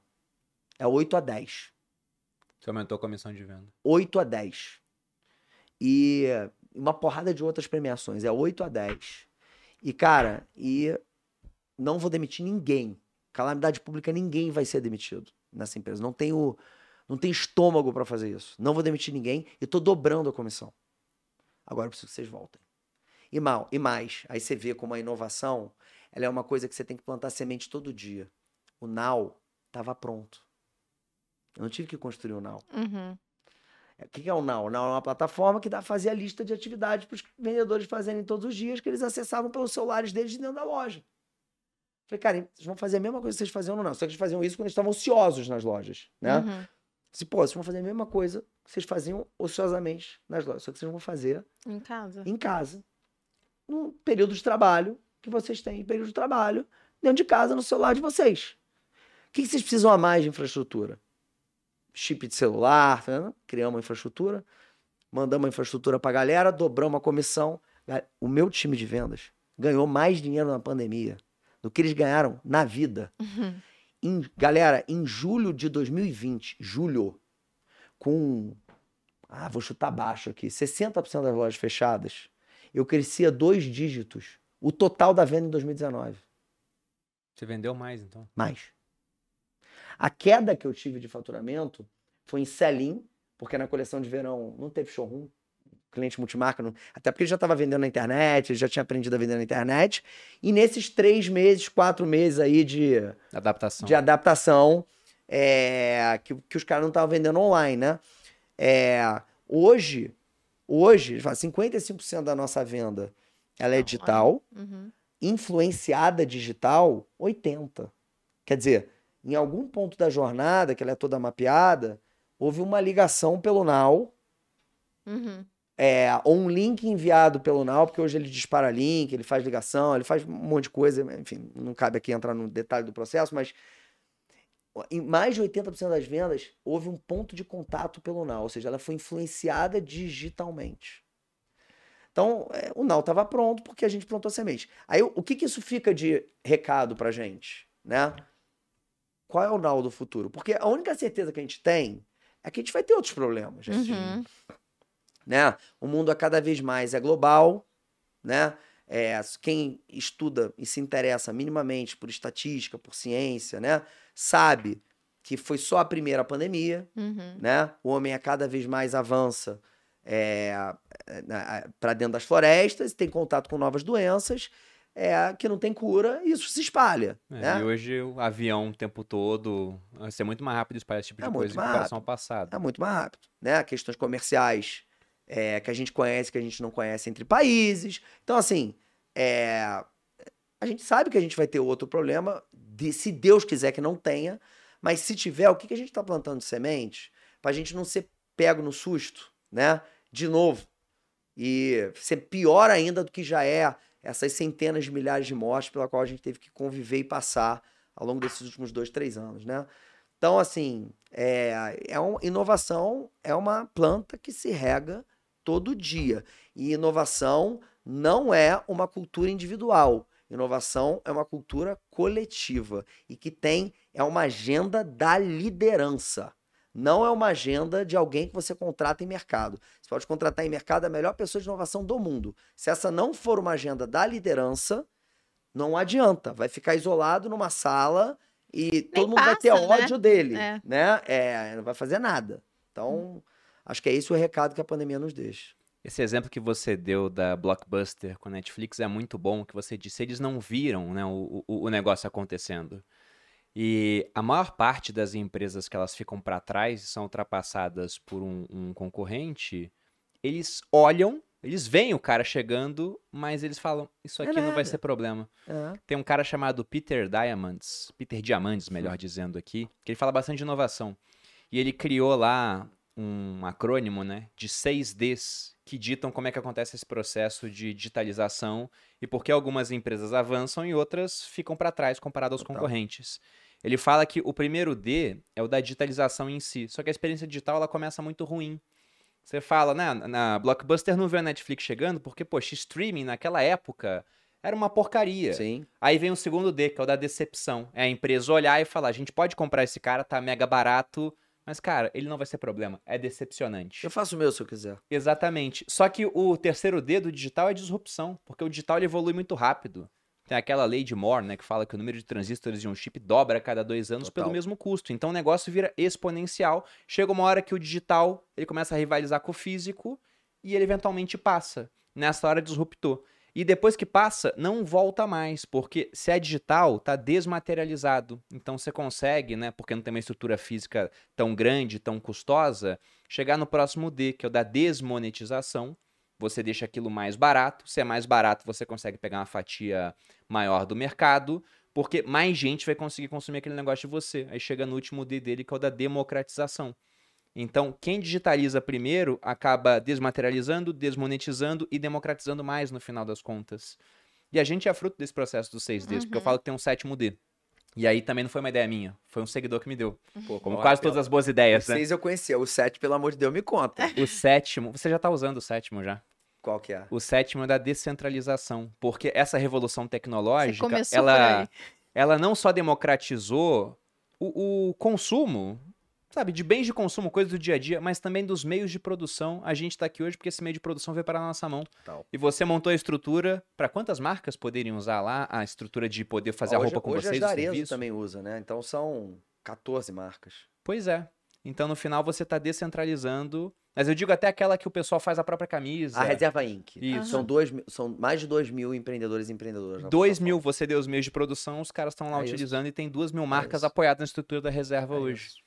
É 8 a 10. Você aumentou a comissão de venda. 8 a 10. E uma porrada de outras premiações. É 8 a 10. E, cara, e não vou demitir ninguém. Calamidade pública, ninguém vai ser demitido nessa empresa. Não tenho, não tenho estômago para fazer isso. Não vou demitir ninguém e tô dobrando a comissão. Agora eu preciso que vocês voltem. E mal, e mais, aí você vê como a inovação, ela é uma coisa que você tem que plantar semente todo dia. O Now estava pronto. Eu não tive que construir o Now. Uhum. O que é o Now? O Now é uma plataforma que dá, fazia lista de atividades para os vendedores fazerem todos os dias, que eles acessavam pelos celulares deles de dentro da loja. Falei, cara, vocês vão fazer a mesma coisa que vocês faziam no Now. Só que eles faziam isso quando eles estavam ociosos nas lojas, né? Uhum. Se, pô, vocês vão fazer a mesma coisa que vocês faziam ociosamente nas lojas. Só que vocês vão fazer Em casa. em casa, no período de trabalho que vocês têm, período de trabalho, dentro de casa, no celular de vocês. O que vocês precisam a mais de infraestrutura? Chip de celular, tá vendo? criamos uma infraestrutura, mandamos uma infraestrutura pra galera, dobramos a comissão. O meu time de vendas ganhou mais dinheiro na pandemia do que eles ganharam na vida. Uhum. Em- galera, em julho de 2020, julho, com. Ah, vou chutar baixo aqui. 60% das lojas fechadas, eu crescia dois dígitos. O total da venda em 2019. Você vendeu mais, então. Mais. A queda que eu tive de faturamento foi em sell-in, porque na coleção de verão não teve showroom. Cliente multimarca, não- até porque ele já estava vendendo na internet, ele já tinha aprendido a vender na internet. E nesses três meses, quatro meses aí de, Adaptação. de adaptação é, que, que os caras não estavam vendendo online, né? É, hoje, hoje, eles falam, 55% da nossa venda ela é Não, digital, Uhum. influenciada digital, 80%. Quer dizer, em algum ponto da jornada, que ela é toda mapeada, houve uma ligação pelo Now, Uhum. é, ou um link enviado pelo Now, porque hoje ele dispara link, ele faz ligação, ele faz um monte de coisa, enfim, não cabe aqui entrar no detalhe do processo, mas em mais de 80% das vendas houve um ponto de contato pelo Now, ou seja, ela foi influenciada digitalmente. Então, é, o Now estava pronto porque a gente plantou semente. Aí, o que, que isso fica de recado pra gente, né? Qual é o Now do futuro? Porque a única certeza que a gente tem é que a gente vai ter outros problemas, gente Uhum. né? O mundo a cada vez mais é global, né? É, quem estuda e se interessa minimamente por estatística, por ciência, né? Sabe que foi só a primeira pandemia, Uhum. né? O homem a cada vez mais avança para dentro das florestas, tem contato com novas doenças, é, que não tem cura, e isso se espalha, É, né? E hoje o avião o tempo todo vai ser muito mais rápido espalhar esse tipo É de coisa em comparação ao passado. É muito mais rápido, né? Questões comerciais é, que a gente conhece, que a gente não conhece entre países. Então, assim, é, a gente sabe que a gente vai ter outro problema, de- se Deus quiser que não tenha, mas se tiver, o que, que a gente está plantando de semente para a gente não ser pego no susto, né? De novo. E ser pior ainda do que já é essas centenas de milhares de mortes pela qual a gente teve que conviver e passar ao longo desses últimos dois, três anos, né? Então, assim, é, é um, inovação é uma planta que se rega todo dia. E inovação não é uma cultura individual. Inovação é uma cultura coletiva e que tem é uma agenda da liderança. Não é uma agenda de alguém que você contrata em mercado. Você pode contratar em mercado a melhor pessoa de inovação do mundo. Se essa não for uma agenda da liderança, não adianta. Vai ficar isolado numa sala e todo mundo vai ter passa, né? ódio dele, É. né? É, não vai fazer nada. Então, acho que é esse o recado que a pandemia nos deixa. Esse exemplo que você deu da Blockbuster com a Netflix é muito bom, que você disse, eles não viram né, o, o, o negócio acontecendo. E a maior parte das empresas que elas ficam para trás e são ultrapassadas por um, um concorrente, eles olham, eles veem o cara chegando, mas eles falam, isso É aqui não vai ser problema. É. Tem um cara chamado Peter Diamandis, Peter Diamandis, melhor dizendo aqui, que ele fala bastante de inovação. E ele criou lá um acrônimo, né, de seis Ds que ditam como é que acontece esse processo de digitalização e por que algumas empresas avançam e outras ficam para trás comparado aos Total. concorrentes. Ele fala que o primeiro D é o da digitalização em si, só que a experiência digital ela começa muito ruim. Você fala, na, na Blockbuster não vê a Netflix chegando porque, poxa, streaming naquela época era uma porcaria. Sim. Aí vem o segundo D, que é o da decepção. É a empresa olhar e falar: a gente pode comprar esse cara, tá mega barato, mas, cara, ele não vai ser problema. É decepcionante. Eu faço o meu se eu quiser. Exatamente. Só que o terceiro D do digital é disrupção, porque o digital evolui muito rápido. Tem aquela lei de Moore, né, que fala que o número de transistores de um chip dobra a cada dois anos Total. pelo mesmo custo. Então o negócio vira exponencial. Chega uma hora que o digital ele começa a rivalizar com o físico e ele eventualmente passa. Nessa hora disruptou. E depois que passa, não volta mais, porque se é digital, tá desmaterializado. Então você consegue, né, porque não tem uma estrutura física tão grande, tão custosa, chegar no próximo D, que é o da desmonetização. Você deixa aquilo mais barato. Se é mais barato, você consegue pegar uma fatia maior do mercado, porque mais gente vai conseguir consumir aquele negócio de você. Aí chega no último D dele, que é o da democratização. Então, quem digitaliza primeiro acaba desmaterializando, desmonetizando e democratizando mais no final das contas. E a gente é fruto desse processo dos 6Ds, porque eu Uhum. falo que tem um sétimo D. E aí também não foi uma ideia minha, foi um seguidor que me deu. Pô, como Olha, quase todas as boas O ideias, né? seis eu conhecia. O sete, pelo amor de Deus, me conta. O sétimo, você já tá usando o sétimo já. Qual que é? O sétimo é da descentralização, porque essa revolução tecnológica, ela, ela não só democratizou o, o consumo, sabe, de bens de consumo, coisas do dia a dia, mas também dos meios de produção. A gente tá aqui hoje porque esse meio de produção veio para a nossa mão. Tal. E você montou a estrutura para quantas marcas poderiam usar lá a estrutura de poder fazer a hoje, roupa com hoje vocês, a o Darezo serviço? também usa, né? Então são 14 marcas. Pois é. Então no final você tá descentralizando, mas eu digo até aquela que o pessoal faz a própria camisa. A Reserva Inc. Isso. São, dois, são mais de 2 mil empreendedores e empreendedoras. na 2 plataforma. mil você deu os meios de produção, os caras estão lá É isso. utilizando e tem 2 mil marcas isso. apoiadas na estrutura da reserva É hoje. isso.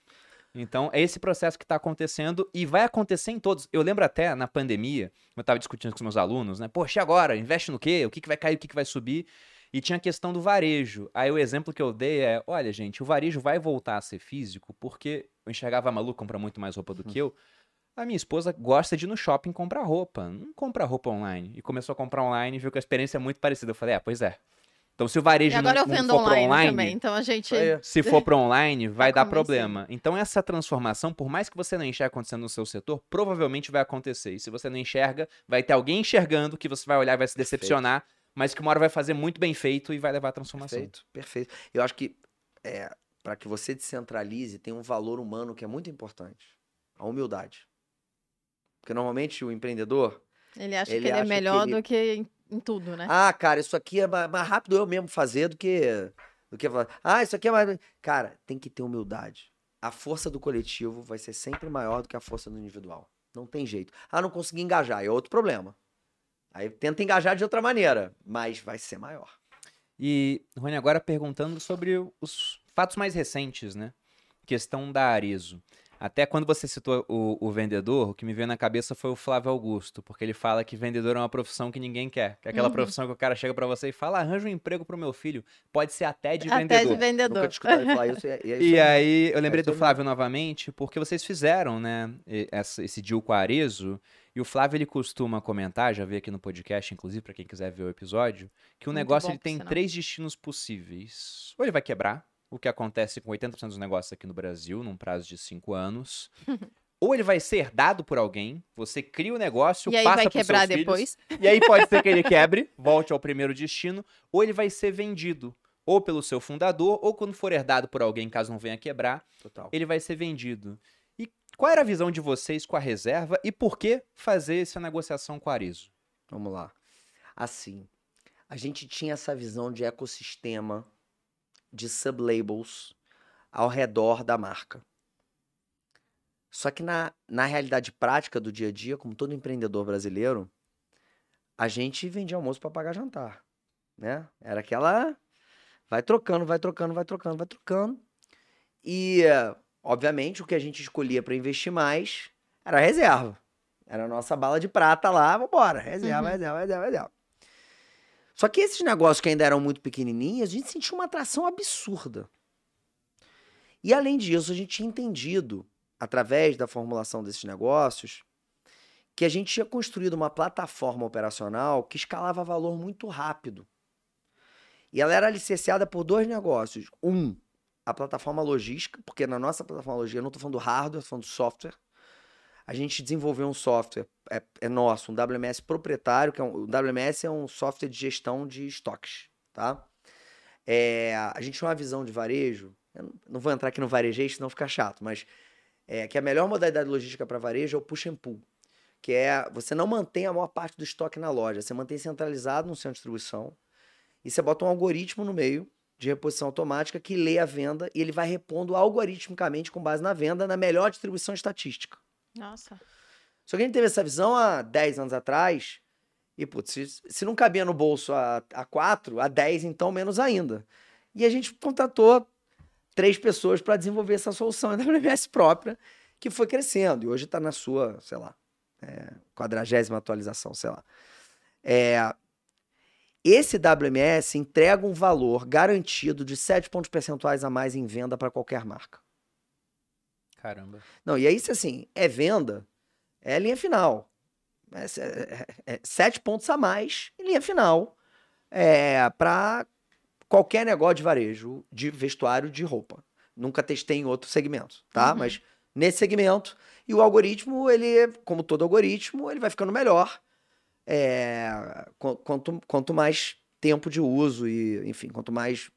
Então, é esse processo que está acontecendo e vai acontecer em todos. Eu lembro até na pandemia, eu estava discutindo com os meus alunos, né? Poxa, e agora? Investe no quê? O que, que vai cair, o que, que vai subir? E tinha a questão do varejo. Aí o exemplo que eu dei é: olha, gente, o varejo vai voltar a ser físico porque eu enxergava a Malu compra muito mais roupa do que eu. A minha esposa gosta de ir no shopping comprar roupa, não compra roupa online. E começou a comprar online e viu que a experiência é muito parecida. Eu falei: é, pois é. Então, se o E varejo agora não, eu não vendo for pro online, online, também. Então a gente. Se *laughs* for para online, vai dar problema. Então, essa transformação, por mais que você não enxergue acontecendo no seu setor, provavelmente vai acontecer. E se você não enxerga, vai ter alguém enxergando que você vai olhar e vai se decepcionar, mas que uma hora vai fazer muito bem feito e vai levar à transformação. Perfeito, perfeito. Eu acho que é, para que você descentralize, tem um valor humano que é muito importante. A humildade. Porque normalmente o empreendedor, Ele acha Ele que ele acha é que melhor ele- do que em, em tudo, né? ah, cara, isso aqui é ma- mais rápido eu mesmo fazer do que do que falar, ah, isso aqui é mais, cara, tem que ter humildade. A força do coletivo vai ser sempre maior do que a força do individual. Não tem jeito. Ah, não consegui engajar, é outro problema. Aí tenta engajar de outra maneira, mas vai ser maior. E, Rony, agora perguntando sobre os fatos mais recentes, né? Questão da Arezo. Até quando você citou o, o vendedor, o que me veio na cabeça foi o Flávio Augusto, porque ele fala que vendedor é uma profissão que ninguém quer. Que é aquela Uhum. profissão que o cara chega pra você e fala, arranja um emprego pro meu filho. Pode ser até de Até vendedor. de Nunca vendedor. te ele falar isso. E, é- e é *laughs* E aí. aí, eu lembrei isso do Flávio novamente, porque vocês fizeram, né, e- essa- esse deal com a Arezo, e o Flávio, ele costuma comentar, já vi aqui no podcast, inclusive, pra quem quiser ver o episódio, que o Muito negócio bom, ele tem três destinos possíveis. Ou ele vai quebrar, o que acontece com 80% dos negócios aqui no Brasil, num prazo de cinco anos. *laughs* Ou ele vai ser herdado por alguém, você cria o negócio, E aí passa vai quebrar filhos, depois. e aí pode ser que ele *laughs* quebre, volte ao primeiro destino, ou ele vai ser vendido, ou pelo seu fundador, ou quando for herdado por alguém, caso não venha quebrar, Total. ele vai ser vendido. E Qual era a visão de vocês com a reserva e por que fazer essa negociação com a Arizo? Vamos lá. Assim, a gente tinha essa visão de ecossistema de sublabels ao redor da marca. Só que na, na realidade prática do dia a dia, como todo empreendedor brasileiro, a gente vendia almoço para pagar jantar, né? Era aquela vai trocando, vai trocando, vai trocando, vai trocando. E obviamente o que a gente escolhia para investir mais era a reserva. Era a nossa bala de prata lá, vambora, reserva, uhum. reserva, reserva, reserva. Só que esses negócios que ainda eram muito pequenininhos, a gente sentia uma atração absurda. E além disso, a gente tinha entendido, através da formulação desses negócios, que a gente tinha construído uma plataforma operacional que escalava valor muito rápido. E ela era licenciada por dois negócios. Um, a plataforma logística, porque na nossa plataforma logística, eu não estou falando do hardware, estou falando do software. A gente desenvolveu um software, é, é nosso, um WMS proprietário, que é um, o WMS é um software de gestão de estoques, tá? É, a gente tinha uma visão de varejo, não vou entrar aqui no varejista, senão fica chato, mas é, que a melhor modalidade logística para varejo é o push and pull, que é você não mantém a maior parte do estoque na loja, você mantém centralizado no centro de distribuição e você bota um algoritmo no meio de reposição automática que lê a venda e ele vai repondo algoritmicamente com base na venda na melhor distribuição estatística. Nossa. Só que a gente teve essa visão há 10 anos atrás e, putz, se, se não cabia no bolso a, a 4, a 10 então menos ainda. E a gente contratou três pessoas para desenvolver essa solução da WMS própria, que foi crescendo. E hoje está na sua, sei lá, é, quadragésima atualização, sei lá. É, esse WMS entrega um valor garantido de 7 pontos percentuais a mais em venda para qualquer marca. Caramba. Não, e aí, se assim, é venda, é linha final. É, é, é, é pontos a mais em linha final é, para qualquer negócio de varejo, de vestuário, de roupa. Nunca testei em outro segmento, tá? Uhum. Mas nesse segmento. E o algoritmo, ele, como todo algoritmo, ele vai ficando melhor é, quanto, quanto mais tempo de uso e, enfim, quanto mais.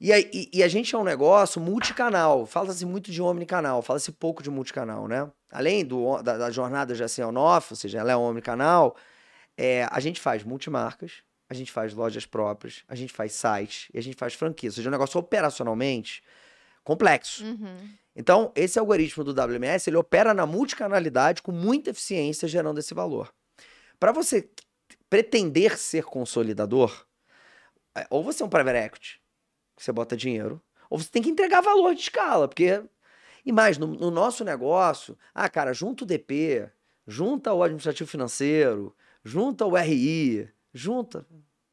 E, e, e a gente é um negócio multicanal. Fala-se muito de omnicanal, fala-se pouco de multicanal, né? Além do, da, da jornada já ser on-off, ou seja, ela é omnicanal, é, a gente faz multimarcas, a gente faz lojas próprias, a gente faz sites e a gente faz franquias. Ou seja, é um negócio operacionalmente complexo. Uhum. Então, esse algoritmo do WMS, ele opera na multicanalidade com muita eficiência, gerando esse valor. Para você pretender ser consolidador, é, ou você é um private equity, você bota dinheiro, ou você tem que entregar valor de escala, porque. E mais, no, no nosso negócio, ah, cara, junta o DP, junta o administrativo financeiro, junta o RI, junta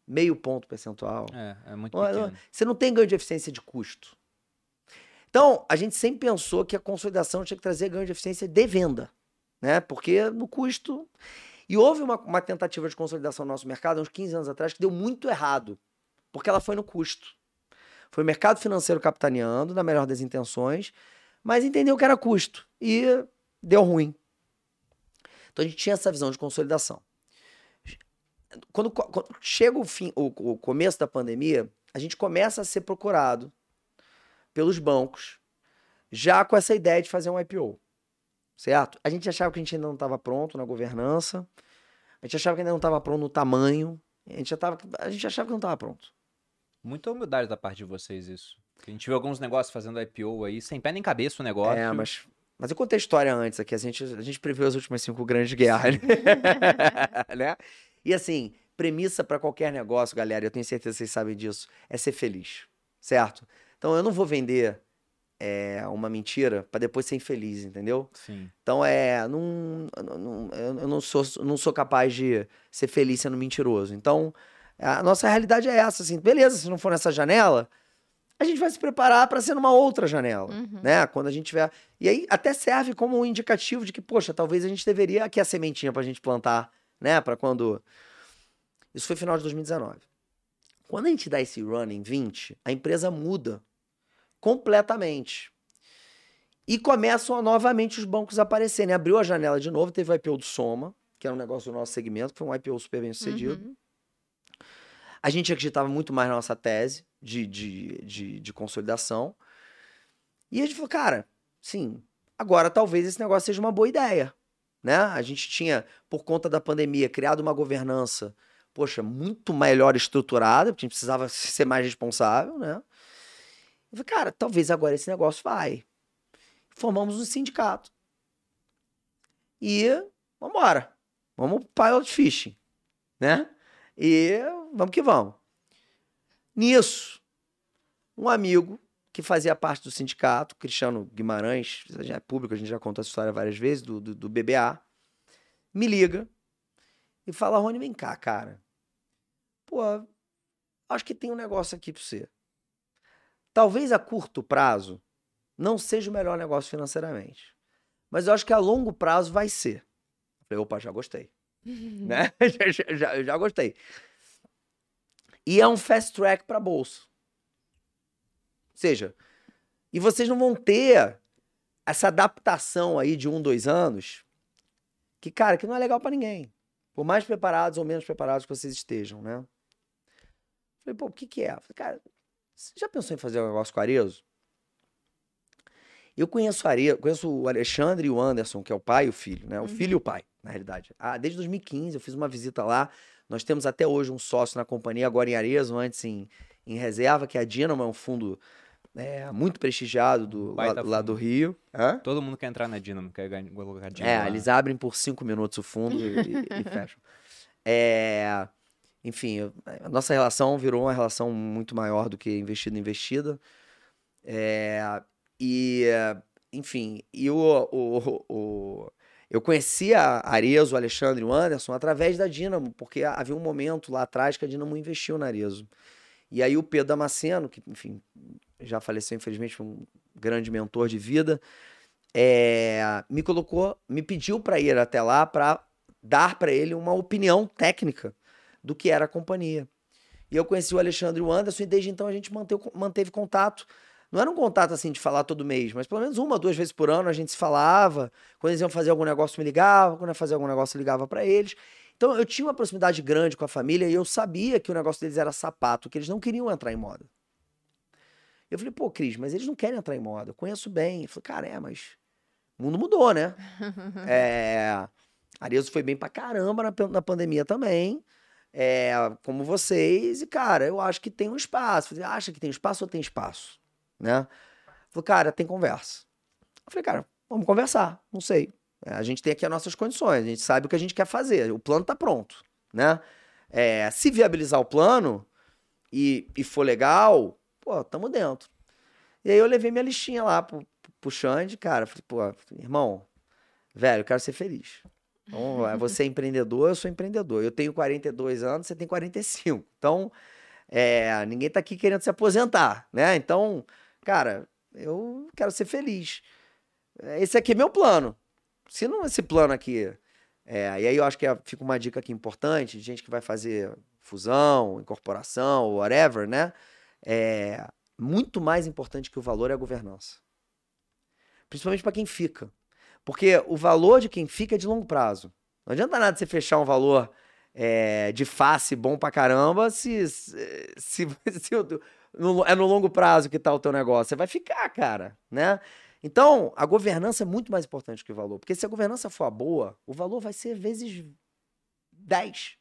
meio ponto percentual. É, é muito pequeno. Você não tem ganho de eficiência de custo. Então, a gente sempre pensou que a consolidação tinha que trazer ganho de eficiência de venda, né? Porque no custo. E houve uma, uma tentativa de consolidação no nosso mercado, uns 15 anos atrás, que deu muito errado, porque ela foi no custo. Foi o mercado financeiro capitaneando, na melhor das intenções, mas entendeu que era custo e deu ruim. Então a gente tinha essa visão de consolidação. Quando, quando chega o, fim, o, o começo da pandemia, a gente começa a ser procurado pelos bancos, já com essa ideia de fazer um IPO certo? A gente achava que a gente ainda não estava pronto na governança, a gente achava que ainda não estava pronto no tamanho, a gente, já tava, a gente achava que não estava pronto. Muita humildade da parte de vocês isso. A gente viu alguns negócios fazendo IPO aí, sem pé nem cabeça o negócio. É, mas, mas eu contei a história antes aqui, a gente, a gente previu as últimas cinco grandes guerras, *laughs* né? E assim, premissa para qualquer negócio, galera, eu tenho certeza que vocês sabem disso, é ser feliz, certo? Então eu não vou vender é, uma mentira para depois ser infeliz, entendeu? Sim. Então é, não, não, eu não sou, não sou capaz de ser feliz sendo mentiroso. Então a nossa realidade é essa, assim, beleza, se não for nessa janela, a gente vai se preparar para ser numa outra janela, uhum. né? Quando a gente tiver e aí até serve como um indicativo de que poxa, talvez a gente deveria aqui a sementinha para a gente plantar, né? Para quando isso foi final de 2019. Quando a gente dá esse run em 20, a empresa muda completamente. E começam novamente os bancos a aparecerem. Abriu a janela de novo, teve o IPO do Soma, que era um negócio do nosso segmento, foi um IPO super bem sucedido. Uhum. A gente acreditava muito mais na nossa tese de, de, de, de consolidação. E a gente falou, cara, sim, Agora, talvez esse negócio seja uma boa ideia, né? A gente tinha, por conta da pandemia, criado uma governança, poxa, muito melhor estruturada, porque a gente precisava *laughs* ser mais responsável, né? Eu falei, cara, talvez agora esse negócio vai. Formamos um sindicato. E vamos embora. Vamos pilot fishing, né? E vamos que vamos. Nisso, um amigo que fazia parte do sindicato, Cristiano Guimarães, é público, a gente já contou essa história várias vezes, do, do, do BBA, me liga e fala, Rony, vem cá, cara. Pô, acho que tem um negócio aqui pra você. Talvez a curto prazo não seja o melhor negócio financeiramente. Mas eu acho que a longo prazo vai ser. Eu falei, opa, já gostei. *laughs* né? *laughs* já, já, já, gostei. E é um fast track para bolsa. Ou seja, e vocês não vão ter essa adaptação aí de um, dois anos, que, cara, que não é legal para ninguém. Por mais preparados ou menos preparados que vocês estejam, né? Falei, pô, o que que é? Falei, cara, você já pensou em fazer um negócio com Arezo? Eu conheço o Arezo, conheço o Alexandre e o Anderson, que é o pai e o filho, né? O uhum. filho e o pai, na realidade. Ah, desde 2015 eu fiz uma visita lá. Nós temos até hoje um sócio na companhia, agora em Arezo, antes em, em reserva, que é a Dinamo, é um fundo é, muito prestigiado do, lá, lá, do Rio. Hã? Todo mundo quer entrar na Dinamo, quer colocar Dinamo. É, lá. eles abrem por cinco minutos o fundo e, e, *laughs* fecham. É, enfim, a nossa relação virou uma relação muito maior do que investida investida. É, e, enfim, e o, o, o, eu conhecia a Arezo, o Alexandre e o Anderson através da Dinamo, porque havia um momento lá atrás que a Dinamo investiu na Arezo. E aí o Pedro Damasceno, que, enfim, já faleceu, infelizmente, um grande mentor de vida, é, me colocou, me pediu para ir até lá para dar para ele uma opinião técnica do que era a companhia. E eu conheci o Alexandre e o Anderson e desde então a gente manteve, manteve contato. Não era um contato assim de falar todo mês, mas pelo menos uma, duas vezes por ano a gente se falava. Quando eles iam fazer algum negócio, me ligava. Quando ia fazer algum negócio, ligava para eles. Então eu tinha uma proximidade grande com a família e eu sabia que o negócio deles era sapato, que eles não queriam entrar em moda. Eu falei, pô, Cris, mas eles não querem entrar em moda. Eu conheço bem. Eu falei, cara, é, mas o mundo mudou, né? *laughs* é, Arezo foi bem pra caramba na, na pandemia também. É, como vocês. E, cara, eu acho que tem um espaço. Falei, acha que tem espaço ou tem espaço? Né? Falei, cara, tem conversa. Eu falei, cara, vamos conversar. Não sei. É, a gente tem aqui as nossas condições. A gente sabe o que a gente quer fazer. O plano tá pronto, né? É, se viabilizar o plano e, e for legal, pô, tamo dentro. E aí eu levei minha listinha lá pro, pro Xande, cara. Falei, pô, irmão, velho, eu quero ser feliz. Então, *laughs* você é empreendedor, eu sou empreendedor. Eu tenho 42 anos, você tem 45. Então, é, ninguém tá aqui querendo se aposentar, né? Então, cara, eu quero ser feliz. Esse aqui é meu plano. Se não esse plano aqui. É, e aí eu acho que fica uma dica aqui importante, gente que vai fazer fusão, incorporação, whatever, né? é, muito mais importante que o valor é a governança. Principalmente para quem fica. Porque o valor de quem fica é de longo prazo. Não adianta nada você fechar um valor é, de face bom pra caramba se, se, *laughs* se, se no, é no longo prazo que tá o teu negócio. Você vai ficar, cara, né? Então, a governança é muito mais importante que o valor. Porque se a governança for boa, o valor vai ser vezes 10.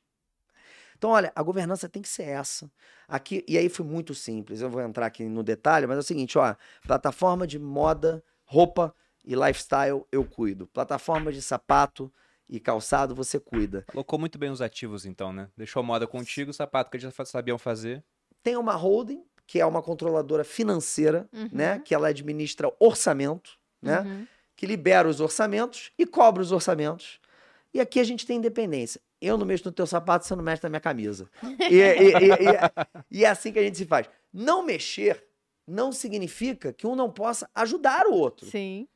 Então, olha, a governança tem que ser essa. Aqui, e aí foi muito simples. Eu vou entrar aqui no detalhe, mas é o seguinte, ó, plataforma de moda, roupa e lifestyle eu cuido. Plataforma de sapato e calçado você cuida. Colocou muito bem os ativos então, né? Deixou a moda contigo, o sapato que eles já sabiam fazer. Tem uma holding, que é uma controladora financeira, uhum. né, que ela administra orçamento, né? Uhum. Que libera os orçamentos e cobra os orçamentos. E aqui a gente tem independência eu não mexo no teu sapato, você não mexe na minha camisa. E, e, e, e, é assim que a gente se faz. Não mexer não significa que um não possa ajudar o outro. Sim.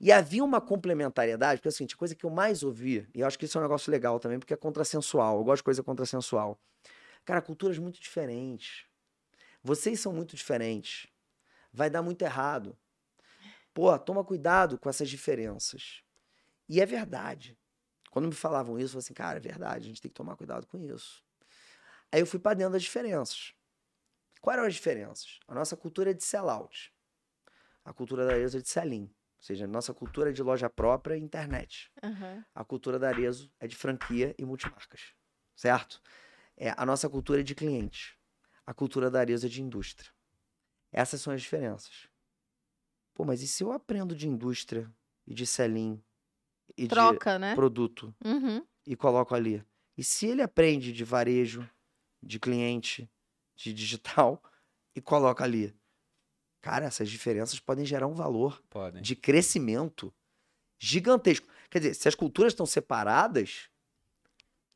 E havia uma complementariedade, porque é o seguinte, a coisa que eu mais ouvi, e eu acho que isso é um negócio legal também, porque é contrassensual, eu gosto de coisa contrassensual. Cara, culturas muito diferentes. Vocês são muito diferentes. Vai dar muito errado. Pô, toma cuidado com essas diferenças. E é verdade. Quando me falavam isso, eu falei assim, cara, é verdade, a gente tem que tomar cuidado com isso. Aí eu fui para dentro das diferenças. Quais eram as diferenças? A nossa cultura é de sellout. A cultura da Elza é de sell-in. Ou seja, nossa cultura é de loja própria e internet. Aham. A cultura da Arezo é de franquia e multimarcas, certo? É, a nossa cultura é de cliente. A cultura da Arezo é de indústria. Essas são as diferenças. Pô, mas e se eu aprendo de indústria e de selim e Troca, de né? produto Uhum. e coloco ali? E se ele aprende de varejo, de cliente, de digital e coloca ali? Cara, essas diferenças podem gerar um valor Podem. de crescimento gigantesco. Quer dizer, se as culturas estão separadas,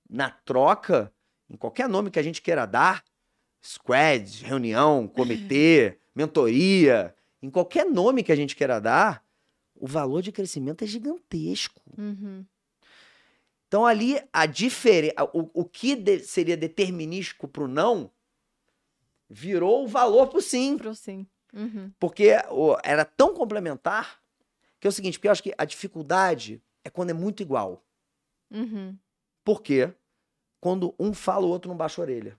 na troca, em qualquer nome que a gente queira dar, squad, reunião, comitê, *laughs* mentoria, em qualquer nome que a gente queira dar, o valor de crescimento é gigantesco. Uhum. Então ali a diferença, o, o que de- seria determinístico para o não virou o valor para o sim. Pro sim. Uhum. Porque o- era tão complementar que é o seguinte, porque eu acho que a dificuldade é quando é muito igual. Uhum. Por quê? Quando um fala, o outro não baixa a orelha.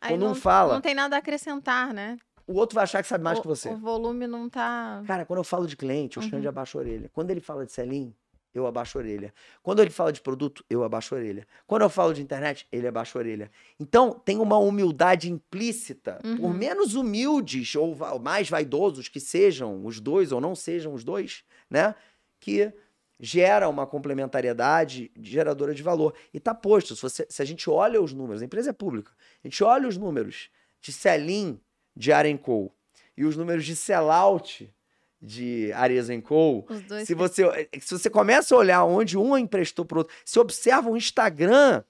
Aí não, fala- Não tem nada a acrescentar, né? O outro vai achar que sabe mais o, que você. O volume não tá. Cara, quando eu falo de cliente, o Uhum. Xande abaixa a orelha. Quando ele fala de selim, eu abaixo a orelha. Quando ele fala de produto, eu abaixo a orelha. Quando eu falo de internet, ele abaixa a orelha. Então, tem uma humildade implícita. Por Uhum. menos humildes ou mais vaidosos que sejam os dois ou não sejam os dois, né? Que gera uma complementariedade geradora de valor. E tá posto, se, você- se a gente olha os números, a empresa é pública, a gente olha os números de Selim de Arenco e os números de sellout de Arezzo Co. Se você, se você começa a olhar onde um emprestou pro outro, se observa o Instagram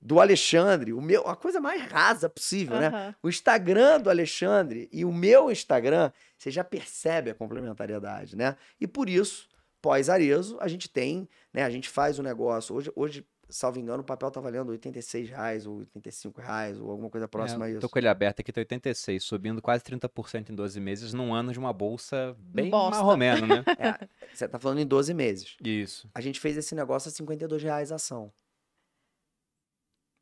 do Alexandre, o meu, a coisa mais rasa possível, né? O Instagram do Alexandre e o meu Instagram, você já percebe a complementariedade, né? E por isso, pós-Arezo, a gente tem, né? A gente faz o negócio. Hoje, hoje salvo engano, o papel tá valendo 86 reais ou 85 reais ou alguma coisa próxima É, a isso. Tô com ele aberto aqui, tá 86, subindo quase 30% em 12 meses, num ano de uma bolsa bem Bosta. marromeno, né? *laughs* É, você tá falando em 12 meses. Isso. A gente fez esse negócio a 52 reais a ação. O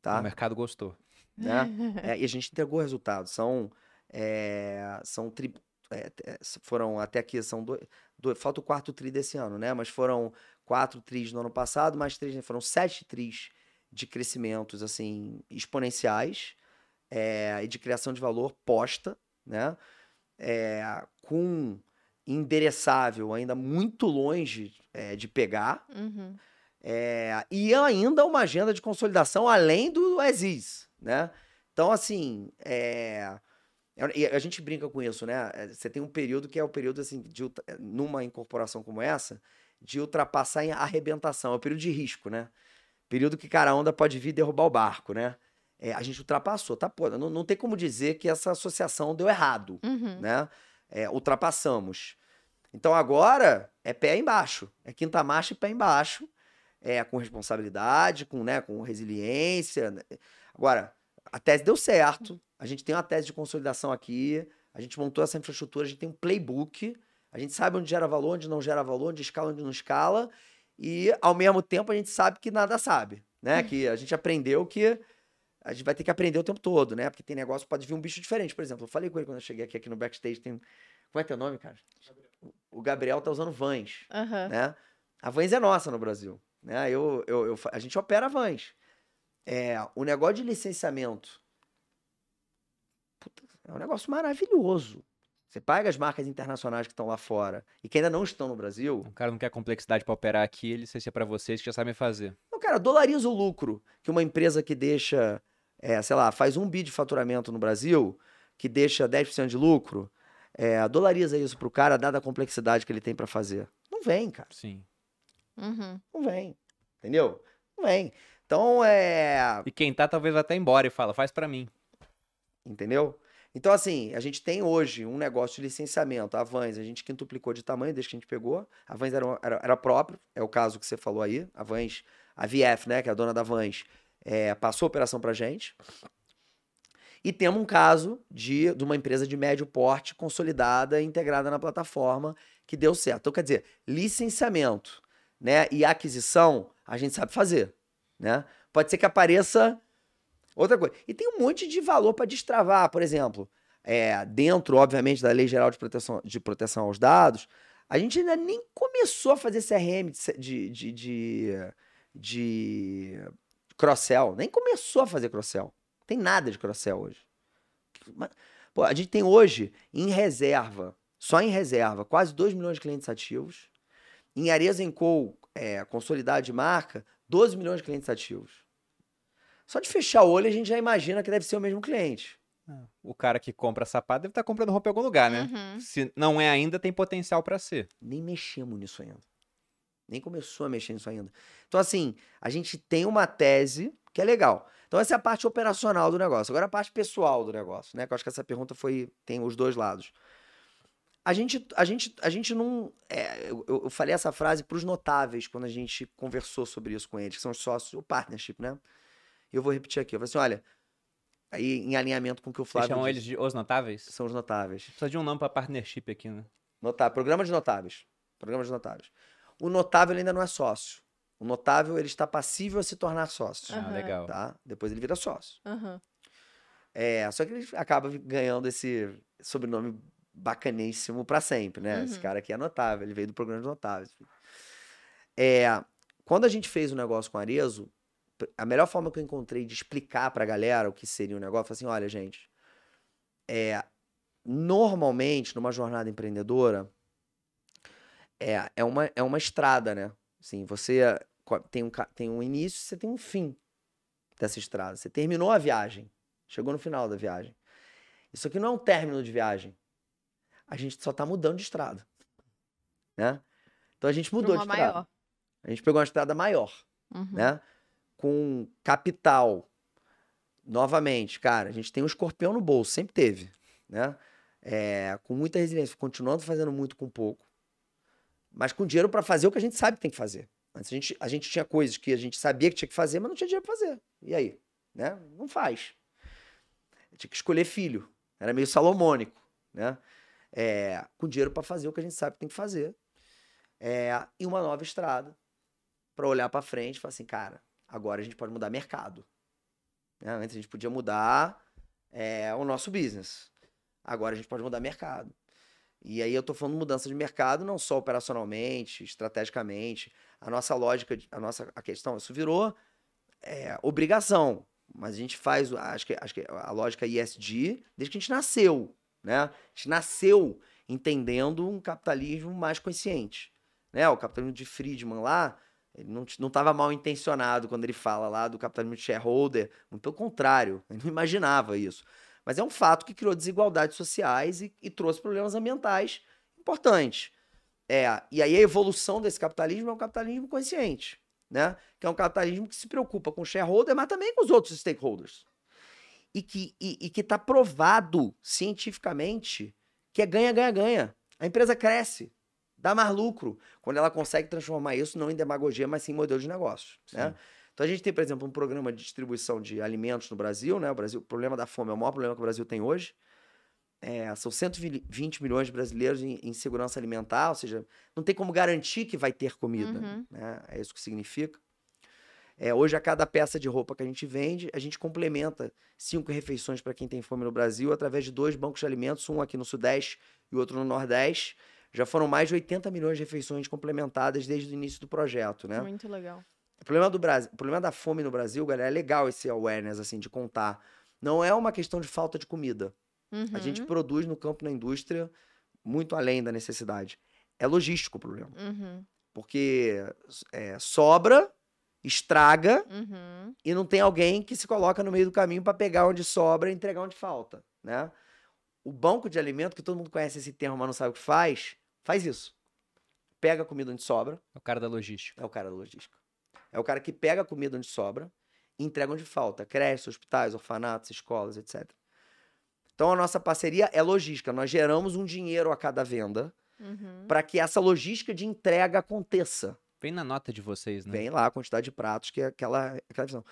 Tá? mercado gostou. Né? É, e a gente entregou o resultado. São. é, são tri- é, é, foram até aqui, são dois, dois- Falta o quarto tri desse ano, né? Mas foram quatro tris no ano passado, mais três. Foram sete tris de crescimentos, assim, exponenciais é, e de criação de valor posta, né? É, com endereçável ainda muito longe é, de pegar. Uhum. É, e ainda uma agenda de consolidação além do Exis, né? Então, assim, é- e a gente brinca com isso, né? É, Você tem um período que é o período, assim, de, ultra- numa incorporação como essa, de ultrapassar em arrebentação. É o período de risco, né? Período que, cara, a onda pode vir derrubar o barco, né? É, a gente ultrapassou, tá? Pô, não, não tem como dizer que essa associação deu errado Uhum. né? É, ultrapassamos. Então agora é pé embaixo, é quinta marcha e pé embaixo, é com responsabilidade, com, né, com resiliência. né? Agora, a tese deu certo, a gente tem uma tese de consolidação aqui, a gente montou essa infraestrutura, a gente tem um playbook, a gente sabe onde gera valor, onde não gera valor, onde escala, onde não escala, e ao mesmo tempo a gente sabe que nada sabe, né? Que a gente aprendeu que a gente vai ter que aprender o tempo todo, né? Porque tem negócio, pode vir um bicho diferente. Por exemplo, eu falei com ele quando eu cheguei aqui, aqui no backstage, tem... Como é teu nome, cara? O Gabriel tá usando Vans, Aham. né? A Vans é nossa no Brasil, né? Eu, eu, eu a gente opera Vans. É, o negócio de licenciamento é um negócio maravilhoso. Você paga as marcas internacionais que estão lá fora e que ainda não estão no Brasil, O cara não quer complexidade pra operar aqui, ele licencia pra vocês que já sabem fazer. Não, cara, dolariza o lucro que uma empresa que deixa, é, sei lá, faz um bi de faturamento no Brasil, que deixa 10% de lucro, é, dolariza isso pro cara, dada a complexidade que ele tem pra fazer. Não vem, cara. Sim. Uhum. Não vem. Entendeu? Não vem. Então, é. E quem tá talvez até embora e fala, faz pra mim. Entendeu? Então, assim, a gente tem hoje um negócio de licenciamento. A Vans, a gente quintuplicou de tamanho desde que a gente pegou. A Vans era, era, era próprio, é o caso que você falou aí. A Vans, a VF, né, que é a dona da Vans, é, passou a operação pra gente. E temos um caso de, de uma empresa de médio porte consolidada e integrada na plataforma que deu certo. Então, quer dizer, licenciamento né, e aquisição a gente sabe fazer. Né? Pode ser que apareça outra coisa. E tem um monte de valor para destravar, por exemplo, é, dentro, obviamente, da Lei Geral de Proteção, de Proteção aos Dados, A gente ainda nem começou a fazer CRM de, de, de, de cross-sell. Nem começou a fazer cross-sell. Tem nada de cross-sell hoje. Pô, a gente tem hoje, em reserva, só em reserva, quase 2 milhões de clientes ativos. Em Arezzo Co, é, consolidado de marca, 12 milhões de clientes ativos. Só de fechar o olho a gente já imagina que deve ser o mesmo cliente. É, o cara que compra sapato deve estar tá comprando roupa em algum lugar, né? Uhum. Se não é ainda, tem potencial para ser. Nem mexemos nisso ainda. Nem começou a mexer nisso ainda. Então, assim, a gente tem uma tese que é legal. Então, essa é a parte operacional do negócio. Agora, a parte pessoal do negócio, né? Que eu acho que essa pergunta foi. tem os dois lados. A gente, a gente, a gente não. É, eu, eu, falei essa frase para os notáveis quando a gente conversou sobre isso com eles, que são os sócios, o partnership, né? E eu vou repetir aqui. Eu falei assim: olha, aí em alinhamento com o que o Flávio. Vocês chamam eles de os notáveis? São os notáveis. Precisa de um nome para partnership aqui, né? Notável. Programa de notáveis. Programa de notáveis. O notável ainda não é sócio. O notável ele está passível a se tornar sócio. Ah, legal. Tá? Depois ele vira sócio. Uhum. É, só que ele acaba ganhando esse sobrenome bacaníssimo para sempre, né? Uhum. Esse cara aqui é notável, ele veio do programa de notáveis. É, quando a gente fez o um negócio com a Arezo, a melhor forma que eu encontrei de explicar pra galera o que seria o um negócio, foi assim, olha, gente, é, normalmente, numa jornada empreendedora, é, é, uma, é uma estrada, né? Assim, você tem um, tem um início, você tem um fim dessa estrada. Você terminou a viagem, chegou no final da viagem. Isso aqui não é um término de viagem a gente só tá mudando de estrada. Né? Então a gente mudou de estrada. Maior. A gente pegou uma estrada maior, uhum. né? Com capital. Novamente, cara, a gente tem um escorpião no bolso, sempre teve, né? É, com muita resiliência, continuando fazendo muito com pouco, mas com dinheiro para fazer o que a gente sabe que tem que fazer. Antes a gente, a gente tinha coisas que a gente sabia que tinha que fazer, mas não tinha dinheiro para fazer. E aí? Né? Não faz. Tinha que escolher filho. Era meio salomônico, né? é, com dinheiro para fazer o que a gente sabe que tem que fazer. É, e uma nova estrada para olhar para frente e falar assim, cara, agora a gente pode mudar mercado. Né? Antes a gente podia mudar é, o nosso business. Agora a gente pode mudar mercado. E aí eu estou falando mudança de mercado, não só operacionalmente, estrategicamente. A nossa lógica, a nossa a questão, isso virou é, obrigação. Mas a gente faz, acho que, acho que a lógica ISD desde que a gente nasceu. Né? A gente nasceu entendendo um capitalismo mais consciente. Né? O capitalismo de Friedman lá, ele não estava mal intencionado quando ele fala lá do capitalismo de shareholder, muito pelo contrário, *laughs* ele não imaginava isso. Mas é um fato que criou desigualdades sociais e, e trouxe problemas ambientais importantes. É, e aí a evolução desse capitalismo é um capitalismo consciente, né? Que é um capitalismo que se preocupa com o shareholder, mas também com os outros stakeholders e que e, que está provado cientificamente que é ganha, ganha, ganha. A empresa cresce, dá mais lucro quando ela consegue transformar isso não em demagogia, mas sim em modelo de negócio. Né? Então a gente tem, por exemplo, um programa de distribuição de alimentos no Brasil, né? O Brasil, o problema da fome é o maior problema que o Brasil tem hoje. É, são 120 milhões de brasileiros em, em, segurança alimentar, ou seja, não tem como garantir que vai ter comida. Uhum. Né? É isso que significa. É, hoje, a cada peça de roupa que a gente vende, a gente complementa cinco refeições para quem tem fome no Brasil através de dois bancos de alimentos, um aqui no Sudeste e outro no Nordeste. Já foram mais de 80 milhões de refeições complementadas desde o início do projeto, né? Muito legal. O problema, do Brasil, o problema da fome no Brasil, galera, é legal esse awareness, assim, de contar. Não é uma questão de falta de comida. Uhum. A gente uhum. produz no campo, na indústria, muito além da necessidade. É logístico o problema. Uhum. Porque é, sobra estraga uhum. e não tem alguém que se coloca no meio do caminho para pegar onde sobra e entregar onde falta, né? O banco de alimento, que todo mundo conhece esse termo, mas não sabe o que faz, faz isso. Pega a comida onde sobra. É o cara da logística. É o cara da logística. É o cara que pega a comida onde sobra e entrega onde falta. Creches, hospitais, orfanatos, escolas, etc. Então a nossa parceria é logística. Nós geramos um dinheiro a cada venda uhum. para que essa logística de entrega aconteça. Vem na nota de vocês, né? Vem lá a quantidade de pratos, que é aquela, aquela visão.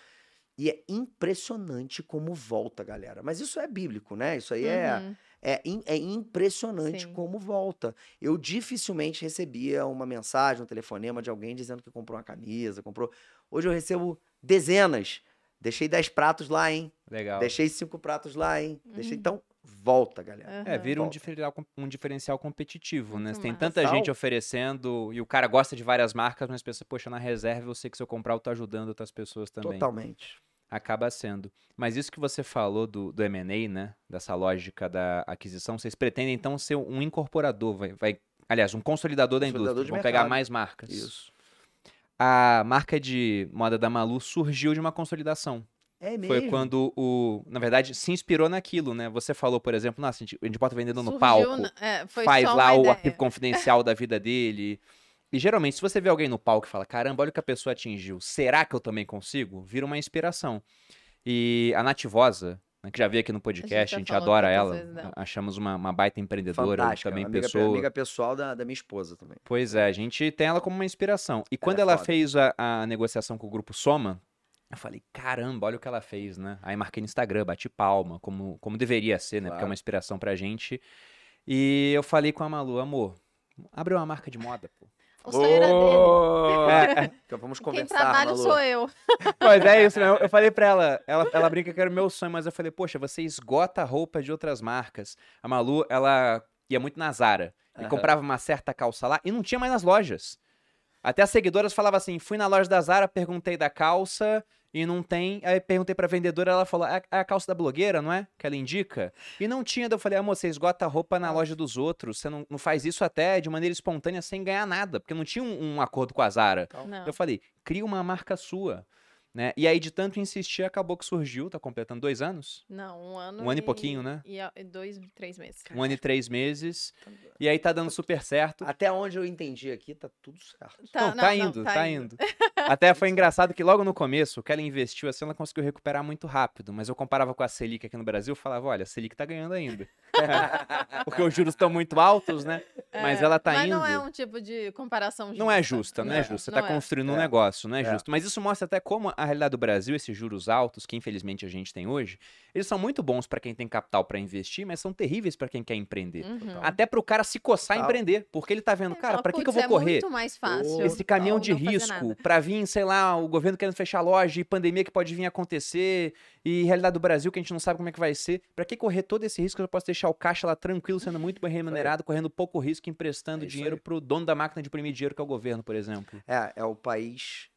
E é impressionante como volta, galera. Mas isso é bíblico, né? Isso aí é, uhum. é, é, é impressionante Sim. como volta. Eu dificilmente recebia uma mensagem, um telefonema de alguém dizendo que comprou uma camisa, comprou. Hoje eu recebo dezenas. Deixei dez pratos lá, hein? Legal. Deixei cinco pratos lá, hein? Uhum. Deixei... Então, volta, galera. É, vira um diferencial, um diferencial competitivo, né? Você tem tanta gente oferecendo e o cara gosta de várias marcas, mas pensa, poxa, na reserva eu sei que se eu comprar eu tô ajudando outras pessoas também. Totalmente. Acaba sendo. Mas isso que você falou do, do M&A, né? Dessa lógica da aquisição, vocês pretendem então ser um incorporador, vai, vai- aliás, um consolidador da Consolidador indústria. de Vão pegar mais marcas. Isso. A marca de moda da Malu surgiu de uma consolidação. É mesmo. Foi quando o, na verdade, se inspirou naquilo, né? Você falou, por exemplo, nossa, a gente, a gente bota vendendo no palco na- é, foi faz só lá uma o arquivo confidencial da vida dele. E geralmente, se você vê alguém no palco e fala, caramba, olha o que a pessoa atingiu, será que eu também consigo? Vira uma inspiração. E a Nativosa, né, que já veio aqui no podcast, a gente falou adora tantas ela, vezes achamos uma, uma baita empreendedora, Fantástica. também amiga, pessoa. amiga pessoal da, da minha esposa também. Pois é, a gente tem ela como uma inspiração. E quando é ela foda. fez a, a negociação com o grupo Soma, eu falei, caramba, olha o que ela fez, né? Aí marquei no Instagram, bati palma, como, como deveria ser, né? Porque é Claro. uma inspiração pra gente. E eu falei com a Malu, amor, abre uma marca de moda, pô. O sonho era dele. Ô! É, Então vamos Quem conversar, trabalha Malu. sou eu. Pois é isso, mesmo. eu falei pra ela, ela, ela brinca que era o meu sonho, mas eu falei, poxa, você esgota a roupa de outras marcas. A Malu, ela ia muito na Zara e Aham. comprava uma certa calça lá e não tinha mais nas lojas. Até as seguidoras falavam assim, fui na loja da Zara, perguntei da calça e não tem. Aí perguntei pra vendedora, ela falou, é é a calça da blogueira, não é? Que ela indica. E não tinha, daí eu falei, amor, você esgota a roupa na loja dos outros, você não, não faz isso até de maneira espontânea sem ganhar nada, porque não tinha um- um acordo com a Zara. Não. Eu falei, cria uma marca sua. Né? E aí, de tanto insistir, acabou que surgiu, tá completando dois anos. Não, um ano. Um ano e pouquinho, né? E a- e dois, três meses. Um ano e três meses. E aí tá dando super certo. Até onde eu entendi aqui, tá tudo certo. não, não, tá não, indo, tá, indo. Até foi *laughs* engraçado que logo no começo, o que ela investiu assim, ela conseguiu recuperar muito rápido. Mas eu comparava com a Selic aqui no Brasil, eu falava, olha, a Selic tá ganhando ainda. *laughs* Porque os juros estão muito altos, né? Mas É, ela tá mas indo. não é um tipo de comparação justa. Não é justa, não é Não, justa. Você não tá é. construindo um É. negócio, não é, É. justo. Mas isso mostra até como a realidade do Brasil, esses juros altos, que infelizmente a gente tem hoje, eles são muito bons pra quem tem capital pra investir, mas são terríveis pra quem quer empreender. Uhum. Até pro cara se coçar e Total. empreender, porque ele tá vendo, cara, Fala, pra que, que eu "Putz, vou é correr? muito mais fácil. Esse caminhão não de risco nada." pra vir, sei lá, o governo querendo fechar a loja e pandemia que pode vir a acontecer e realidade do Brasil que a gente não sabe como é que vai ser. Pra que correr todo esse risco? Eu posso deixar o caixa lá tranquilo, sendo muito bem *laughs* remunerado, correndo pouco risco, emprestando É dinheiro aí. pro dono da máquina de imprimir dinheiro, que é o governo, por exemplo. É, é o país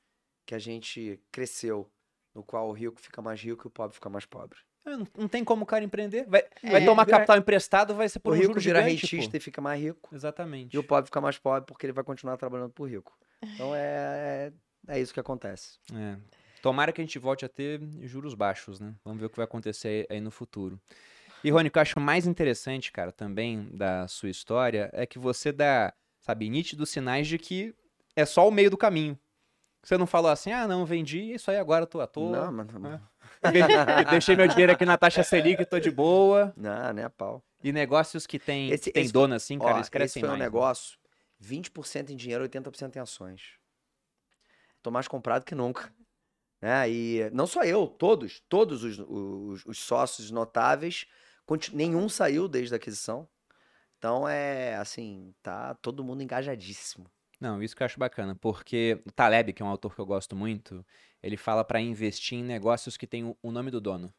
que a gente cresceu, no qual o rico fica mais rico e o pobre fica mais pobre. É, Não, tem como o cara empreender. Vai, vai É. tomar Vira- capital emprestado, vai ser por o um rico vira gigante, rentista pô. e fica mais rico. Exatamente. E o pobre fica mais pobre porque ele vai continuar trabalhando pro rico. Então é, é isso que acontece. É. Tomara que a gente volte a ter juros baixos, né? Vamos ver o que vai acontecer aí no futuro. E, Rony, o que eu acho mais interessante, cara, também da sua história é que você dá, sabe, nítidos sinais de que é só o meio do caminho. Você não falou assim, ah, não, vendi, isso aí agora eu tô à toa. Não, mano. É. Vendi- Deixei meu dinheiro aqui na taxa Selic, tô de boa. Não, nem a pau. E negócios que tem, Esse- que tem esse- dono assim, cara, Ó, eles crescem esse foi mais. um né? negócio, 20% em dinheiro, 80% em ações. Tô mais comprado que nunca. Né? E não só eu, todos, todos os, os- os sócios notáveis, nenhum saiu desde a aquisição. Então é assim, tá todo mundo engajadíssimo. Não, isso que eu acho bacana, porque o Taleb, que é um autor que eu gosto muito, ele fala para investir em negócios que tem o- nome do dono.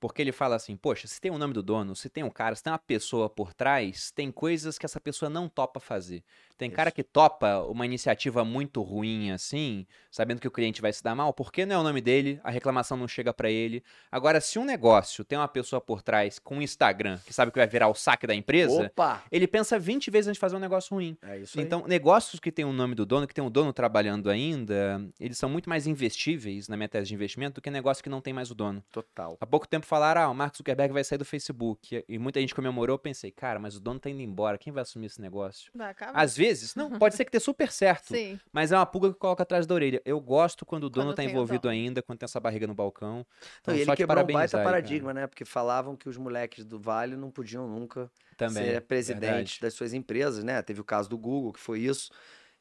Porque ele fala assim, poxa, se tem o nome do dono, se tem um cara, se tem uma pessoa por trás, tem coisas que essa pessoa não topa fazer. Tem cara que topa uma iniciativa muito ruim assim, sabendo que o cliente vai se dar mal, porque não é o nome dele, a reclamação não chega para ele. Agora, se um negócio tem uma pessoa por trás com um Instagram, que sabe que vai virar o saque da empresa, Opa! ele pensa 20 vezes antes de fazer um negócio ruim. É isso aí. Então, negócios que têm o nome do dono, que tem um dono trabalhando ainda, eles são muito mais investíveis na minha tese de investimento do que negócio que não tem mais o dono. Total. Há pouco tempo falaram, ah, o Mark Zuckerberg vai sair do Facebook. E muita gente comemorou, eu pensei, cara, mas o dono tá indo embora, quem vai assumir esse negócio? Vai acabar. Às vezes, não, *laughs* pode ser que dê super certo, Sim. mas é uma pulga que coloca atrás da orelha. Eu gosto quando o dono Quando tá envolvido ainda, quando tem essa barriga no balcão. Então, Não, e só ele te quebrou um baita aí, cara. paradigma, né? Porque falavam que os moleques do Vale não podiam nunca Também, ser presidente verdade. das suas empresas, né? Teve o caso do Google, que foi isso.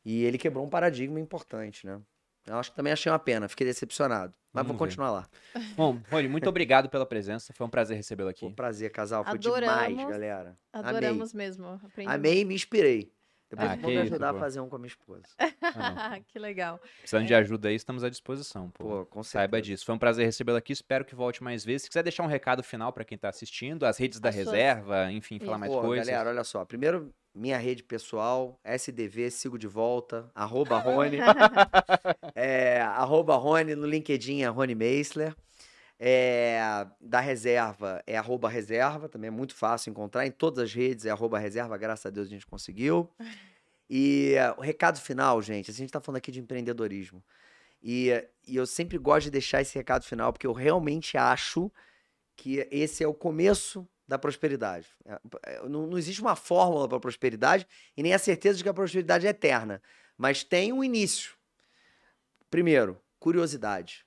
E ele quebrou um paradigma importante, né? Eu acho que também achei uma pena, fiquei decepcionado. Mas Vamos vou ver. continuar lá. Bom, Rony, muito obrigado pela presença, foi um prazer recebê-lo aqui. Foi um prazer, casal. Foi Adoramos. demais, galera. Adoramos mesmo. Aprendi Amei. Amei e me inspirei. Depois Ah, vou que me isso, ajudar a pô. fazer um com a minha esposa. Ah, não. que legal. Precisando de ajuda aí, estamos à disposição, pô. Pô, com Saiba disso. Foi um prazer recebê-lo aqui. Espero que volte mais vezes. Se quiser deixar um recado final para quem tá assistindo, as redes da As suas- reserva, enfim, falar Isso. mais Pô, coisas. galera, olha só. Primeiro, minha rede pessoal, SDV, sigo de volta, arroba Rony. *laughs* é, arroba Rony no LinkedIn, é Rony Meisler. É, da reserva é arroba reserva, também é muito fácil encontrar. Em todas as redes é arroba reserva, graças a Deus a gente conseguiu. E é, o recado final, gente, a gente tá falando aqui de empreendedorismo. E, e eu sempre gosto de deixar esse recado final, porque eu realmente acho que esse é o começo da prosperidade. É, é, Não, não existe uma fórmula para prosperidade e nem a certeza de que a prosperidade é eterna, mas tem um início. Primeiro, curiosidade.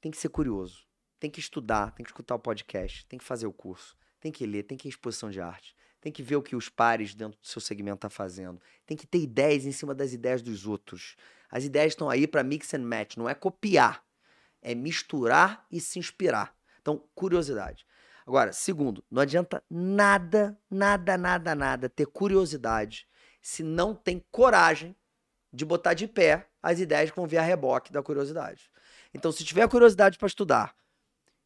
Tem que ser curioso. Tem que estudar, tem que escutar o podcast, tem que fazer o curso, tem que ler, tem que ir à exposição de arte, tem que ver o que os pares dentro do seu segmento estão fazendo, tem que ter ideias em cima das ideias dos outros. As ideias estão aí para mix and match, não é copiar, é misturar e se inspirar. Então, curiosidade. Agora, segundo, não adianta nada, nada, nada, nada ter curiosidade se não tem coragem de botar de pé as ideias que vão vir a reboque da curiosidade. Então, se tiver curiosidade para estudar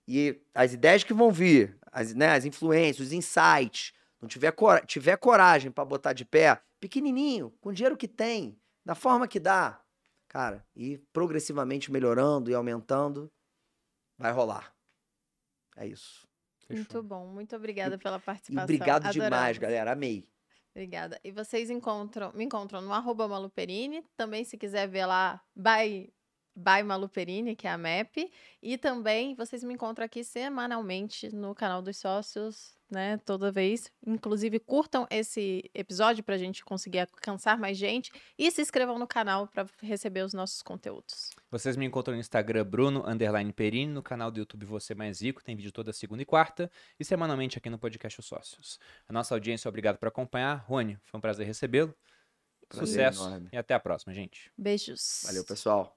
e as ideias que vão vir, as, né, as influências, os insights, não tiver, cora- tiver coragem para botar de pé, pequenininho, com o dinheiro que tem, da forma que dá, cara, e progressivamente melhorando e aumentando, vai rolar. É isso. Fechou. Muito bom. Muito obrigada pela E participação. obrigado demais, Adoramos. galera. Amei. Obrigada. E vocês encontram, me encontram no arroba Maluperini. Também, se quiser ver lá, by, by Maluperini, que é a MAP. E também vocês me encontram aqui semanalmente no canal dos sócios, né? Toda vez. Inclusive, curtam esse episódio para a gente conseguir alcançar mais gente. E se inscrevam no canal para receber os nossos conteúdos. Vocês me encontram no Instagram Bruno underline Perini, no canal do YouTube Você Mais Rico, tem vídeo toda segunda e quarta, e semanalmente aqui no podcast Os Sócios. A nossa audiência, obrigado por acompanhar. Rony, foi um prazer recebê-lo. Sucesso enorme. e até a próxima, gente. Beijos. Valeu, pessoal.